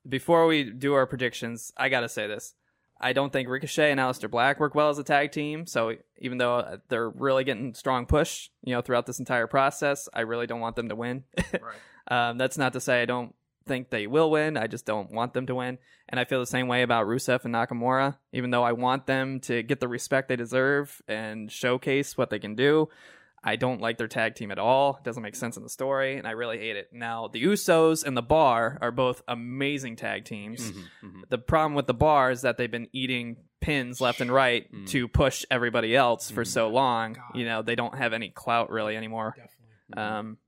before we do our predictions, I gotta say this: I don't think Ricochet and Aleister Black work well as a tag team. So even though they're really getting strong push, you know, throughout this entire process, I really don't want them to win. <laughs> Right. um, that's not to say I don't think they will win. I just don't want them to win. And I feel the same way about Rusev and Nakamura. Even though I want them to get the respect they deserve and showcase what they can do, I don't like their tag team at all. It doesn't make sense in the story, and I really hate it. Now, the Usos and the Bar are both amazing tag teams. Mm-hmm, The problem with the Bar is that they've been eating pins left and right Mm. to push everybody else for so long. You know, they don't have any clout really anymore. Definitely. Um,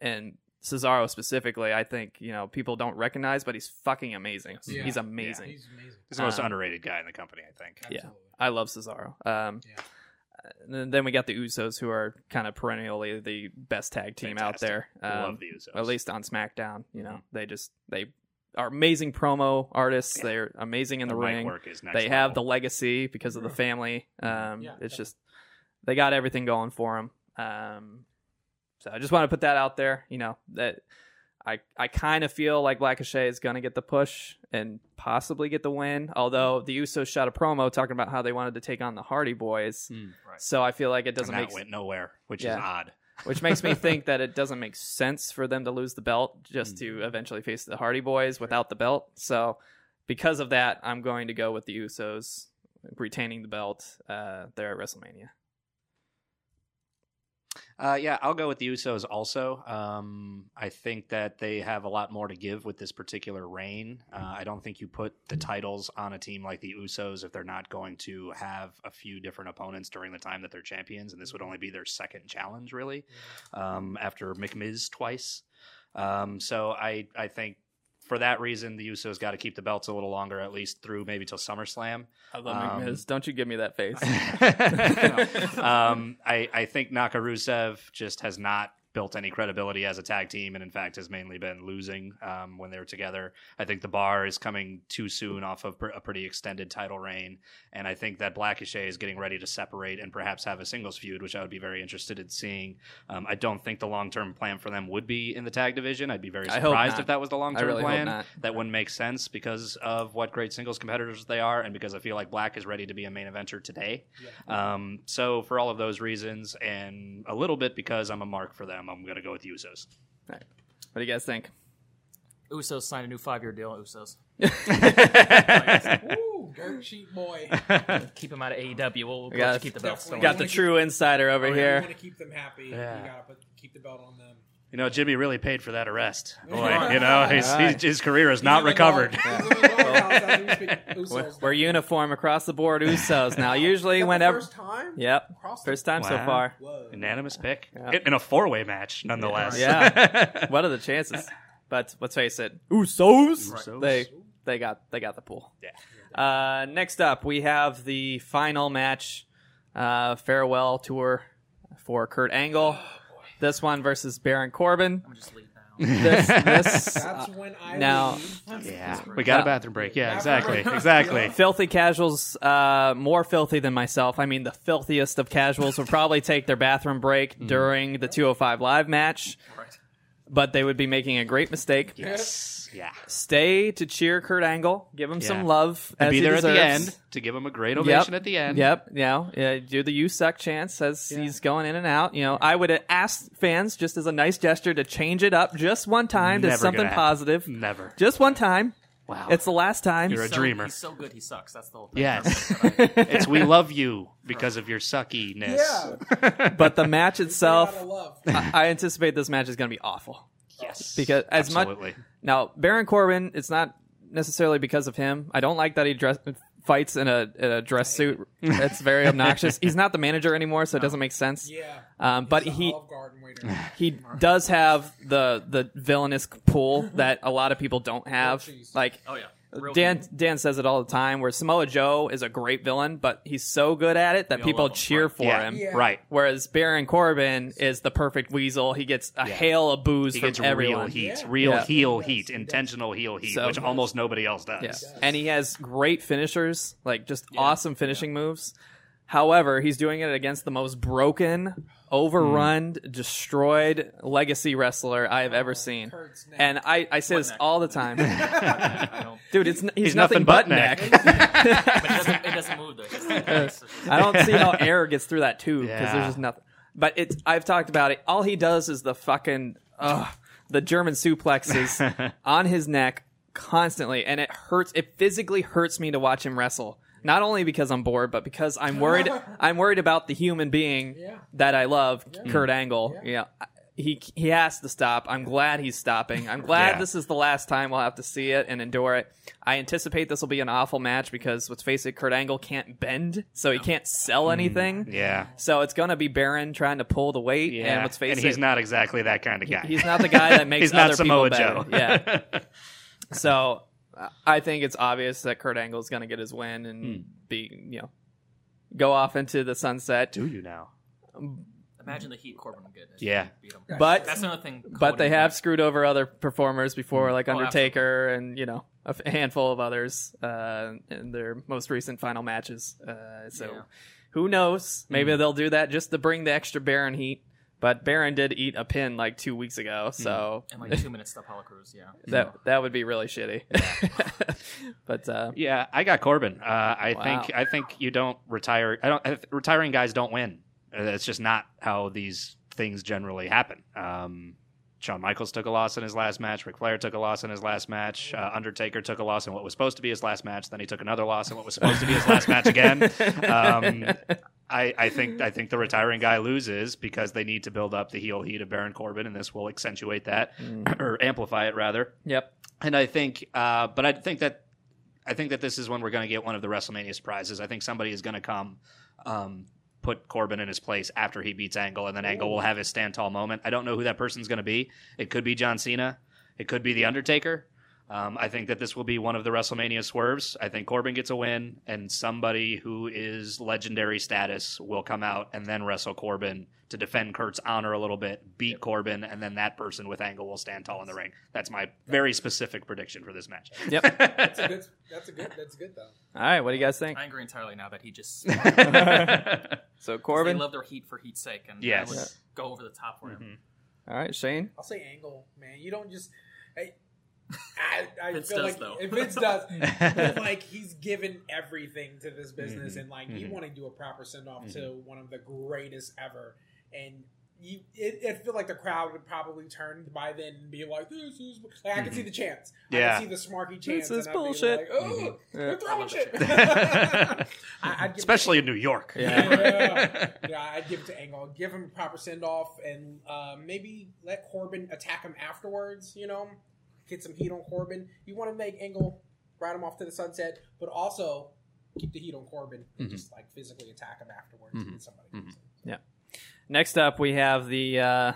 and Cesaro specifically, I think you know people don't recognize, but he's fucking amazing. Yeah. He's amazing. He's amazing. He's the most Um, underrated guy in the company, I think. Yeah. I love Cesaro. Um, Yeah. And then- then we got the Usos, who are kind of perennially the best tag team out there. I love Um, the Usos. at least on SmackDown. You know, Mhm. they just they are amazing promo artists. Yeah. They're amazing in the, the ring. work is next They have the legacy because of the family. Um, Yeah, it's definitely. just they got everything going for them. Um, so I just want to put that out there. You know that I I kind of feel like Black Cachet is going to get the push and possibly get the win. Although the Usos shot a promo talking about how they wanted to take on the Hardy Boys. Mm. Right. So I feel like it doesn't that make went nowhere, which Yeah. is odd. <laughs> which makes me <laughs> think that it doesn't make sense for them to lose the belt just to eventually face the Hardy Boys without the belt. So, because of that, I'm going to go with the Usos retaining the belt uh, there at WrestleMania. Uh, yeah, I'll go with the Usos also. Um, I think that they have a lot more to give with this particular reign. Uh, I don't think you put the titles on a team like the Usos if they're not going to have a few different opponents during the time that they're champions, and this would only be their second challenge, really, um, after McMiz twice. Um, so I, I think for that reason, the Usos got to keep the belts a little longer, at least through maybe till SummerSlam. I love Um. Don't you give me that <laughs> face. <laughs> um, I, I think Nakarusev just has not built any credibility as a tag team, and in fact has mainly been losing um, when they're together. I think the bar is coming too soon off of pr- a pretty extended title reign, and I think that Blackishay is getting ready to separate and perhaps have a singles feud, which I would be very interested in seeing. Um, I don't think the long term plan for them would be in the tag division. I'd be very surprised if that was the long term really plan. That wouldn't make sense because of what great singles competitors they are, and because I feel like Black is ready to be a main eventer today. Um, so for all of those reasons, and a little bit because I'm a mark for them, I'm going to go with Usos. What do you guys think? Usos signed a new five-year deal. Usos <laughs> Ooh, dirt sheet boy. <laughs> keep him out of AEW. We'll, we'll We got- keep the belts. Definitely. Got worry. the true insider over oh, You here. want to keep them happy. Yeah. You gotta put, keep the belt on them. You know, Jimmy really paid for that arrest. <laughs> Boy, you know, his, Right. his, his career is not He's in the recovered. dog- he's in the doghouse as we speak. We're, we're uniform across the board Usos now. <laughs> Usually, Is whenever. First time? Yep. Across the- First time so Wow. far. Whoa. Unanimous pick Yeah. in, in a four way match, nonetheless. Yeah. <laughs> What are the chances? But let's face it, Usos. Usos. They they got they got the pool. Yeah. Uh, next up, we have the final match, uh, farewell tour for Kurt Angle. <gasps> <sighs> This one versus Baron Corbin. I'm just leave now. <laughs> This this That's uh, when I now- Yeah, we got a uh, bathroom break. Yeah, exactly, <laughs> exactly. filthy casuals, uh, more filthy than myself. I mean, the filthiest of casuals would probably take their bathroom break mm-hmm. during the 205 live match, Right. but they would be making a great mistake. Yes, yeah. Stay to cheer Kurt Angle, give him Yeah. some love, To as be he there at the deserves. end to give him a great ovation at the end. Yep, you know, yeah, do the "you suck" chance as he's going in and out. You know, I would ask fans just as a nice gesture to change it up just one time to Never something gonna happen. positive, Never. just one time. Wow. It's the last time. You're a So- dreamer. He's so good, he sucks. That's the whole thing. Yes. <laughs> it's we love you because of your suckiness. Yeah. but the match itself, Out of love. I, I anticipate this match is going to be awful. Yes. Because as much- Now, Baron Corbin, it's not necessarily because of him. I don't like that he dress, fights in a, in a dress suit. <laughs> It's very obnoxious. He's not the manager anymore, so it doesn't make sense. Yeah. Um, but he Olive Garden waiter. <laughs> he does have the the villainous pull that a lot of people don't have. cheese. Like Oh yeah. Real Dan good. Dan says it all the time. Where Samoa Joe is a great villain, but he's so good at it that We all people love him. cheer for yeah. him. Yeah. Right. Whereas Baron Corbin is the perfect weasel. He gets a hail of booze He from gets everyone. real heat, Yeah. real Yeah. heel Yes, heat, he intentional heel heat, So- which almost nobody else does. Yeah. And he has great finishers, like just awesome finishing moves. However, he's doing it against the most broken, overrun, Hmm. destroyed legacy wrestler I have ever seen. Kurt's neck. And I, I say this neck? all the time. <laughs> Dude, it's n- he's, He's nothing, but neck. <laughs> but it doesn't, it doesn't move though. It's just- <laughs> it's just- I don't see how air gets through that tube because Yeah. there's just nothing. But it's I've talked about it. All he does is the fucking ugh, the German suplexes on his neck constantly, and it hurts. It physically hurts me to watch him wrestle. Not only because I'm bored, but because I'm worried. <laughs> I'm worried about the human being Yeah. that I love, Kurt. Angle. Yeah. He, he has to stop. I'm glad he's stopping. I'm glad Yeah. this is the last time we'll have to see it and endure it. I anticipate this will be an awful match because let's face it, Kurt Angle can't bend, so he can't sell anything. Mm. Yeah. So it's gonna be Baron trying to pull the weight, Yeah. and let's face and it, he's not exactly that kind of guy. he's not the guy that <laughs> makes He's not other Samoa people Joe. better. Yeah. <laughs> so I think it's obvious that Kurt Angle is gonna get his win and Hmm. be, you know, go off into the sunset. Do you now? Imagine the heat Corbin would get. Yeah. beat him. But That's another thing. but they have screwed over other performers before, like Oh, Undertaker and you know a f- handful of others uh, in their most recent final matches. Uh, so Yeah. who knows? Maybe Hmm. they'll do that just to bring the extra Baron heat. But Baron did eat a pin like two weeks ago, Hmm. so And like two minutes to Apollo Crews. Yeah. <laughs> that that would be really shitty. <laughs> but uh, Yeah, I got Corbin. Uh, I Wow. think I think you don't retire. I don't. I th- retiring guys don't win. Uh, It's just not how these things generally happen. Um, Shawn Michaels took a loss in his last match. Ric Flair took a loss in his last match. Uh, Undertaker took a loss in what was supposed to be his last match. Then he took another loss in what was supposed to be his last match again. <laughs> Um, I, I think I think the retiring guy loses because they need to build up the heel heat of Baron Corbin, and this will accentuate that <clears throat> or amplify it rather. yep, And I think, uh, but I think that I think that this is when we're going to get one of the WrestleMania surprises. I think somebody is going to come, um, put Corbin in his place after he beats Angle, and then Angle will have his stand tall moment. I don't know who that person's going to be. It could be John Cena. It could be The Undertaker. Um, I think that this will be one of the WrestleMania swerves. I think Corbin gets a win, and somebody who is legendary status will come out and then wrestle Corbin to defend Kurt's honor a little bit, beat Corbin, and then that person with Angle will stand tall in the ring. That's my very specific prediction for this match. Yep. <laughs> That's a good. That's a good. That's good though. all right. What do you guys think? I agree entirely now that he just <laughs> <laughs> So Corbin, they love their heat for heat's sake, and Yes. that would go over the top for him. All right, Shane. I'll say Angle, man. You don't just. I, I, I Vince feel does, like though. if Vince does, <laughs> like he's given everything to this business, Mhm. and like Mhm. you want to do a proper send off to Mm-hmm. one of the greatest ever, and you, it, it feel like the crowd would probably turn by then and be like, "This is." Like, I can see the chants. I Yeah. can see the smarky chants. is and bullshit. Like, oh, they're Yeah. throwing shit. <laughs> I, I'd give Especially in New York. <laughs> Yeah. yeah. yeah, I'd give it to Angle. Give him a proper send off, and uh, maybe let Corbin attack him afterwards. You know, get some heat on Corbin. You want to make Angle ride him off to the sunset, but also keep the heat on Corbin and Mhm. just like physically attack him afterwards. Mhm. And somebody Mhm. comes in. Next up, we have the uh,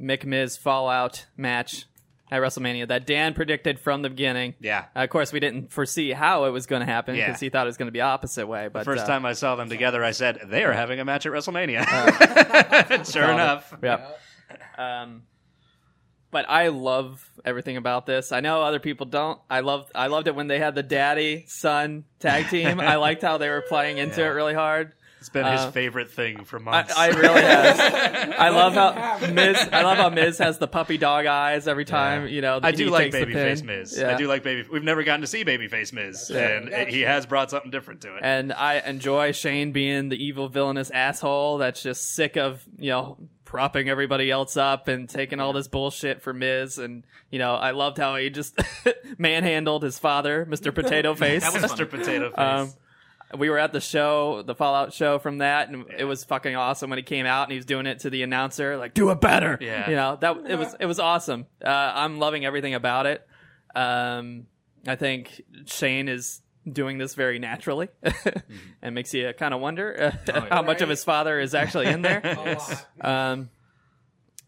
McMiz Fallout match at WrestleMania that Dan predicted from the beginning. Yeah. of course, we didn't foresee how it was going to happen Yeah. because he thought it was going to be opposite way. But The first uh, time I saw them together, I said, they are having a match at WrestleMania. <laughs> sure Called it. enough. Yep. Um, but I love everything about this. I know other people don't. I loved I loved it when they had the daddy son tag team. I liked how they were playing into Yeah. it really hard. It's been his Uh, favorite thing for months. I really <laughs> have. I love how <laughs> have. Miz. I love how Miz has the puppy dog eyes every time. You know, I do like takes the Babyface. Miz. Yeah. I do like Baby. We've never gotten to see Babyface Miz, Yeah. and he has brought something different to it. And I enjoy Shane being the evil villainous asshole that's just sick of, you know, propping everybody else up and taking all this bullshit for Miz. And, you know, I loved how he just <laughs> manhandled his father, Mr. <laughs> Potato Face. That was Mr. Potato Face. Um, we were at the show, the Fallout show from that, and it was fucking awesome when he came out and he was doing it to the announcer, like "Do it better." Yeah. you know that it was it was awesome. Uh, I'm loving everything about it. Um, I think Shane is doing this very naturally, <laughs> and makes you kind of wonder uh, Oh, yeah. how much of his father is actually in there. <laughs> A. Um,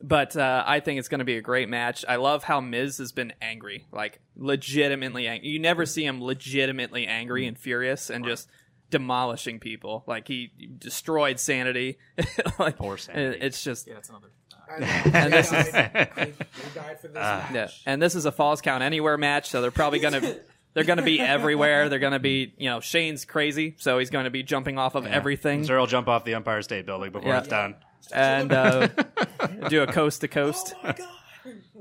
but uh, I think it's going to be a great match. I love how Miz has been angry, like legitimately angry. You never see him legitimately angry and furious and just demolishing people. Like he destroyed Sanity. <laughs> like Poor Sanity. It's just Yeah, that's another. I. And this is- died, they, they died for this Uh, yeah. And this is a Falls Count Anywhere match, so they're probably going to they're going to be everywhere. <laughs> They're going to be, you know, Shane's crazy, so he's going to be jumping off of everything Sir will jump off the Empire State Building before Yeah. it's done. and uh, <laughs> do a coast to coast. Oh my god.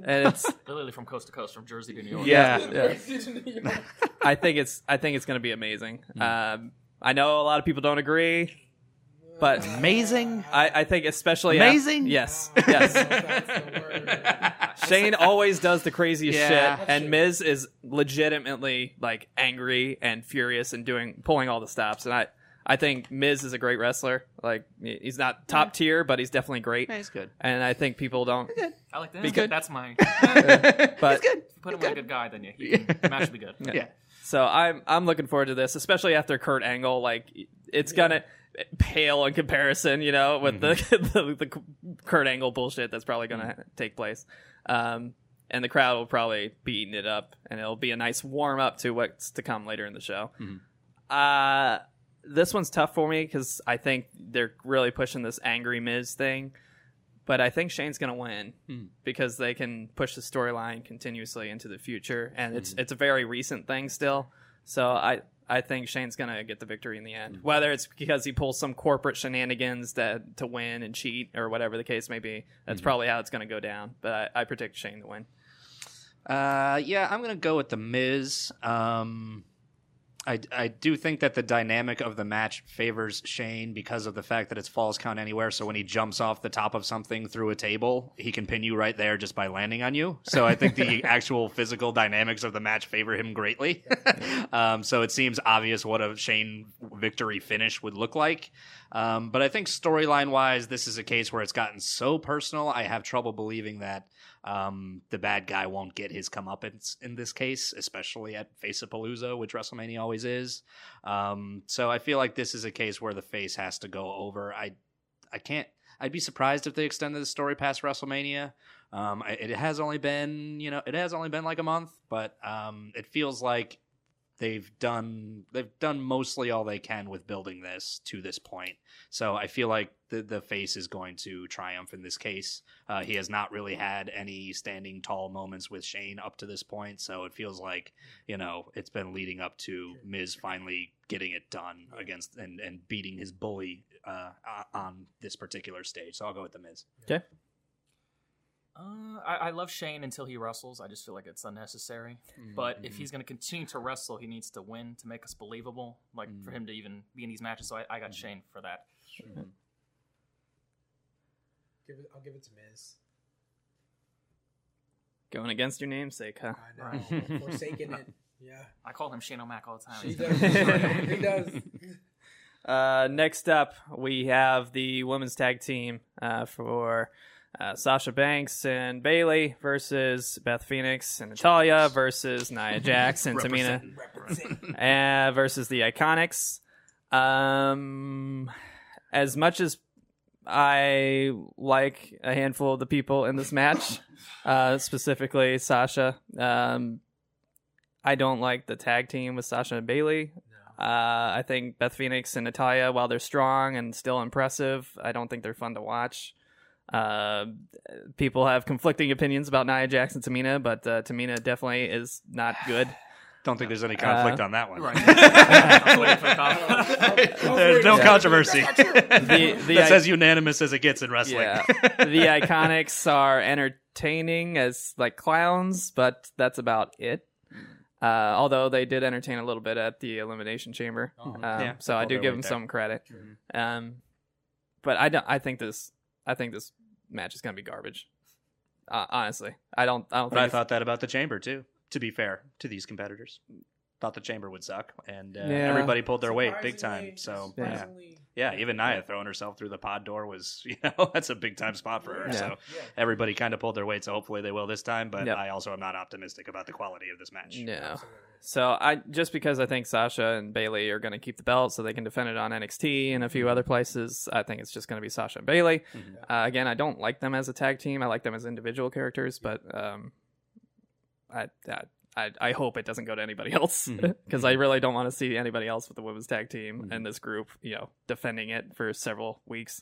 And it's, Literally from coast to coast, from Jersey to New York. yeah, yeah. I think it's, I think it's going to be amazing. Um, I know a lot of people don't agree, but Amazing. I, I think especially Amazing? af- yes, <laughs> yes. That's the word. Shane always does the craziest Yeah. shit, and Miz is legitimately like angry and furious and doing pulling all the stops. And I, I think Miz is a great wrestler. Like he's not top tier, but he's definitely great. He's good. And I think people don't. I like that. Be good. That's my. <laughs> But Put him with a good guy, then yeah, he can, the match will be good. <laughs> Yeah. so I'm I'm looking forward to this, especially after Kurt Angle. Like it's gonna pale in comparison, you know, with the, mm-hmm. <laughs> the the Kurt Angle bullshit that's probably gonna mm-hmm. take place. Um, and the crowd will probably be eating it up, and it'll be a nice warm up to what's to come later in the show. Mm-hmm. Uh, this one's tough for me because I think they're really pushing this angry Miz thing, but I think Shane's gonna win mm. because they can push the storyline continuously into the future, and it's it's a very recent thing still. So I I think Shane's gonna get the victory in the end, whether it's because he pulls some corporate shenanigans that to win and cheat or whatever the case may be. That's probably how it's gonna go down. But I, I predict Shane to win. Uh, yeah, I'm gonna go with the Miz. Um, I I do think that the dynamic of the match favors Shane because of the fact that it's falls count anywhere. So when he jumps off the top of something through a table, he can pin you right there just by landing on you. So I think the <laughs> actual physical dynamics of the match favor him greatly. <laughs> um, so it seems obvious what a Shane victory finish would look like. Um, but I think storyline wise, this is a case where it's gotten so personal. I have trouble believing that um, the bad guy won't get his comeuppance in this case, especially at Face of Palooza, which WrestleMania always is. Um, so I feel like this is a case where the face has to go over. I, I can't. I'd be surprised if they extended the story past WrestleMania. Um, it has only been, you know, it has only been like a month, but um, it feels like they've done they've done mostly all they can with building this to this point. So I feel like the the face is going to triumph in this case. Uh, he has not really had any standing tall moments with Shane up to this point, so it feels like you know it's been leading up to Miz finally getting it done against and and beating his bully uh, on this particular stage. So I'll go with the Miz. Okay. Uh, I, I love Shane until he wrestles. I just feel like it's unnecessary. But if he's going to continue to wrestle, he needs to win to make us believable. Like for him to even be in these matches. So I, I got Shane for that. Give it, I'll give it to Miz. Going against your namesake, huh? I know. <laughs> Forsaking it. Yeah. I call him Shane O'Mac all the time. He does. he does. <laughs> Uh, next up, we have the women's tag team uh, for uh, Sasha Banks and Bayley versus Beth Phoenix and Natalya versus Nia Jax and Tamina Represent. <laughs> uh, versus the Iconics. Um, as much as I like a handful of the people in this match, <laughs> uh, specifically Sasha, um, I don't like the tag team with Sasha and Bayley. Uh, I think Beth Phoenix and Natalya, while they're strong and still impressive, I don't think they're fun to watch. Uh, people have conflicting opinions about Nia Jax and Tamina, but uh, Tamina definitely is not good. Don't think there's any conflict Uh, on that one. I was waiting for the call. There's no Yeah. controversy. <laughs> The, the That's as unanimous as it gets in wrestling. Yeah. the <laughs> iconics are entertaining as like clowns, but that's about it. Uh, although they did entertain a little bit at the elimination chamber, um, Yeah, so I do give them there. some credit. Um, but I don't. I think this. I think this match is going to be garbage. Uh, honestly, I don't. I don't But think I thought that about the chamber too. To be fair to these competitors, thought the chamber would suck, and uh, Yeah. everybody pulled their weight big time. So Yeah. Yeah. surprisingly- Yeah, even Nia throwing herself through the pod door was, <laughs> you know, that's a big time spot for her. Yeah. So Yeah. everybody kind of pulled their weight. So hopefully they will this time. But Yep. I also am not optimistic about the quality of this match. No. So I just because I think Sasha and Bayley are going to keep the belt so they can defend it on NXT and a few other places, I think it's just going to be Sasha and Bayley. Uh, again, I don't like them as a tag team. I like them as individual characters, but um, I, I I I hope it doesn't go to anybody else <laughs> because I really don't want to see anybody else with the women's tag team and this group, you know, defending it for several weeks.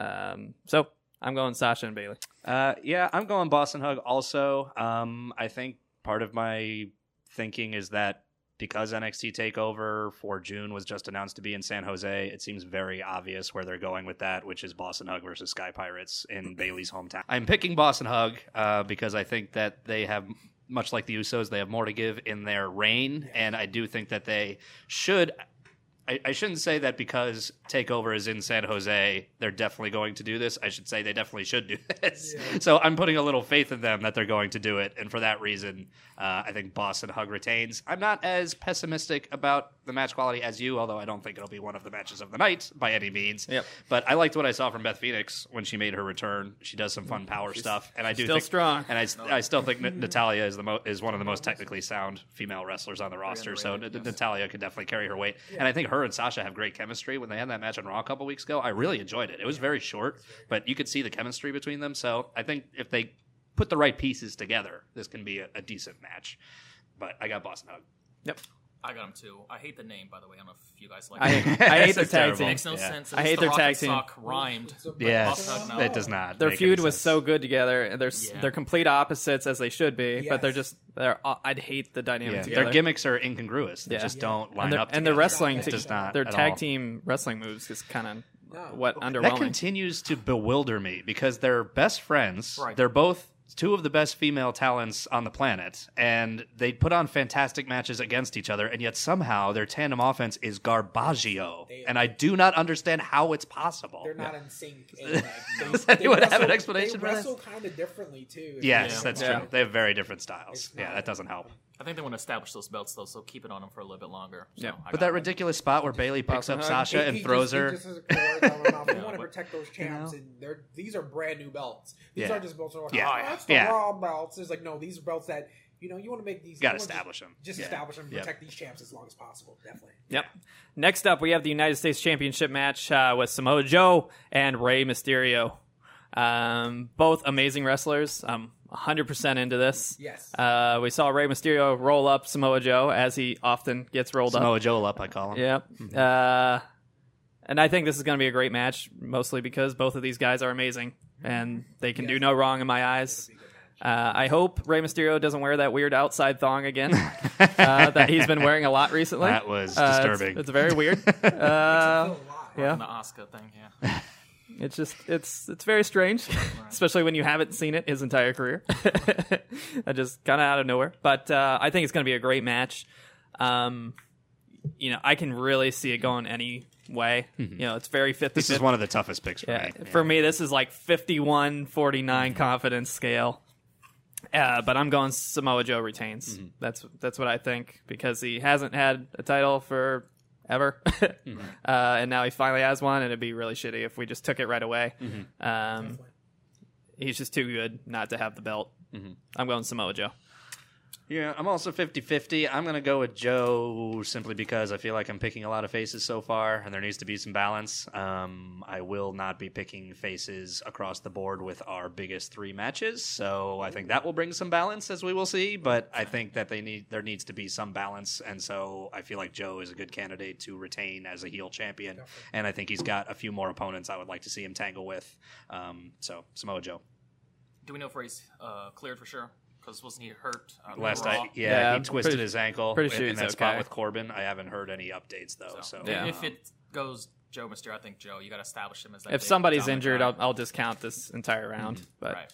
Um, so I'm going Sasha and Bayley. Uh, yeah, I'm going Boss 'n' Hug also. Um, I think part of my thinking is that because NXT Takeover for June was just announced to be in San Jose, it seems very obvious where they're going with that, which is Boss 'n' Hug versus Sky Pirates in Bayley's hometown. I'm picking Boss 'n' Hug uh, because I think that they have. Much like the Usos, they have more to give in their reign, and I do think that they should I, I shouldn't say that because Takeover is in San Jose, they're definitely going to do this. I should say they definitely should do <laughs> this. So I'm putting a little faith in them that they're going to do it, and for that reason, uh, I think Boss 'n' Hug retains. I'm not as pessimistic about the match quality as you, although I don't think it'll be one of the matches of the night by any means. Yep. But I liked what I saw from Beth Phoenix when she made her return. She does some fun mm, power stuff, and I do still think, strong. And I, I still think Natalya is the mo- is one of the most technically sound female wrestlers on the roster. So N- Natalya could definitely carry her weight, and I think her and Sasha have great chemistry. When they had that match on Raw a couple weeks ago, I really enjoyed it. It was very short, but you could see the chemistry between them. So I think if they put the right pieces together, this can be a, a decent match. But I got Boss 'n' Hug. Yep. I got him too. I hate the name, by the way. I don't know if you guys like I, it. I hate their tag terrible. team. Makes no Yeah. sense. I hate the their Rock tag and team. Sock rhymed. Yes, Boston no. it does not. Their make feud any was sense. so good together. and They're Yeah. they're complete opposites as they should be, but they're just they're. uh, I'd hate the dynamic Yeah. together. Their gimmicks are incongruous. They Yeah. just Yeah. don't line and their, up. and their wrestling, It does not their tag all. team wrestling moves is kind of No. what That That continues to bewilder me because they're best friends. Right. They're both two of the best female talents on the planet, and they put on fantastic matches against each other, and yet somehow their tandem offense is garbaggio, They- and I do not understand how it's possible. They're not in sync. <laughs> And, like, they, Does they anyone have an explanation They for wrestle kind of differently too. Yes, Yeah. that's Yeah. true. They have very different styles. It's Yeah, that doesn't help. I think they want to establish those belts though, so keep it on them for a little bit longer. So Yeah. But that them. ridiculous spot where Bayley picks up Sasha He- and throws just, he her. just has a cord on. We <laughs> want to protect those champs, know? and they're these are brand new belts. These Yeah. aren't just belts. That are like, Yeah. oh, that's the Yeah. raw belts. It's like no, these are belts that you know you want to make these. Gotta you wanna. Just Yeah. establish them. Yep. Protect these champs as long as possible. Definitely. Yep. Next up, we have the United States Championship match uh, with Samoa Joe and Rey Mysterio. Um, both amazing wrestlers. I'm 100% into this. Yes. Uh, we saw Rey Mysterio roll up Samoa Joe as he often gets rolled up. Samoa Joe up, I call him. Yep. Uh, and I think this is going to be a great match, mostly because both of these guys are amazing and they can do no wrong in my eyes. Uh, I hope Rey Mysterio doesn't wear that weird outside thong again <laughs> uh, that he's been wearing a lot recently. That was Uh, it's- disturbing. it's, very weird. <laughs> Uh, yeah, And the Oscar thing, yeah. <laughs> it's just it's it's very strange, <laughs> especially when you haven't seen it his entire career. <laughs> I just kind of out of nowhere, but uh, I think it's going to be a great match. Um, you know, I can really see it going any way. You know, it's very 50 This is one of the toughest picks for yeah, me. for me, this is like 51 49 confidence scale. Uh, but I'm going Samoa Joe retains. Mm-hmm. That's that's what I think because he hasn't had a title for ever, <laughs> Mm-hmm. uh, and now he finally has one, and it'd be really shitty if we just took it right away. Mm-hmm. Um, he's just too good not to have the belt. Mm-hmm. I'm going Samoa Joe. Yeah, I'm also 50 50. I'm going to go with Joe simply because I feel like I'm picking a lot of faces so far, and there needs to be some balance. Um, I will not be picking faces across the board with our biggest three matches, so I think that will bring some balance, as we will see. But I think that they need there needs to be some balance, and so I feel like Joe is a good candidate to retain as a heel champion, and I think he's got a few more opponents I would like to see him tangle with. Um, so Samoa Joe. Do we know if he's uh, cleared for sure? Because wasn't he hurt? Uh, Last Raw? I, yeah, Yeah, he twisted pretty- his ankle pretty in, sure in he's that spot okay. with Corbin. I haven't heard any updates though. So, Yeah. If it goes Joe Mysterio, I think Joe, you got to establish him as that. If big somebody's dominant injured, guy. I'll, I'll discount this entire round. But right.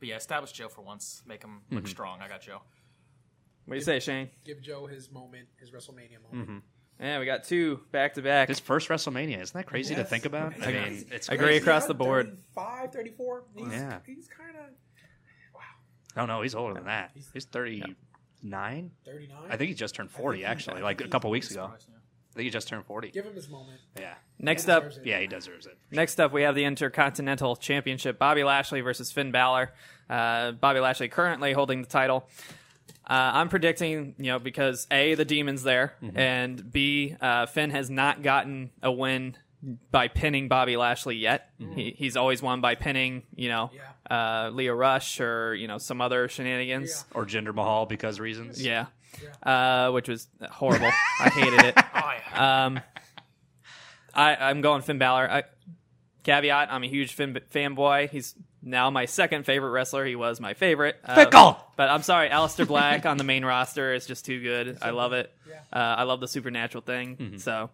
But yeah, establish Joe for once. Make him Mm-hmm. look strong. I got Joe. what do you say, Shane? Give Joe his moment, his WrestleMania moment. Mm-hmm. Yeah, we got two back to back. his first WrestleMania isn't that crazy to Yes. think about? I Agree. mean, it's Agree crazy. across the board. 35, 34. He's, Yeah. He's kind of Oh no, he's older than that. He's 39. 39. I think he just turned 40 actually, like a couple weeks ago. I think he just turned 40. Give him his moment. Yeah, Next He up, it. yeah, he deserves it. Next up, we have the Intercontinental Championship: Bobby Lashley versus Finn Balor. Uh, Bobby Lashley currently holding the title. Uh, I'm predicting, you know, because a the demon's there, and b uh, Finn has not gotten a win by pinning Bobby Lashley yet. He, he's always won by pinning, you know, uh, Lio Rush or you know some other shenanigans. Or Jinder Mahal because reasons. Yeah, Uh, which was horrible. I hated it. <laughs> Oh yeah. Um, I, I'm going Finn Balor. I, caveat: I'm a huge Finn fanboy. He's now my second favorite wrestler. He was my favorite. Uh, Fickle! But I'm sorry, Aleister Black on the main roster is just too good. I love it. Yeah. Uh, I love the supernatural thing. Mm-hmm. So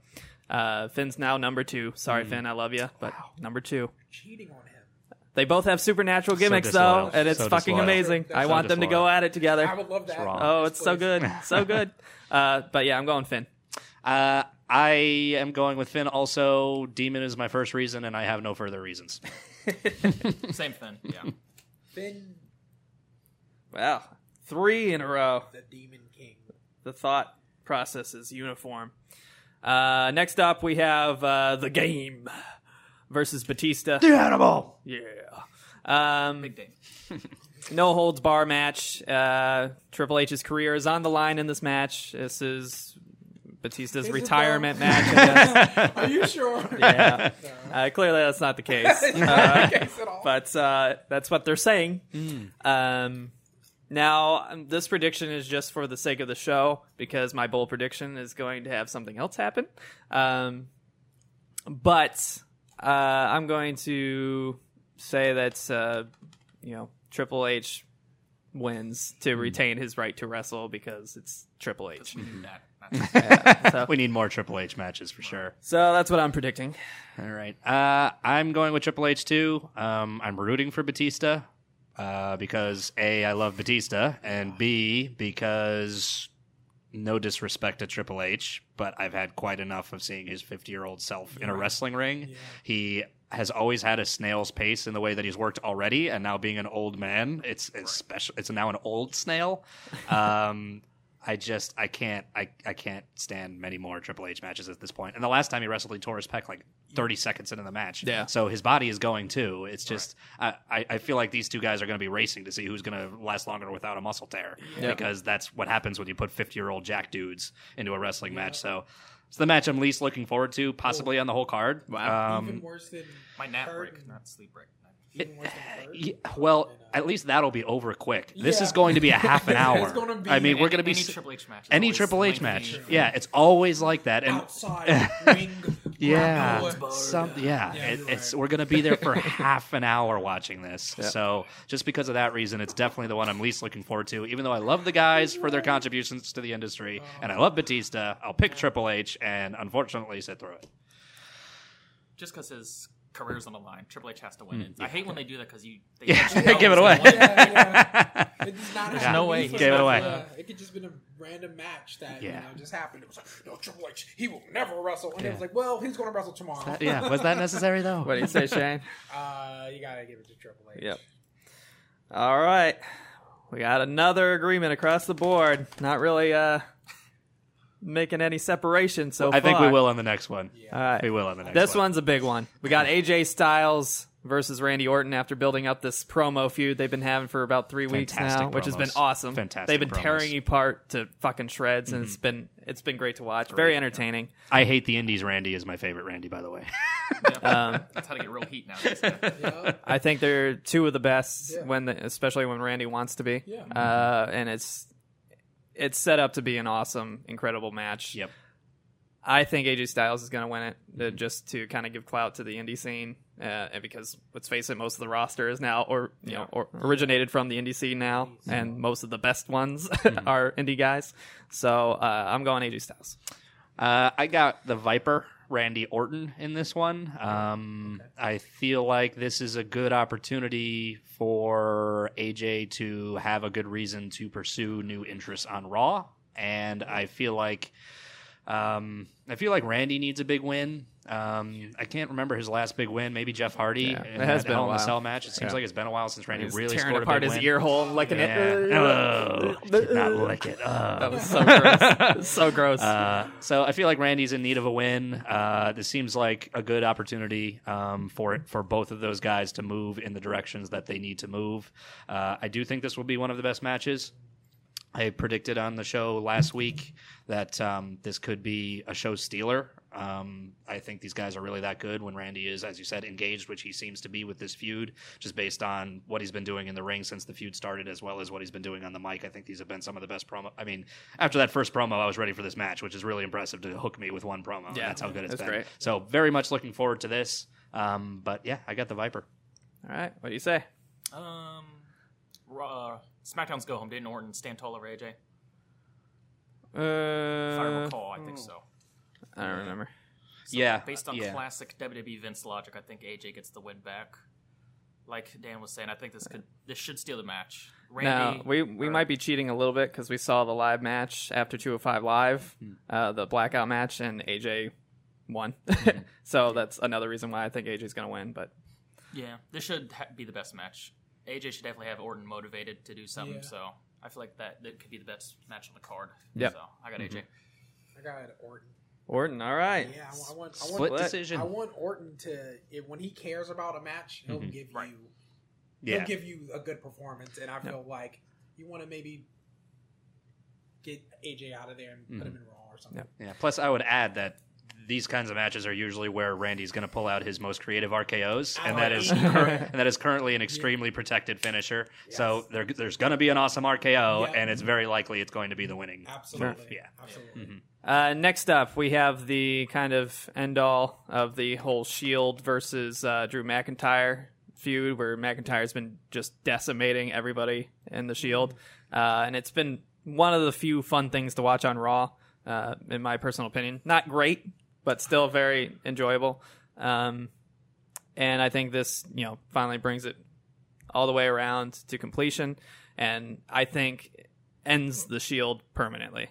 uh, Finn's now number two. Sorry, Finn, I love you, but number two. Cheating on him. They both have supernatural gimmicks though, and it's So fucking disloyal. amazing. I So want them to go at it together. I would love that. wrong. Oh, it's so good, so <laughs> good. Uh, but yeah, I'm going Finn. Uh, I am going with Finn. Also, Demon is my first reason, and I have no further reasons. <laughs> Same thing. Yeah. Finn, Wow, three in a row. the Demon King. The thought process is uniform. Uh, next up, we have uh, the game versus Batista. The animal. Yeah. Um, Big day. <laughs> no holds bar match. Uh, Triple H's career is on the line in this match. This is Batista's Is it retirement though? match. <laughs> Are you sure? yeah. Uh, clearly, that's not the <laughs> case. It's Uh, not the case at all. but uh, that's what they're saying. Um, now, um, this prediction is just for the sake of the show because my bold prediction is going to have something else happen. Um, but uh, I'm going to say that uh, you know Triple H wins to retain his right to wrestle because it's Triple H. That. That's- <laughs> So, We need more Triple H matches for sure. so that's what I'm predicting. All right. Uh, I'm going with Triple H too. Um, I'm rooting for Batista uh, because A, I love Batista, and B, because no disrespect to Triple H, but I've had quite enough of seeing his 50 year old self in a wrestling ring. He has always had a snail's pace in the way that he's worked already, and now being an old man, it's it's special. It's now an old snail. <laughs> Um, I just I can't I, I can't stand many more Triple H matches at this point. And the last time he wrestled, he tore his pec like 30 seconds into the match. Yeah. So his body is going too. It's just I, I I feel like these two guys are going to be racing to see who's going to last longer without a muscle tear Yeah. because that's what happens when you put 50 year old jack dudes into a wrestling match. So. It's the match I'm least looking forward to, possibly on the whole card. Wow. Um, even worse than My nap break, not sleep break. Even worse than Kurt. Yeah, well, at least that'll be over quick. This Yeah. is going to be a half an <laughs> It's hour. gonna be- I mean, we're going to be any s- Triple H match. any Triple H lengthy. match. Yeah, it's always like that. And outside <laughs> ring. yeah, some yeah, Yeah, it, you're it's right. we're going to be there for <laughs> half an hour watching this. So just because of that reason, it's definitely the one I'm least looking forward to. Even though I love the guys for their contributions to the industry, uh-huh. and I love Batista, I'll pick Triple H, and unfortunately sit through it. Just because his career's on the line, Triple H has to win it. Mm, I hate when they do that because you they Yeah, let you know give it who's away. yeah, yeah. <laughs> It does There's no way be he gave it away. uh, it could just been a random match that you know just happened. It was like, no, Triple H, he will never wrestle, and it was like, well, he's going to wrestle tomorrow. yeah, was that necessary though? What do you say, <laughs> Shane? Uh, you gotta give it to Triple H. Yep. All right. We got another agreement across the board. Not really uh making any separation so I think we will on the next one. All right. We will on the next This one. one's a big one. We got AJ Styles versus Randy Orton after building up this promo feud they've been having for about three weeks Fantastic now, which has been promos. awesome. Fantastic They've been promos. Mm-hmm. tearing you apart to fucking shreds, and it's been it's been great to watch. Very entertaining. I hate the Indies. Randy is my favorite Randy, by the way. <laughs> Um, That's how to get real heat nowadays. Yeah. <laughs> I think they're two of the best Yeah. when, the, especially when Randy wants to be. Yeah. Uh, and it's it's set up to be an awesome, incredible match. yep. I think AJ Styles is going to win it, uh, just to kind of give clout to the indie scene, uh, and because let's face it, most of the roster is now, or you know, or originated from the indie scene now, and most of the best ones <laughs> are indie guys. So uh, I'm going AJ Styles. Uh, I got the Viper, Randy Orton, in this one. Um, I feel like this is a good opportunity for AJ to have a good reason to pursue new interests on Raw, and I feel like. Um, I feel like Randy needs a big win. Um, I can't remember his last big win. Maybe Jeff Hardy Yeah, in it has been a Hell a while. Cell match. It seems Yeah. like it's been a while since Randy He's really tearing scored apart a big his win. ear hole, and licking Yeah. it. Oh, did not lick it. That Oh. was so gross. so gross. Uh, so I feel like Randy's in need of a win. Uh, this seems like a good opportunity um, for it for both of those guys to move in the directions that they need to move. Uh, I do think this will be one of the best matches. I predicted on the show last week that um, this could be a show stealer. Um, I think these guys are really that good when Randy is, as you said, engaged, which he seems to be with this feud, just based on what he's been doing in the ring since the feud started, as well as what he's been doing on the mic. I think these have been some of the best promo. I mean, after that first promo, I was ready for this match, which is really impressive to hook me with one promo. Yeah, that's how good it's that's been. great. So very much looking forward to this. Um, but yeah, I got the Viper. All right, what do you say? Um, Raw, SmackDown's go home. Didn't Orton stand tall over AJ? If I Uh, recall, I think so. I don't remember. yeah, Based on yeah. classic WWE Vince logic, I think AJ gets the win back. Like Dan was saying, I think this could this should steal the match. Randy, Now we we or- might be cheating a little bit because we saw the live match after 205 live, Hmm. uh, the blackout match, and AJ won. Hmm. <laughs> so that's another reason why I think AJ's gonna win. But Yeah, this should ha- be the best match. AJ should definitely have Orton motivated to do something. Yeah. So I feel like that that could be the best match on the card. Yeah. So I got AJ. I got Orton. Orton, all right. Yeah, I, I want. I Split want. Split. decision. I want Orton to, if, when he cares about a match, he'll Mhm. give Right. you, yeah. he'll give you a good performance. And I feel like you want to maybe get AJ out of there and put him in Raw or something. Yeah. Plus, I would add that these kinds of matches are usually where Randy's going to pull out his most creative RKO's, and that is cur- <laughs> and that is currently an extremely protected finisher. So there, there's going to be an awesome RKO, Yeah. and it's very likely it's going to be the winning. Absolutely. Yeah. Absolutely. Uh, next up, we have the kind of end all of the whole Shield versus uh, Drew McIntyre feud, where McIntyre's been just decimating everybody in the Shield, uh, and it's been one of the few fun things to watch on Raw, uh, in my personal opinion. Not great, but still very enjoyable. Um, and I think this, you know, finally brings it all the way around to completion, and I think ends the Shield permanently.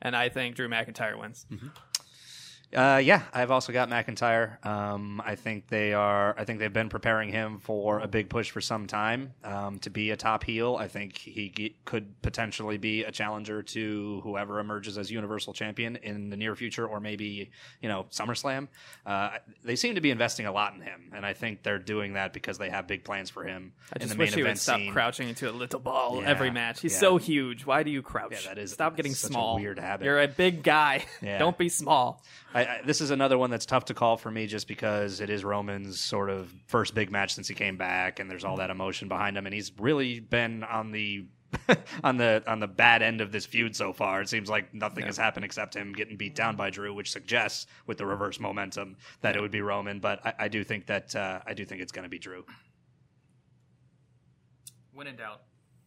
And I think Drew McIntyre wins. Uh, yeah, I've also got McIntyre. Um, I think they are. I think they've been preparing him for a big push for some time um, to be a top heel. I think he ge- could potentially be a challenger to whoever emerges as Universal Champion in the near future, or maybe you know SummerSlam. Uh, they seem to be investing a lot in him, and I think they're doing that because they have big plans for him I in just the wish main he would event stop scene. crouching into a little ball Yeah, every match. He's yeah. so huge. Why do you crouch? Yeah, that is- stop getting small. weird habit. You're a big guy. Yeah. <laughs> Don't be small. I, I, this is another one that's tough to call for me just because it is Roman's sort of first big match since he came back, and there's all that emotion behind him, and he's really been on the <laughs> on the on the bad end of this feud so far. It seems like nothing has happened except him getting beat down by Drew, which suggests with the reverse momentum that it would be Roman. But I, I do think that uh, I do think it's going to be Drew. When in doubt,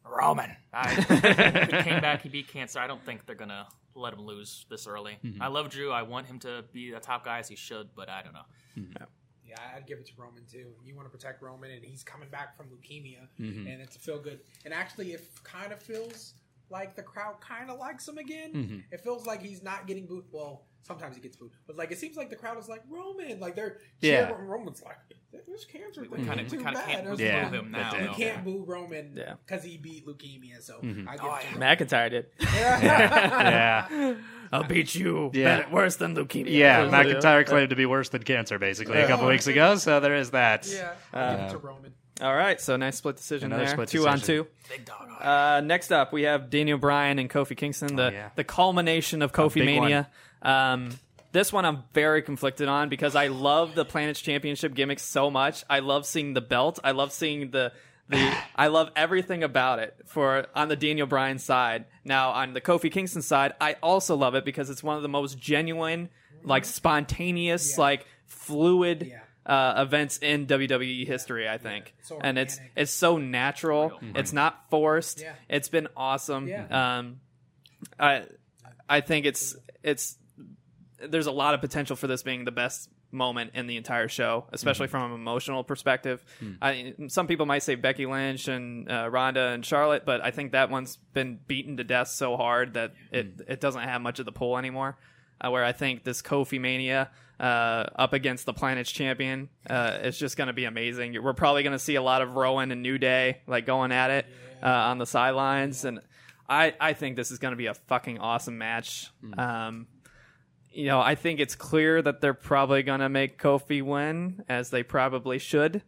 Roman. I, <laughs> he came back, he beat cancer. I don't think they're gonna let him lose this early. Mm-hmm. I love Drew. I want him to be a top guy as he should, but I don't know. Yeah, I'd give it to Roman too. You want to protect Roman, and he's coming back from leukemia, Mm-hmm. and it's a feel good. And actually, it kind of feels like the crowd kind of likes him again. Mm-hmm. It feels like he's not getting booed. Well, sometimes he gets booed, but like it seems like the crowd is like Roman, like they're Yeah. cheering. Roman's like this cancer thing We kind of ain't too kind of bad. can't It's boo Yeah. like, him now. That- You though. can't boo Roman Yeah. because he beat leukemia. So Mm-hmm. I give Oh, it to him. McIntyre did. <laughs> Yeah, <laughs> I'll beat you. Yeah. Better- worse than leukemia. yeah. That's what it is. McIntyre claimed to be worse than cancer basically a couple weeks ago, so there is that. Yeah, I give it to Roman. All right, so nice split decision Another there. split two on decision. two. Big dog. Uh, next up, we have Daniel Bryan and Kofi Kingston, the Oh, yeah. the culmination of Kofi big Mania. Um, this one I'm very conflicted on because I love the Planets Championship gimmick so much. I love seeing the belt. I love seeing the the. <sighs> I love everything about it. For on the Daniel Bryan side, now on the Kofi Kingston side, I also love it because it's one of the most genuine, like spontaneous, Yeah. like fluid. Yeah. Uh, events in WWE history, I think, so and it's organic. it's so natural. It's not forced. Yeah. It's been awesome. Yeah. Um, I I think it's it's there's a lot of potential for this being the best moment in the entire show, especially Mm-hmm. from an emotional perspective. Hmm. I, some people might say Becky Lynch and uh, Ronda and Charlotte, but I think that one's been beaten to death so hard that it Hmm. it doesn't have much of the pull anymore. Uh, where I think this Kofi Mania uh, up against the Planet's champion uh, is just going to be amazing. We're probably going to see a lot of Rowan and New Day like going at it uh, on the sidelines, and I I think this is going to be a fucking awesome match. Um, you know, I think it's clear that they're probably going to make Kofi win, as they probably should.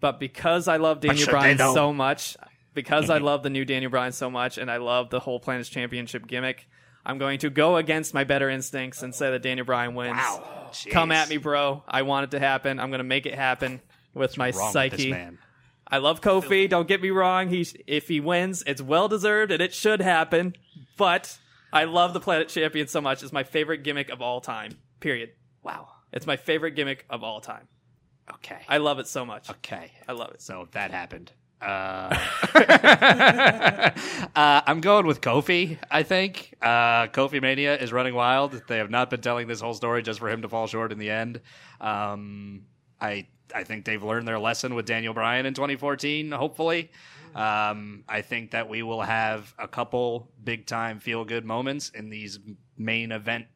But because I love Daniel Bryan so much, because I <laughs> love the new Daniel Bryan so much, and I love the whole Planet's Championship gimmick, I'm going to go against my better instincts and say that Daniel Bryan wins. Wow. Come at me, bro. I want it to happen. I'm going to make it happen with my Wrong with psyche. man. I love Kofi. Don't get me wrong. He if he wins, it's well deserved and it should happen. But I love the Planet Champion so much. It's my favorite gimmick of all time. Period. Wow. It's my favorite gimmick of all time. Okay. I love it so much. okay. I love it. So that happened. Uh, <laughs> uh, I'm going with Kofi. I think uh, Kofi Mania is running wild. They have not been telling this whole story just for him to fall short in the end. Um, I I think they've learned their lesson with Daniel Bryan in 2014. Hopefully, um, I think that we will have a couple big time feel good moments in these main event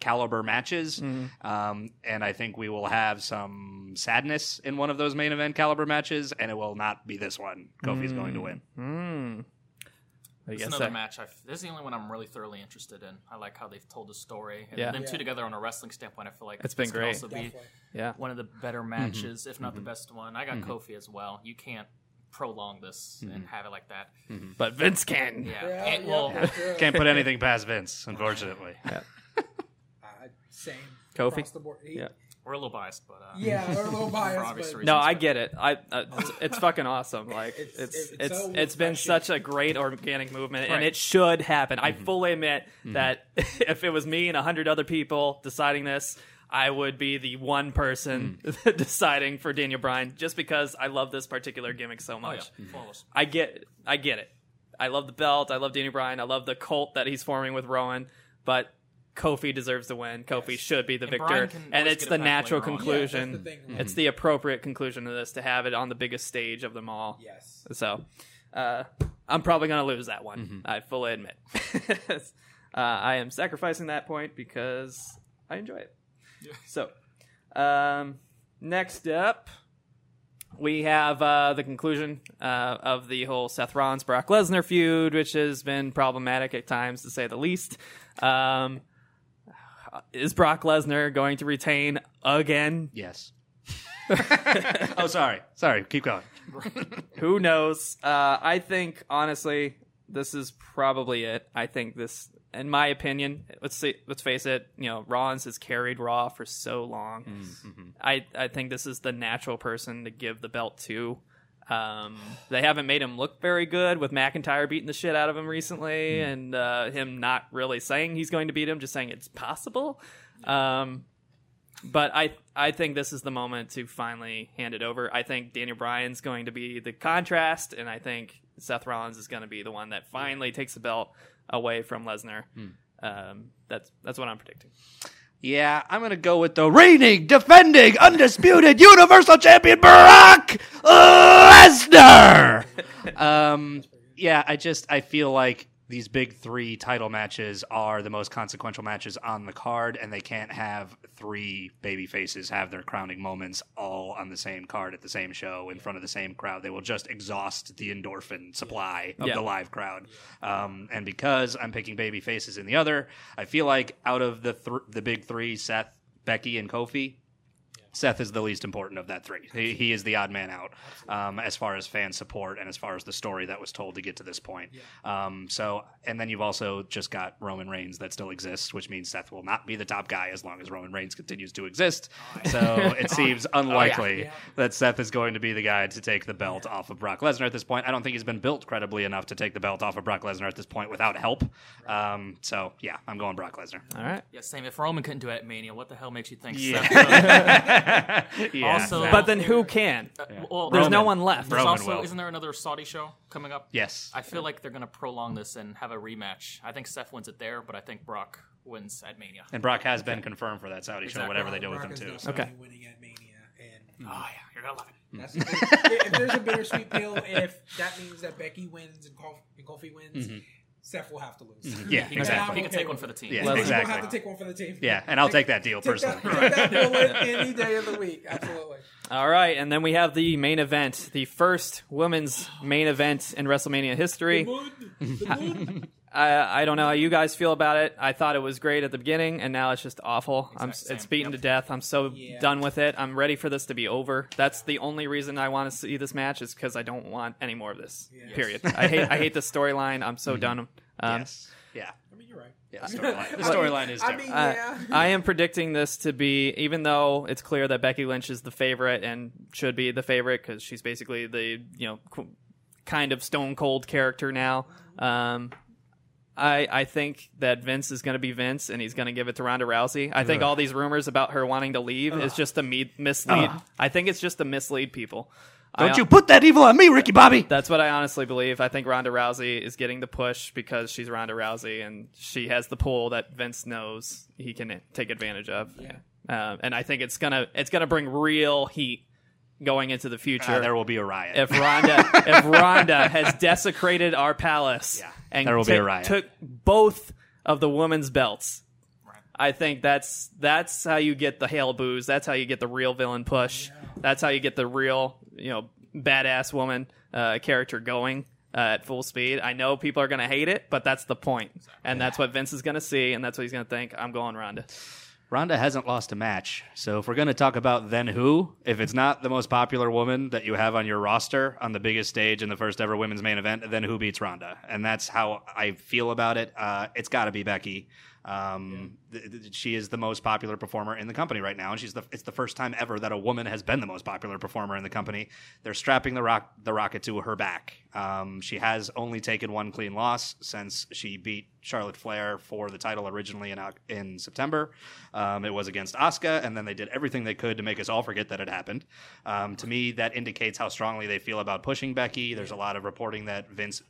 caliber matches. Um, and I think we will have some sadness in one of those main event caliber matches, and it will not be this one. Kofi's going to win. Hmm. I It's another that- match. I've, this is the only one I'm really thoroughly interested in. I like how they've told the story. And Yeah. them Yeah. two together on a wrestling standpoint, I feel like It's been great. also be Definitely. Yeah. one of the better matches, if not Mm-hmm. the best one. I got Kofi as well. You can't prolong this Mm-hmm. and have it like that. But Vince can. Yeah. Yeah, And- yeah, well, for. Can't put anything past Vince, unfortunately. Same. Kofi? Across the board. Yeah. we're a little biased, but uh, Yeah, we're a little <laughs> biased, obvious but reasons. No, I get it. I uh, it's, it's fucking awesome. <laughs> Like it's It's- it's it's it's, so it's been such a great organic movement, and it should happen. I fully admit that <laughs> if it was me and a hundred other people deciding this. I would be the one person deciding for Daniel Bryan just because I love this particular gimmick so oh much. yeah, flawless. I get I get it. I love the belt. I love Daniel Bryan. I love the cult that he's forming with Rowan. But Kofi deserves to win. Kofi should be the And victor, and it's the natural conclusion. Yeah, the thing. It's the appropriate conclusion to this to have it on the biggest stage of them all. Yes. So, uh, I'm probably going to lose that one. I fully admit. <laughs> uh, I am sacrificing that point because I enjoy it. So, um, next up, we have uh, the conclusion uh, of the whole Seth Rollins Brock Lesnar feud, which has been problematic at times, to say the least. Um, Uh, is Brock Lesnar going to retain again? Yes. <laughs> oh, sorry. Sorry. Keep going. <laughs> Who knows? Uh, I think honestly, this is probably it. I think this, in my opinion, let's see, let's face it. You know, Rollins has carried Raw for so long. Mm, mm-hmm. I I think this is the natural person to give the belt to. Um, they haven't made him look very good with McIntyre beating the shit out of him recently, and uh, him not really saying he's going to beat him, just saying it's possible. Um, but I I think this is the moment to finally hand it over. I think Daniel Bryan's going to be the contrast, and I think Seth Rollins is going to be the one that finally takes the belt away from Lesnar. Um, that's that's what I'm predicting. Yeah, I'm to go with the reigning, defending, undisputed Universal Champion Brock Lesnar. <laughs> um, yeah, I just I feel like these big three title matches are the most consequential matches on the card, and they can't have three baby faces have their crowning moments all on the same card at the same show in front of the same crowd. They will just exhaust the endorphin supply of Yeah. the live crowd. Um, and because I'm picking baby faces in the other, I feel like out of the th- the big three, Seth, Becky, and Kofi. Seth is the least important of that three. He, he is the odd man out um, as far as fan support and as far as the story that was told to get to this point. Um, so, and then you've also just got Roman Reigns that still exists, which means Seth will not be the top guy as long as Roman Reigns continues to exist. So it <laughs> seems unlikely that Seth is going to be the guy to take the belt off of Brock Lesnar at this point. I don't think he's been built credibly enough to take the belt off of Brock Lesnar at this point without help. Um, so yeah, I'm going Brock Lesnar. All right. Yeah, same. If Roman couldn't do it at Mania, what the hell makes you think? Yeah. Seth <laughs> <laughs> yeah. Also- But then who uh, can? Uh, well, There's no Roman. one left. There's Roman also will. isn't there another Saudi show coming up? yes. I feel like they're gonna prolong this and have a rematch. I think Seth wins it there, but I think Brock wins at Mania. And Brock has been confirmed for that Saudi show, Exactly. whatever they uh, do with Brock him is too. definitely Okay. winning at Mania, and Oh yeah, you're gonna love it. <laughs> that's <laughs> the thing. if there's a bittersweet pill, if that means that Becky wins and Kofi, and Kofi wins, mm-hmm. Seth will have to lose. Mm-hmm. Yeah, He can, exactly. he can take one for the team. Yeah, He will exactly. have to take one for the team. Yeah, and I'll take that deal <laughs> Take that, personally. <laughs> take that bullet any day of the week. Absolutely. All right, and then we have the main event, the first women's main event in WrestleMania history. <laughs> I, I don't know how you guys feel about it. I thought it was great at the beginning, and now it's just awful. I'm, Exact it's same. beaten Yep. to death. I'm so Yeah. done with it. I'm ready for this to be over. That's the only reason I want to see this match is because I don't want any more of this. Yes. Period. I hate I hate the storyline. I'm so done. Um, yes. Yeah. I mean, you're right. Yeah. The <laughs> storyline, the storyline is I different. mean, I- yeah. I am predicting this to be, even though it's clear that Becky Lynch is the favorite and should be the favorite because she's basically the you know qu- kind of stone cold character now. Um, I I think that Vince is going to be Vince and he's going to give it to Ronda Rousey. I think all these rumors about her wanting to leave is just to me- mislead. I think it's just to mislead people. Don't I- you put that evil on me, Ricky Bobby. That's what I honestly believe. I think Ronda Rousey is getting the push because she's Ronda Rousey and she has the pull that Vince knows he can take advantage of. Yeah. Um, and I think it's gonna it's gonna bring real heat going into the future. Uh, there will be a riot. if Ronda if Ronda has desecrated our palace Yeah, and there will be a riot. took both of the women's belts. I think that's that's how you get the hail booze. That's how you get the real villain push. That's how you get the real you know badass woman uh, character going uh, at full speed. I know people are going to hate it, but that's the point, and that's what Vince is going to see, and that's what he's going to think. I'm going Ronda. Ronda hasn't lost a match. So if we're going to talk about then who, if it's not the most popular woman that you have on your roster on the biggest stage in the first ever women's main event, then who beats Ronda? And that's how I feel about it. Uh, it's got to be Becky. Um, th- th- she is the most popular performer in the company right now, and she's the. It's the first time ever that a woman has been the most popular performer in the company. They're strapping the rock the rocket to her back. Um, she has only taken one clean loss since she beat Charlotte Flair for the title originally in in September. Um, it was against Asuka, and then they did everything they could to make us all forget that it happened. Um, to me, that indicates how strongly they feel about pushing Becky. There's a lot of reporting that Vince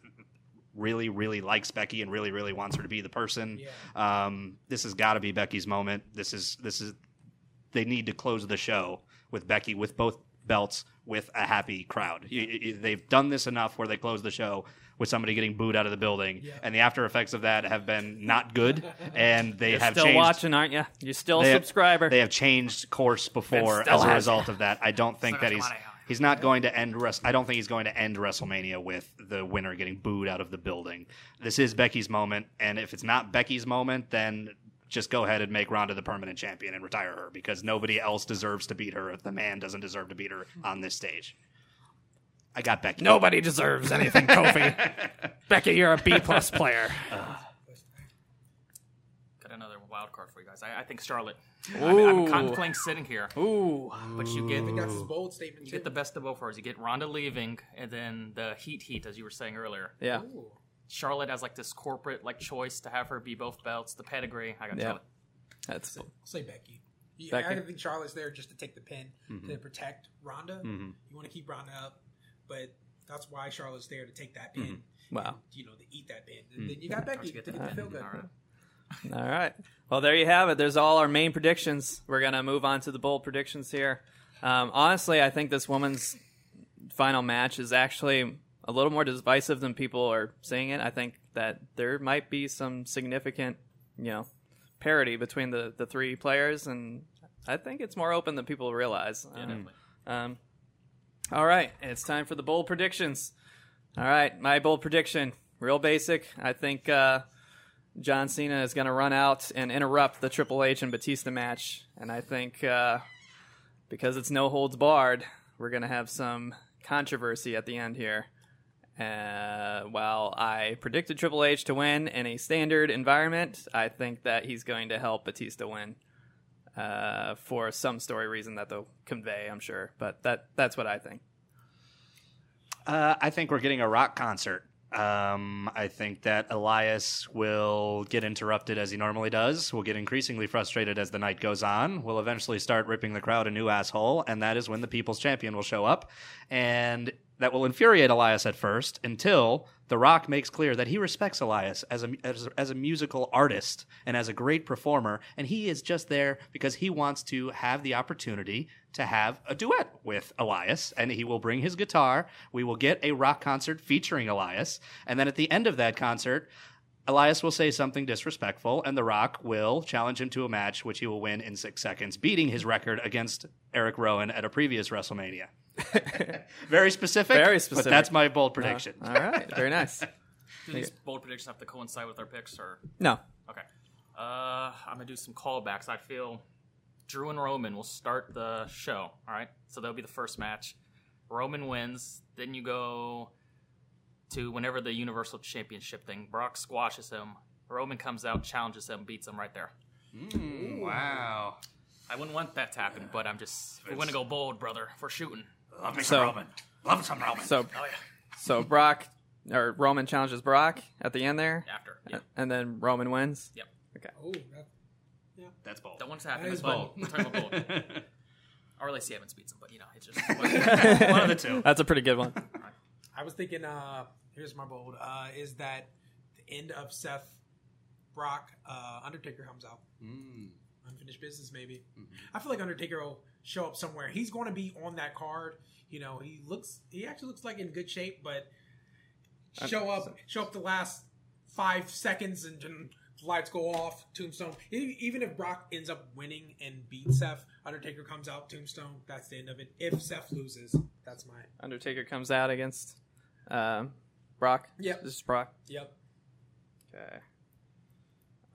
really, really likes Becky and really, really wants her to be the person. Um, this has got to be Becky's moment. This is this is they need to close the show with Becky with both belts with a happy crowd. You- you- they've done this enough where they close the show with somebody getting booed out of the building, and the after effects of that have been not good. <laughs> And they You're have still changed, watching, aren't you? You're still a they have- subscriber. They have changed course before as a result of that. I don't <laughs> think that he's money. He's not going to end. Res- I don't think he's going to end WrestleMania with the winner getting booed out of the building. This is Becky's moment, and if it's not Becky's moment, then just go ahead and make Ronda the permanent champion and retire her because nobody else deserves to beat her if the man doesn't deserve to beat her on this stage. I got Becky. Nobody deserves anything, Kofi. <laughs> Becky, you're a B plus player. Got another wild card for you guys. I, I think Charlotte. I mean, I'm Ooh. contemplating sitting here, Ooh, but you get That's his bold statement. you too. get the best of both worlds. You get Ronda leaving, and then the heat heat, as you were saying earlier. yeah. Ooh. Charlotte has like this corporate like choice to have her be both belts, the pedigree. I gotta Yeah. Charlotte. That's I'll say Becky. Yeah, Becky. I don't think Charlotte's there just to take the pin mm-hmm. to protect Ronda. Mm-hmm. You want to keep Ronda up, but that's why Charlotte's there to take that pin. Mm-hmm. wow. You know, to eat that pin. And then you got Becky to get get the the pin. feel good. All right. All right. Well, there you have it. There's all our main predictions. We're gonna move on to the bold predictions here. Um, honestly, I think this woman's final match is actually a little more divisive than people are saying it. I think that there might be some significant, you know, parity between the the three players, and I think it's more open than people realize. Um, um, all right, it's time for the bold predictions. All right, my bold prediction, real basic. I think uh, John Cena is going to run out and interrupt the Triple H and Batista match, and I think uh, because it's no holds barred, we're going to have some controversy at the end here. Uh, while I predicted Triple H to win in a standard environment, I think that he's going to help Batista win uh, for some story reason that they'll convey, I'm sure. But that that's what I think. Uh, I think we're getting a rock concert. Um, I think that Elias will get interrupted as he normally does. Will get increasingly frustrated as the night goes on. Will eventually start ripping the crowd a new asshole, and that is when the People's Champion will show up, and that will infuriate Elias at first until The Rock makes clear that he respects Elias as a, as a as a musical artist and as a great performer, and he is just there because he wants to have the opportunity to have a duet with Elias, and he will bring his guitar. We will get a rock concert featuring Elias, and then at the end of that concert. Elias will say something disrespectful, and The Rock will challenge him to a match, which he will win in six seconds, beating his record against Erick Rowan at a previous WrestleMania. <laughs> Very specific, Very specific. but that's my bold prediction. All right, very nice. <laughs> Do these bold predictions have to coincide with our picks, or No, okay? Uh, I'm gonna do some callbacks. I feel Drew and Roman will start the show. All right, so that'll be the first match. Roman wins. Then you go to whenever the Universal Championship thing. Brock squashes him. Roman comes out, challenges him, beats him right there. Wow. I wouldn't want that to happen, but I'm just we're gonna go bold, brother. For shooting. Love me So- some Roman. Love some Roman. so Oh yeah. so Brock or Roman challenges Brock at the end there, After. Yep. and then Roman wins. Yep. Okay. Oh, that, that's bold. That one's happening. That is but bold. we're talking about bold. Or Lacey Evans beats him, but you know, it's just <laughs> <laughs> One of the two. That's a pretty good one. I was thinking, uh, here's my bold, uh, is that the end of Seth Brock, uh, Undertaker comes out. Mm. Unfinished business, maybe. Mm-hmm. I feel like Undertaker will show up somewhere. He's going to be on that card. You know, he looks, he actually looks like in good shape, but show up, show up the last five seconds and then lights go off. Tombstone. Even if Brock ends up winning and beats Seth, Undertaker comes out. Tombstone. That's the end of it. If Seth loses, that's my. Undertaker comes out against um, Brock. Yep. This is Brock. Yep. Okay.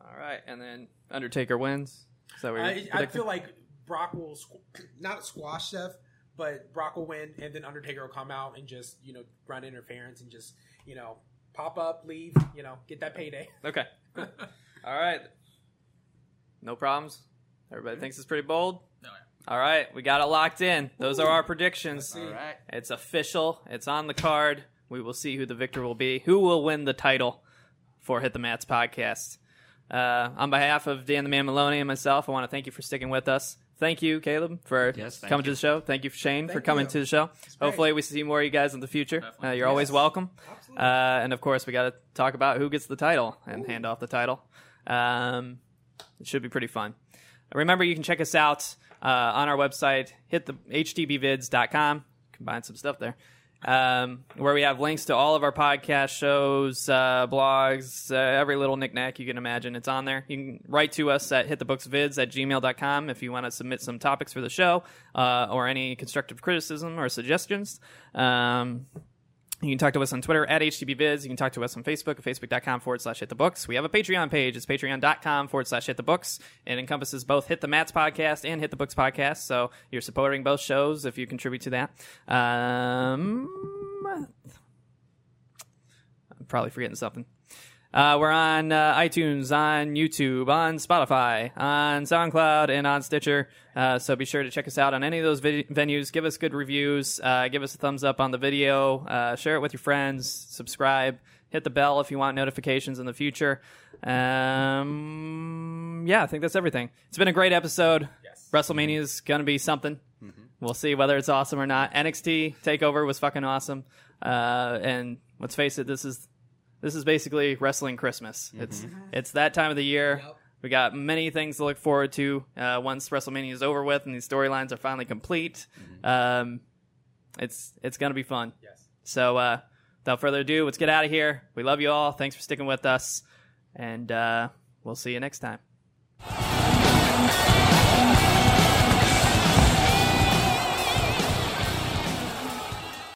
All right, and then Undertaker wins. Is that what you're I, I feel like Brock will squ- <clears throat> not squash Seth, but Brock will win, and then Undertaker will come out and just you know run interference and just you know pop up, leave, you know, get that payday. <laughs> Okay. Cool. All right. No problems. Everybody thinks it's pretty bold. no. All right, we got it locked in. Those are our predictions. All right. It's official. It's on the card. We will see who the victor will be. Who will win the title for Hit the Mats podcast? Uh, on behalf of Dan the Man Maloney and myself, I want to thank you for sticking with us. Thank you, Caleb, for Yes, coming you. to the show. Thank you, Shane, for coming you. to the show. Hopefully, we see more of you guys in the future. Uh, you're always welcome. Absolutely. Uh, and of course, we got to talk about who gets the title and hand off the title. Um, it should be pretty fun. Remember, you can check us out uh, on our website, hit the htbvids.com. Combine some stuff there. Um, where we have links to all of our podcast shows, uh, blogs, uh, every little knickknack you can imagine. It's on there. You can write to us at hitthebooksvids at gmail.com if you want to submit some topics for the show uh, or any constructive criticism or suggestions. Um, you can talk to us on Twitter at HTBVids. You can talk to us on Facebook at facebook.com forward slash hit the books. We have a Patreon page. It's patreon.com forward slash hit the books. It encompasses both Hit the Mats podcast and Hit the Books podcast. So you're supporting both shows if you contribute to that. Um, I'm probably forgetting something. Uh, we're on uh, iTunes, on YouTube, on Spotify, on SoundCloud, and on Stitcher. Uh, so be sure to check us out on any of those vid- venues. Give us good reviews. Uh, give us a thumbs up on the video. Uh, share it with your friends. Subscribe. Hit the bell if you want notifications in the future. Um, yeah, I think that's everything. It's been a great episode. Yes. WrestleMania is going to be something. We'll see whether it's awesome or not. NXT Takeover was fucking awesome. Uh, and let's face it, this is this is basically wrestling Christmas. It's it's that time of the year. Yep. We got many things to look forward to uh, once WrestleMania is over with and these storylines are finally complete. Um, it's it's gonna be fun. Yes. So uh, without further ado, let's get out of here. We love you all. Thanks for sticking with us, and uh, we'll see you next time.